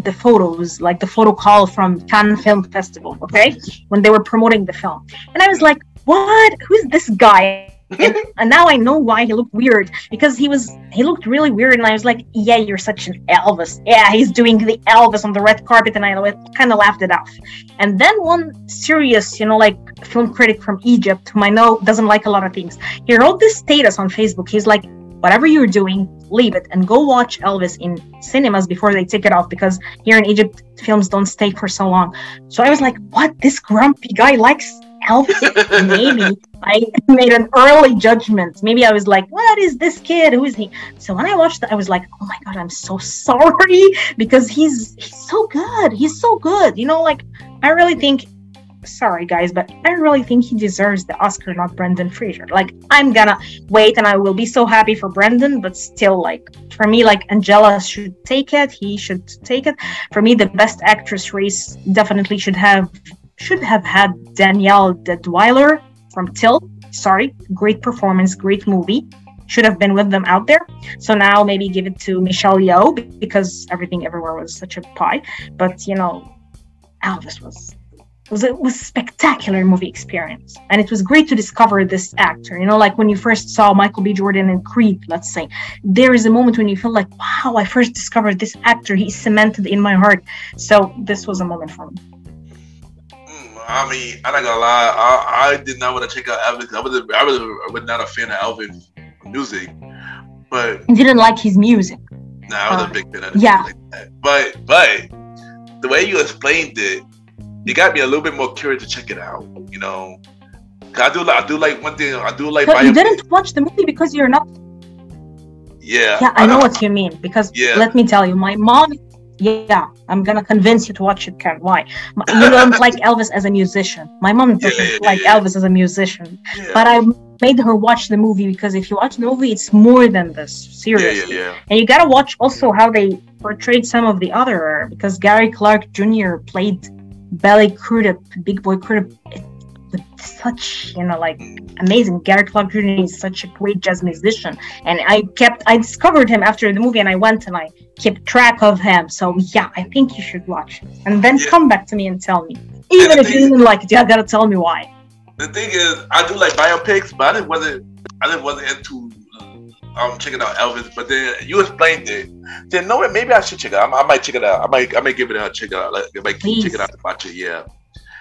the photos, like the photo call from Cannes Film Festival, okay, when they were promoting the film, and I was like, "What? Who's this guy?" And, now I know why he looked weird because he was he looked really weird, and I was like, "Yeah, you're such an Elvis. Yeah, he's doing the Elvis on the red carpet," and I kind of laughed it off. And then one serious, you know, like film critic from Egypt, whom I know doesn't like a lot of things, he wrote this status on Facebook. He's like, "Whatever you're doing, leave it and go watch Elvis in cinemas before they take it off because here in Egypt films don't stay for so long. So I was like, what? This grumpy guy likes Maybe I made an early judgment. Maybe I was like, what is this kid? Who is he? So when I watched it, I was like, oh my god, I'm so sorry because he's he's so good. He's so good. You know, like I really think sorry guys, but I really think he deserves the Oscar, not Brendan Fraser. Like I'm gonna wait and I will be so happy for Brendan, but still like for me, like Angela should take it, he should take it. For me, the best actress race definitely should have should have had Danielle Deadwyler from Till. Sorry, great performance, great movie. Should have been with them out there. So now maybe give it to Michelle Yeoh because everything everywhere was such a pie. But you know, Elvis was was it was spectacular movie experience and it was great to discover this actor you know like when you first saw michael b jordan in creed let's say there is a moment when you feel like wow i first discovered this actor he's cemented in my heart so this was a moment for me I mean, I'm not gonna lie. I, I did not want to check out Elvis. I was I was, I was not a fan of Elvis music, but I didn't like his music nah, I was Uh, a big fan of it yeah. like that. But but the way you explained it, it got me a little bit more curious to check it out. You know, I do like I do like one thing. I do like but you didn't watch the movie because you're not Yeah, yeah i know what you mean because Yeah. let me tell you my mom yeah i'm gonna convince you to watch it Ken. why you don't like elvis as a musician my mom doesn't yeah, like yeah. elvis as a musician yeah. but I made her watch the movie because if you watch the movie, it's more than this. Seriously, and you gotta watch also how they portrayed some of the other because Gary Clark Jr. played Belly Crudup, Big Boy Crudup, with such you know like mm. amazing. Gary Clark Jr. is such a great jazz musician, and I kept I discovered him after the movie, and I went and I kept track of him. So yeah, I think you should watch it, and then Yeah. come back to me and tell me. Even if you didn't like it, you gotta tell me why. The thing is, I do like biopics, but I didn't wasn't I didn't wasn't into um checking out Elvis. But then you explained it. Then no, maybe I should check it out. I, I might check it out. I might I might give it a check it out. Like I might Please. check it out to watch it. Yeah.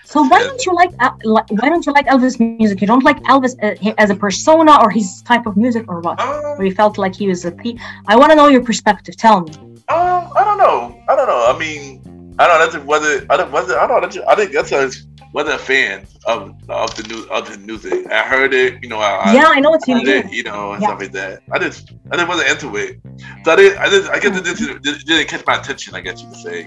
So why don't you like, uh, like why don't you like Elvis music? You don't like Elvis uh, as a persona or his type of music or what? Um, Or you felt like he was a thief? I want to know your perspective. Tell me. um, I don't know. I don't know. I mean, I don't know. That's wasn't. I don't. Wasn't. I don't. know. I think that's a, wasn't a fan of of the new of the music. I heard it. You know. I, yeah, I know what you mean. you know, and Yeah. stuff like that. I just, I just wasn't into it. So I didn't, I just, I guess it didn't, it didn't catch my attention. I guess you could say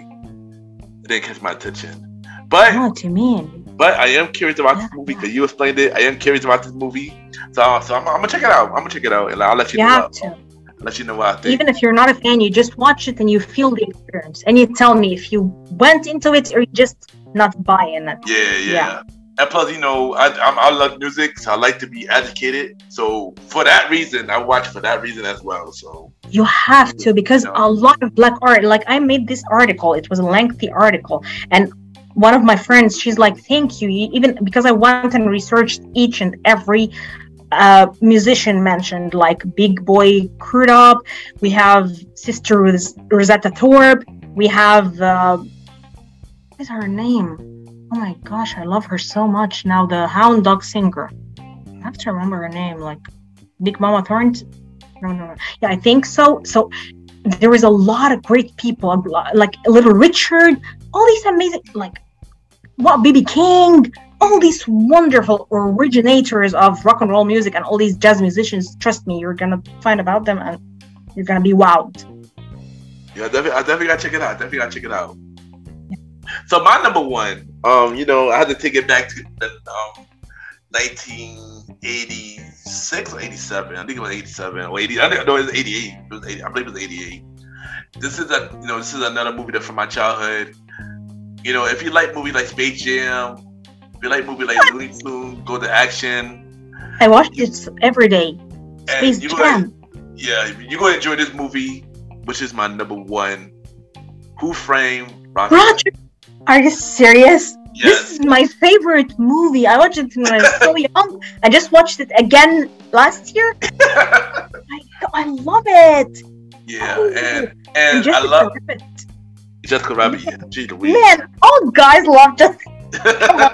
it didn't catch my attention. But, know what you mean. but I am curious about this movie because you explained it. I am curious about this movie, so, so I'm, I'm gonna check it out. I'm gonna check it out, and I'll let you You know. have to. I'll let you know what I think. Even if you're not a fan, you just watch it and you feel the experience, and you tell me if you went into it or you just not buying it. yeah, yeah. Yeah. And plus, you know, I, I'm, I love music, so I like to be educated. So for that reason, I watch for that reason as well. So You have to because Yeah. a lot of black art. Like I made this article. It was a lengthy article, and one of my friends, she's like, "Thank you." Even because I went and researched each and every uh, musician mentioned, like Big Boy Crudup. We have Sister Ros- Rosetta Tharpe. We have uh, what is her name? Oh my gosh, I love her so much now. The Hound Dog singer. I have to remember her name, like Big Mama Thornton. No, no, no. Yeah, I think so. So there is a lot of great people, like Little Richard, all these amazing, like what BB King, all these wonderful originators of rock and roll music, and all these jazz musicians. Trust me, you're gonna find about them, and you're gonna be wowed. Yeah, I definitely, I definitely gotta check it out. Definitely gotta check it out. So my number one, um, you know, I had to take it back to the um, 1986 or 87. I think it was 87 or 80. I think no, it was 88. It was 80. I believe it was 88. This is a, you know, this is another movie that from my childhood. You know, if you like movies like Space Jam, if you like movies like Looney Tunes, Go to Action, I watch this every day. Space you gonna, Jam. yeah, you're gonna enjoy this movie, which is my number one. Who Framed Roger? Roger, are you serious? This is my favorite movie. I watched it when I was so young. I just watched it again last year. I, I love it. yeah, Oh. and And I love Rabbit. Jessica Rabbit. Yeah, Louise. Man, all guys love Jessica. Come on,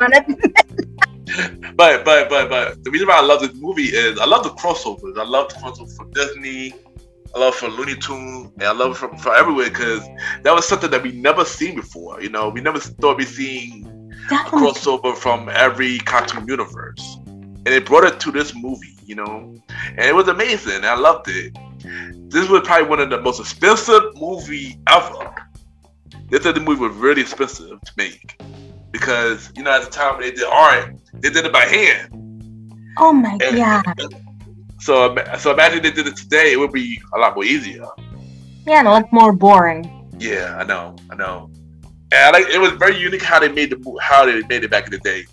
but but but but the reason why I love this movie is I love the crossovers. I love the crossover from Disney I love it for Looney Tunes, and I love it from, from everywhere because that was something that we never seen before. You know, we never thought we'd seen a crossover from every cartoon universe, and it brought it to this movie. You know, and it was amazing. I loved it. This was probably one of the most expensive movie ever. They said the movie was really expensive to make because you know at the time they did art, they did it by hand. Oh my And- god. So, so imagine they did it today, it would be a lot more easier. Yeah, and a lot more boring. Yeah, I know, I know. And I like it was very unique how they made the how they made it back in the day.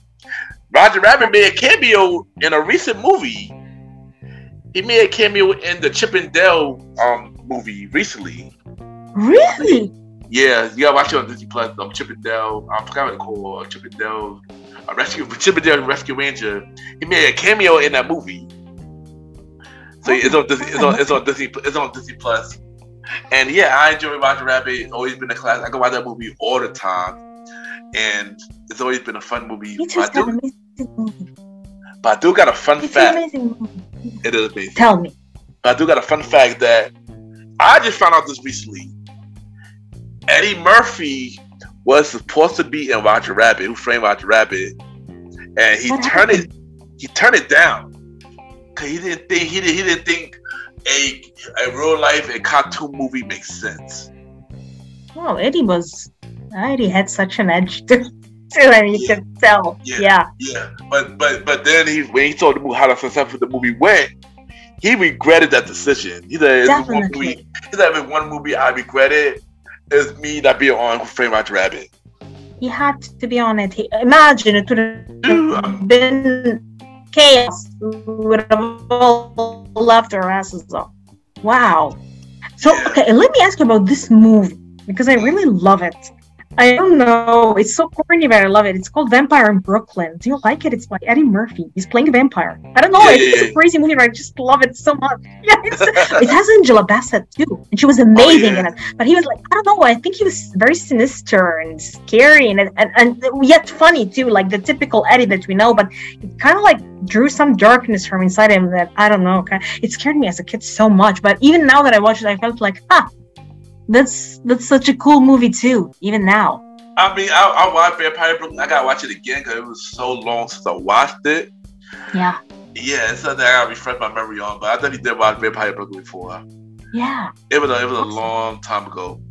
Roger Rabbit made a cameo in a recent movie. He made a cameo in the Chip and Dale um movie recently. Really? Yeah, you gotta watch it on Disney Plus. Um, Chip and Dale, I forgot what it's called. Chip and Dale, uh, Rescue Chip and Dale Rescue Ranger. He made a cameo in that movie. So it's on Disney. It's on, it's on Disney. It's on Disney Plus. And yeah, I enjoy Roger Rabbit. It's always been a class. I can watch that movie all the time, and it's always been a fun movie. Me too. It's an Badu, amazing movie. Badu got a fun It's fact. amazing movie. It is amazing. Tell me. Badu got a fun fact that I just found out this recently. Eddie Murphy was supposed to be in Roger Rabbit, who framed Roger Rabbit, and he What turned it. He turned it down because he didn't think he didn't, he didn't think a a real life a cartoon movie makes sense. Well, Eddie was. Eddie had such an edge to, to him. You Yeah. could tell. Yeah. Yeah. Yeah, but but but then he when he saw the movie how successful the movie went, he regretted that decision. He said, "It's one movie." He said, "If one movie I regretted is me that be on Framed Roger Rabbit." He had to be on it. He, imagine it would have Dude, been chaos. We would have all left our asses off. Wow. So, Yeah. okay, let me ask you about this movie because I really love it. I don't know. It's so corny, but I love it. It's called Vampire in Brooklyn. Do you like it? It's by Eddie Murphy. He's playing a vampire. I don't know. Yeah, I yeah, think it's yeah. a crazy movie, but I just love it so much. Yeah, it's, it has Angela Bassett too, and she was amazing Oh, in it. But he was like, I don't know. I think he was very sinister and scary, and and, and yet funny too, like the typical Eddie that we know. But it kind of like drew some darkness from inside him that I don't know. It scared me as a kid so much. But even now that I watch it, I felt like, ah, that's that's such a cool movie too. Even now, I mean, I, I watched Vampire Brooklyn. I gotta watch it again because it was so long since I watched it. yeah, Yeah, it's something I gotta refresh my memory on. But I definitely did watch Vampire Brooklyn before. yeah. It was a, it was a long time ago.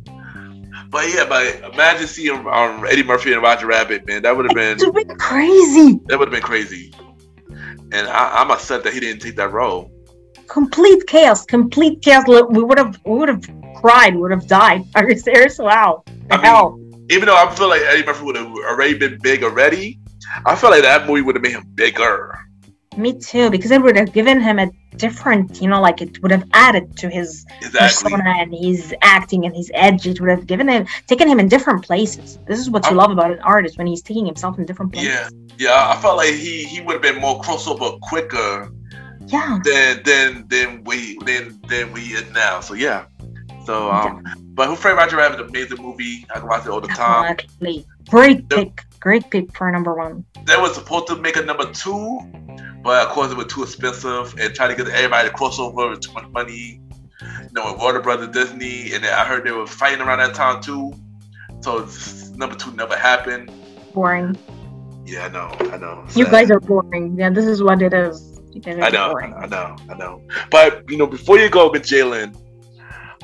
But yeah, but imagine seeing um, Eddie Murphy and Roger Rabbit, man. That would have been bit crazy. that would have been crazy. And I, I'm upset that he didn't take that role. Complete chaos. Complete chaos. We would have we would have cried. Would have died. Are you serious? Wow. The I mean. Even though I feel like Eddie Murphy would have already been big already, I feel like that movie would have made him bigger. Me too, because it would have given him a different, you know, like it would have added to his Exactly. persona and his acting and his edge. It would have given him, taken him in different places. This is what you I'm- love about an artist when he's taking himself in different places. Yeah, yeah. I felt like he he would have been more crossover quicker Yeah. than than than we than than we is now. So yeah. So um, but Who Framed Roger Rabbit? Amazing movie. I can watch it all the time. Definitely. Great The- pick. Great pick for number one. They were supposed to make a number two, but of course it was too expensive and trying to get everybody to cross over with too much money. You know, with Warner Brothers, Disney, and I heard they were fighting around that time too. So number two never happened. Boring. Yeah, I know, I know. You guys are boring. Yeah, this is what it is. You guys I know. I know, I know. But you know, before you go with Jaylan,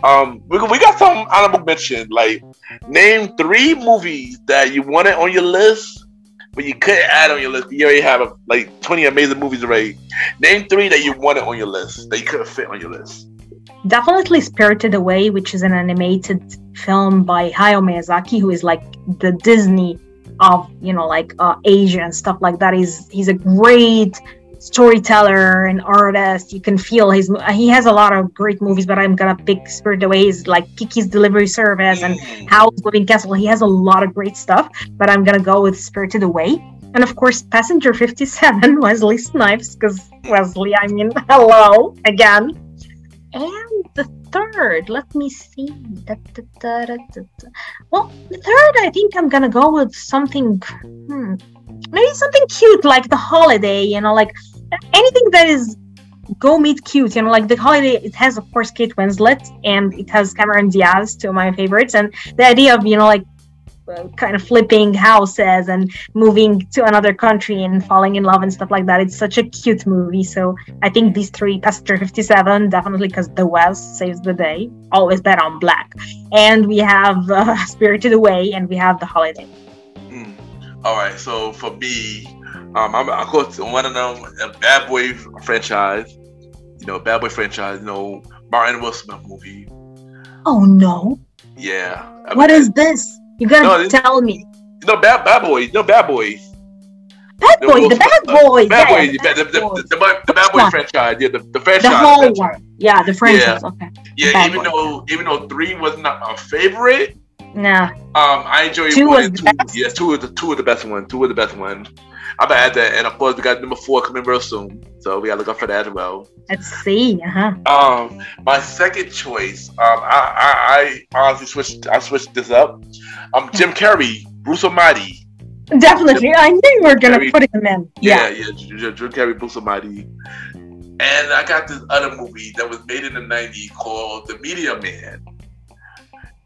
um, we, we got some honorable mention. Like, name three movies that you wanted on your list, but you couldn't add on your list. You already have like twenty amazing movies already. Name three that you wanted on your list that you couldn't fit on your list. Definitely Spirited Away, which is an animated film by Hayao Miyazaki, who is like the Disney of you know like uh, Asia and stuff like that. He's he's a great storyteller and artist. You can feel his he has a lot of great movies, but I'm gonna pick Spirited Away. Is like Kiki's Delivery Service and Mm. Howl's Moving Castle. He has a lot of great stuff, but I'm gonna go with Spirited Away. And of course, Passenger 57, Wesley Snipes, because Wesley, I mean, hello again. And the third, let me see. Da, da, da. Well, the third, I think I'm gonna go with something, hmm, maybe something cute like the holiday, you know, like anything that is go meet cute. You know, like the holiday, it has of course Kate Winslet and it has Cameron Diaz, two of my favorites, and the idea of you know like kind of flipping houses and moving to another country and falling in love and stuff like that. It's such a cute movie. So I think these three, Passenger 57, definitely because the West saves the day, always bet on black. And we have uh, Spirited Away and we have The Holiday. Mm. All right, so for me, um, I'm of course one of them, a Bad Boy franchise. You know, Bad Boy franchise. You know, Martin Will Smith movie. Oh no! Yeah. I what mean, is this? You gotta no, tell me. No, Bad Bad Boys. No Bad Boys. Bad Boys, the Bad Boys, Bad Boys, the, the, the, the, the Bad Boy franchise, yeah, the, the franchise, the whole one, yeah, the franchise, yeah. okay. Yeah, even though even though three was not my favorite, nah, um, I enjoy two one and two. Yeah, two of the two of the best one, two of the best ones. I'm gonna add that, and of course we got number four coming real soon, so we gotta look out for that as well. Let's see. Uh-huh. Um, my second choice, um, I, I, I honestly switched. I switched this up. Um, Jim Carrey, Bruce Almighty. Definitely, Jim, I knew you were gonna Carrey, put him in. Yeah, yeah, yeah Jim Carrey, Bruce Almighty. And I got this other movie that was made in the '90s called The Meteor Man.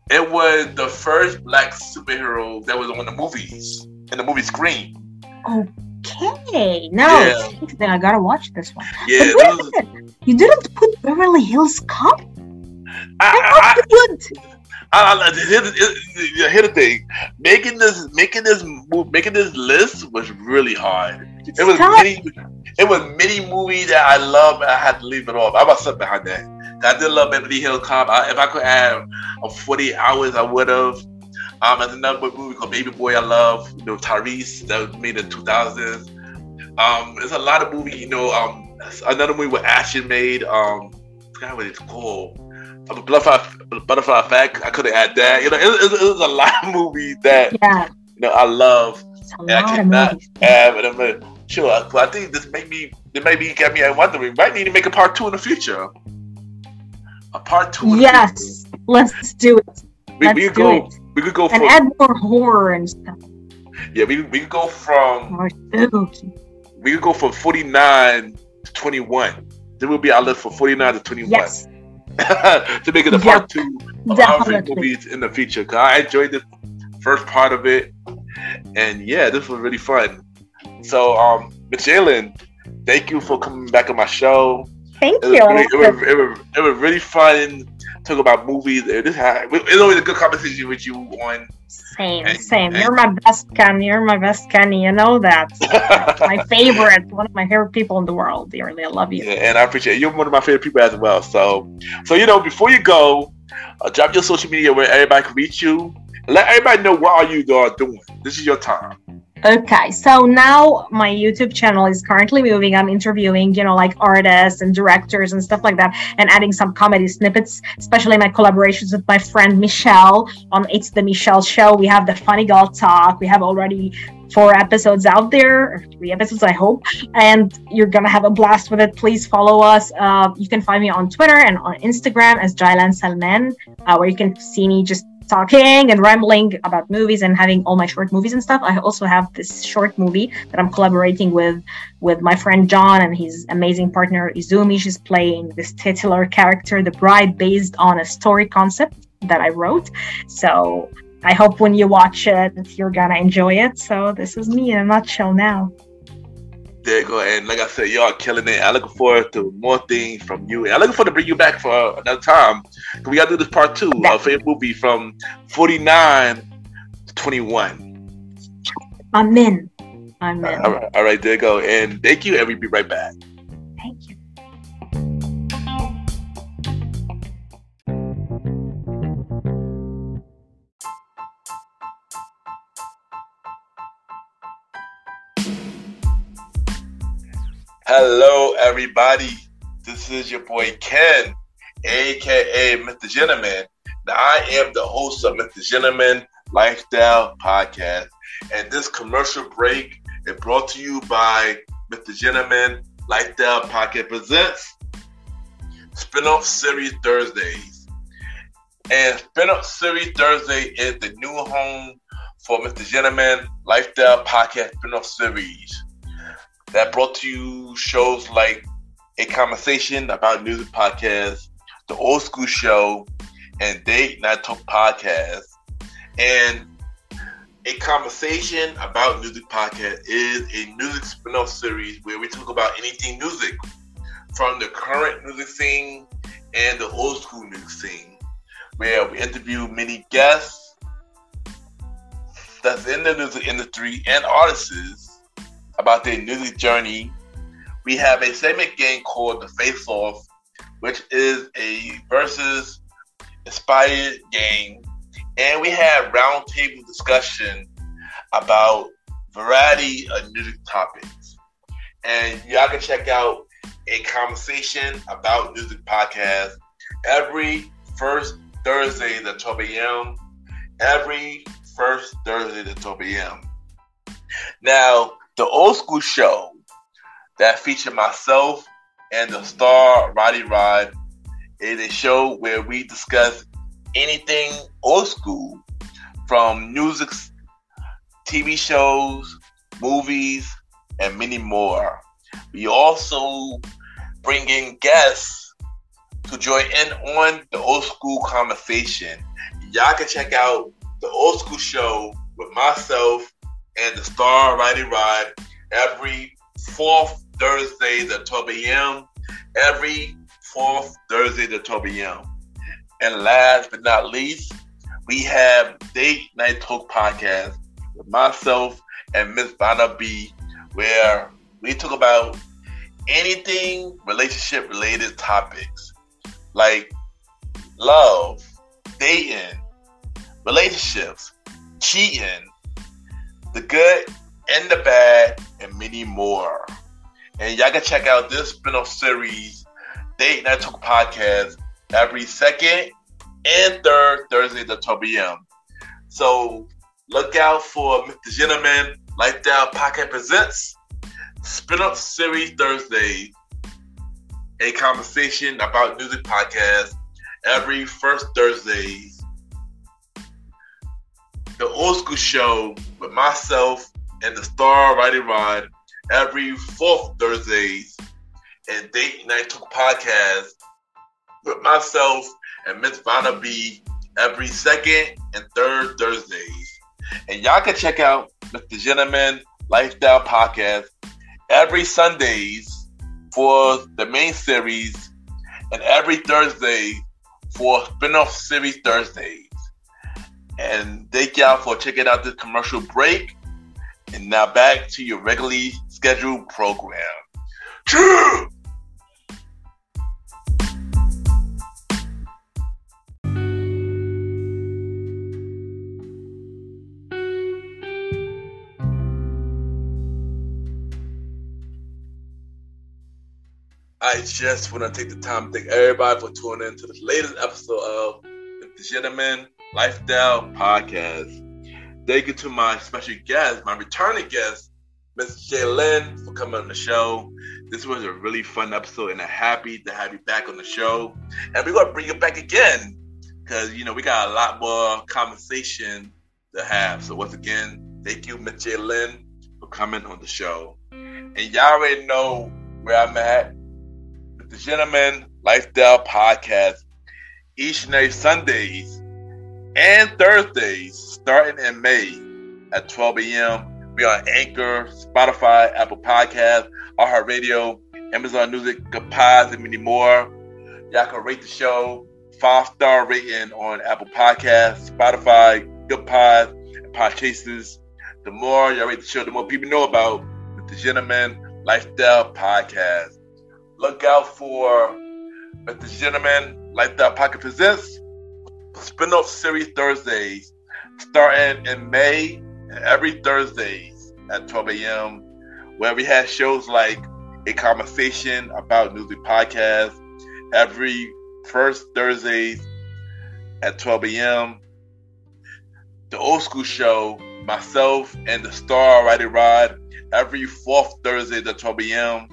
It was the first black superhero that was on the movies in the movie Scream. Okay, now yeah. I gotta watch this one. Yeah, but wait a minute, you didn't put Beverly Hills Cop. I, I, I, I, here's, here's the thing: making this, making this, making this list was really hard. It was many, it was many movies that I love, and I had to leave it off. I was stuck behind that. I did love Beverly Hills Cop. I, if I could add a 40 hours, I would have. Um, there's another movie called Baby Boy I love, you know, Tyrese, that was made in 2000s. Um, there's a lot of movies, you know, um, another movie with Ashton made, um, I forgot what it's called a butterfly, butterfly effect. I could have had that. You know, it, it, it, was a lot of movies that yeah. you know I love. And I cannot have it. I'm like, sure, but I think this made me. It made me get me wondering. Might need to make a part two in the future. A part two. yes, let's do it. We, let's we could go. It. We could go and add more horror and stuff. Yeah, we we could go from. More. We could go from forty nine to twenty one. Then we'll be our list for forty nine to twenty one. Yes. to make it a part two of our movies in the future. Cause I enjoyed the first part of it, and yeah, this was really fun. So, um, Jaylan, thank you for coming back on my show. Thank it you. Really, it, was, it, was, it was really fun talk about movies. This it's always a good conversation with you on. Same, and, same. And, You're my best Kenny. You're my best Kenny. You know that. my favorite, one of my favorite people in the world. Dearly, I love you. Yeah, and I appreciate you. You're one of my favorite people as well. So, so you know, before you go, uh, drop your social media where everybody can reach you. Let everybody know what are you guys doing. This is your time. Okay, so now my YouTube channel is currently moving. I'm interviewing, you know, like artists and directors and stuff like that, and adding some comedy snippets, especially my collaborations with my friend Michelle on It's the Michelle Show. We have the Funny Girl Talk. We have already four episodes out there, three episodes, I hope, and you're gonna have a blast with it. Please follow us. Uh, you can find me on Twitter and on Instagram as Jaylan Salman, uh, where you can see me just talking and rambling about movies and having all my short movies and stuff. I also have this short movie that I'm collaborating with with my friend John and his amazing partner Izumi. She's playing this titular character, the bride, based on a story concept that I wrote. So I hope when you watch it, you're gonna enjoy it. So this is me in a nutshell now. There you go. And like I said, y'all killing it. I'm looking forward to more things from you. And I'm looking forward to bring you back for another time. We got to do this part two. Our favorite movie from 49 to 21. I'm in. I'm in. All right, all right, there you go. And thank you, and we'll be right back. Hello, everybody. This is your boy Ken, aka Mr. Gentleman. Now, I am the host of Mr. Gentleman Lifestyle Podcast, and this commercial break is brought to you by Mr. Gentleman Lifestyle Podcast presents Spinoff Series Thursdays. And Spinoff Series Thursday is the new home for Mr. Gentleman Lifestyle Podcast Spinoff Series that brought to you shows like a conversation about music podcast, the old school show, and date night talk podcast. And a conversation about music podcast is a music spin-off series where we talk about anything music from the current music scene and the old school music scene, where we interview many guests that's in the music industry and artists about their music journey. We have a segment game called the Face Off, which is a versus inspired game. And we have roundtable discussion about variety of music topics. And y'all can check out a conversation about music podcast every first Thursday at 12 a.m. Every first Thursday at 12 a.m. Now, the old school show that featured myself and the star Roddy Rod is a show where we discuss anything old school from music, TV shows, movies, and many more. We also bring in guests to join in on the old school conversation. Y'all can check out the old school show with myself and the star Roddy Rod every fourth Thursday at 12 a.m. Every fourth Thursday at 12 a.m. And last but not least, we have Date Night Talk Podcast with myself and Miss Vanna B, where we talk about anything relationship related topics like love, dating, relationships, cheating, the good and the bad, and many more. And y'all can check out this spin-off series, Date Night Talk Podcast, every second and third Thursday at 12 p.m. So look out for Mr. Gentleman Lifestyle Podcast Presents Spin-off Series Thursday, a conversation about music podcast every first Thursdays. The old school show with myself and the star Roddy Rod every fourth Thursdays, and Date Night Talk podcast with myself and Miss Vanna B every second and third Thursdays. And y'all can check out Mr. Gentleman Lifestyle Podcast every Sundays for the main series and every Thursday for spin-off series Thursdays. And thank y'all for checking out this commercial break. And now back to your regularly scheduled program. True. I just want to take the time to thank everybody for tuning in to the latest episode of the Gentleman Lifestyle Podcast. Thank you to my special guest, my returning guest, Miss Jaylan, for coming on the show. This was a really fun episode, and I'm happy to have you back on the show. And we're gonna bring you back again because you know we got a lot more conversation to have. So once again, thank you, Miss Jaylan, for coming on the show. And y'all already know where I'm at the Gentleman Lifestyle Podcast each and every Sundays and Thursdays starting in May at 12 a.m. We on Anchor, Spotify, Apple Podcast, iHeartRadio, Amazon Music, Pods, and many more. Y'all can rate the show five star rating on Apple Podcasts, Spotify, Goodpods, and Podchasers. The more y'all rate the show, the more people know about the Gentleman Lifestyle Podcast. Look out for the Gentleman Lifestyle Podcast Presents spin-off series Thursdays starting in May every Thursdays at 12 a.m. where we have shows like a conversation about music podcast every first Thursdays at 12 a.m. The old school show, myself and the star Roddy Rod every fourth Thursday at 12 a.m.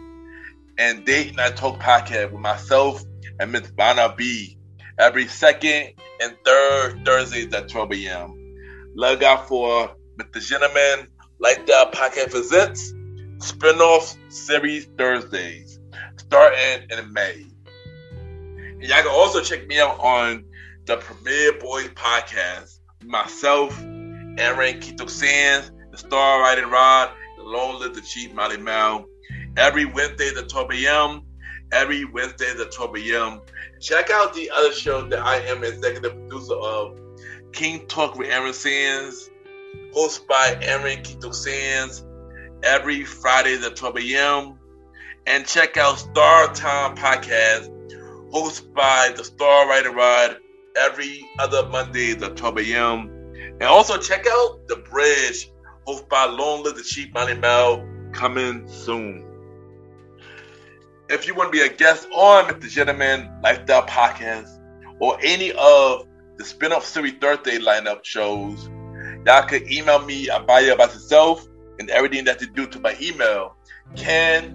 And Date Night Talk podcast with myself and Miss Vanna B every second and third Thursdays at 12 a.m. Look out for Mr. Gentleman Like That Podcast Presents Spinoff Series Thursdays starting in May. And y'all can also check me out on the Premier Boys podcast. Myself, Aaron Keto Sands, the Star Roddy Rod, the Lone Live the Chief Molly Mal. Every Wednesday at 12 a.m. Every Wednesday at 12 a.m. Check out the other show that I am executive producer of, King Talk with Aaron Sands, hosted by Aaron Kito Sands, every Friday at 12 a.m. And check out Star Time Podcast, hosted by the Star Writer Rod, every other Monday at 12 a.m. And also check out The Bridge, hosted by Long Live the Chief Money Mel, coming soon. If you want to be a guest on Mr. Gentleman Lifestyle Podcast or any of the spin-off series Thursday lineup shows, y'all can email me about you about yourself and everything that you do to my email, ken,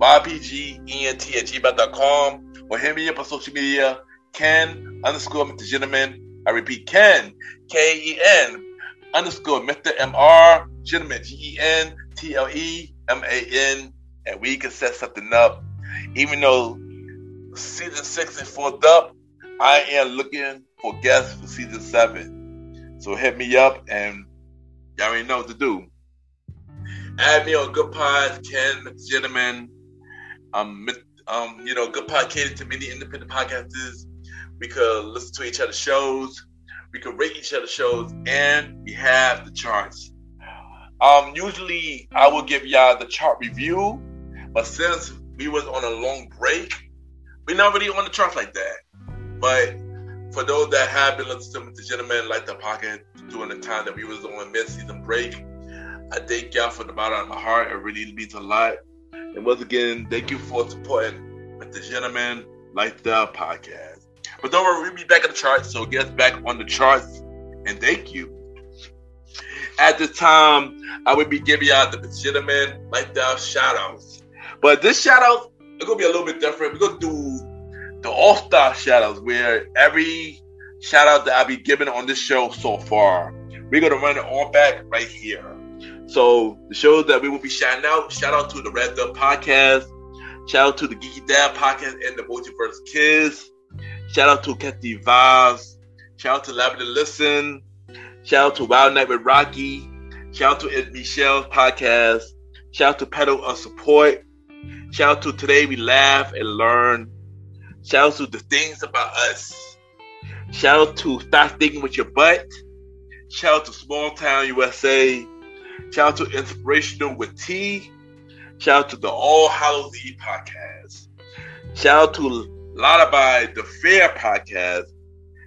ypgent at gmail.com or hit me up on social media, ken underscore Mr. Gentleman. I repeat, ken, K-E-N underscore Mr. M-R, Gentleman, G-E-N-T-L-E-M-A-N, and we can set something up. Even though season six is full up, I am looking for guests for season seven. So hit me up and y'all already know what to do. Add me on Good Pod, Ken, Gentleman. Um, um, you know, Good Pod catered to many independent podcasters. We could listen to each other's shows. We could rate each other's shows, and we have the charts. Um, usually I will give y'all the chart review, but since we was on a long break, we're not really on the charts like that. But for those that have been listening to the gentleman like the pocket during the time that we was on mid-season break, I thank y'all from the bottom of my heart. It really means a lot. And once again, thank you for supporting the gentleman the podcast. But don't worry, we'll be back in the charts, so get us back on the charts. And thank you. At this time, I will be giving y'all the gentleman lifestyle shout outs. But this shout out is gonna be a little bit different. We're gonna do the All Star shout outs where every shout out that I'll be giving on this show so far, we're gonna run it all back right here. So the shows that we will be shouting out, shout out to the Red Dub Podcast, shout out to the Geeky Dad Podcast and the Multiverse Kids, shout out to Kathy Vaz, shout out to Lavender Listen, shout out to Wild Night with Rocky, shout out to Ed Michelle's podcast, shout out to Pedal of Support, shout out to Today We Laugh and Learn, shout out to The Things About Us, shout out to Stop Thinking With Your Butt, shout out to Small Town USA, Shout out to Inspirational with T. Shout out to the All Hallows Eve podcast. Shout out to Lullaby, the Fair podcast.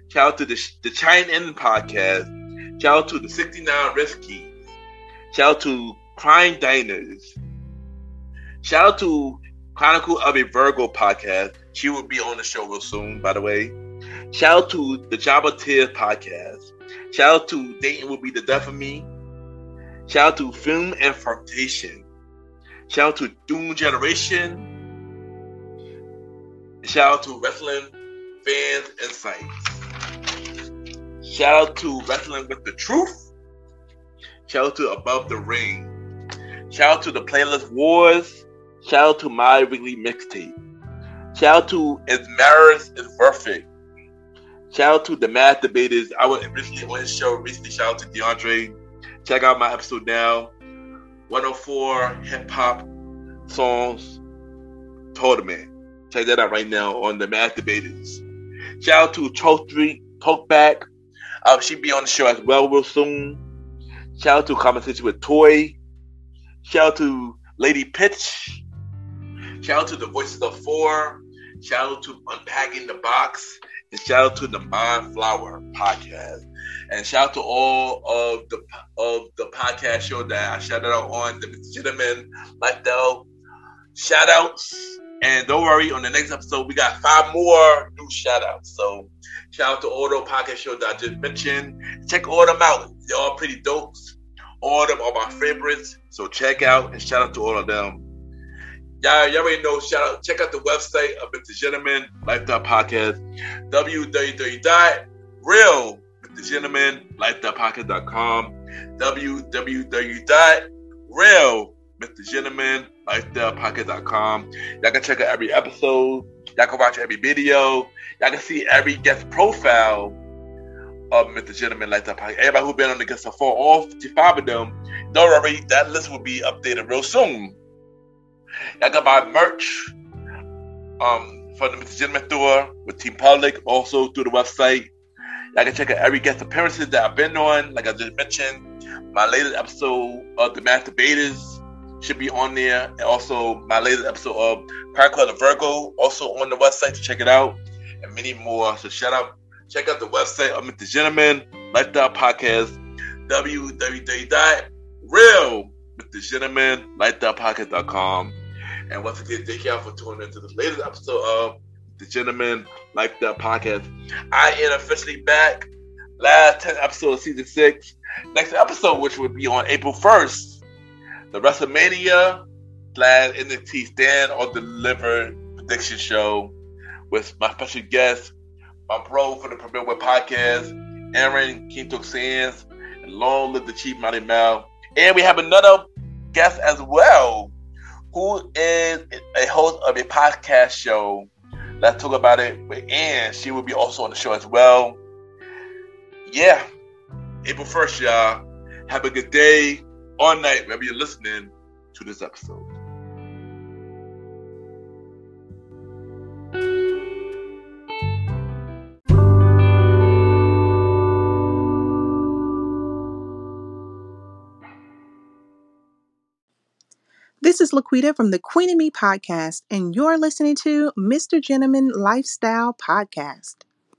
Shout out to the, the Chine In podcast. Shout out to the 69 Rescues. Shout out to Crime Diners. Shout out to Chronicle of a Virgo podcast. She will be on the show real soon, by the way. Shout out to the Jabba Tears podcast. Shout out to Dayton will be the death of me. Shout out to Film and Flirtation. Shout out to Doom Generation. Shout out to Wrestling Fans Insights. Shout out to Wrestling with the Truth. Shout out to Above the Ring. Shout out to the Playlist Wars. Shout out to My Weekly Mixtape. Shout out to Is Marriage is Perfect. Shout out to the Math Debaters. I was recently on his show recently. Shout out to DeAndre. Check out my episode now. 104 hip hop songs Told man. Check that out right now on the Math Debaters. Shout out to Street, Talkback. Uh, she'll be on the show as well real soon. Shout out to Conversation with Toy. Shout out to Lady Pitch. Shout out to the Voices of Four. Shout out to Unpacking the Box. And shout out to the Mind Flower podcast. And shout out to all of the of the podcast show that I shouted out on the Gentleman Lifestyle shout outs. And don't worry, on the next episode, we got five more new shout outs. So shout out to all the podcast shows that I just mentioned. Check all them out. They're all pretty dope. All of them are my favorites. So check out and shout out to all of them. Y'all, y'all already know. Shout out. Check out the website of Mr. Gentleman Lifestyle Podcast. www.real Mr. Y'all can check out every episode. Y'all can watch every video. Y'all can see every guest profile of Mr. Gentleman Lifestyle Podcast. Everybody who's been on the guest far, all 55 of them, don't worry, that list will be updated real soon. Y'all can buy merch um, from the. Gentleman store with Teepublic, also through the website. Y'all can check out every guest appearances that I've been on. Like I just mentioned, my latest episode of The Masturbators should be on there. And also my latest episode of Park of Virgo, also on the website to check it out. And many more. So shout out, check out the website of Mr. Gentleman, Lifestyle Podcast, www.real Mr. Gentleman, Lifestylepodcast.com. And once again, thank y'all for tuning into this latest episode of The Gentleman Lifestyle Podcast. I am officially back. Last 10 episode of season six. Next episode, which would be on April 1st, the WrestleMania slash NXT Stand or Deliver prediction show with my special guest, my bro for the Premier Web Podcast, Aaron Kintok Sands, and long live the Chief Mighty Mal. And we have another guest as well, who is a host of a podcast show. Let's talk about it And She will be also on the show as well. Yeah, April 1st, y'all. Have a good day or night, wherever you're listening to this episode. This is Laquita from the Queen and Me podcast, and you're listening to Mr. Gentleman Lifestyle Podcast.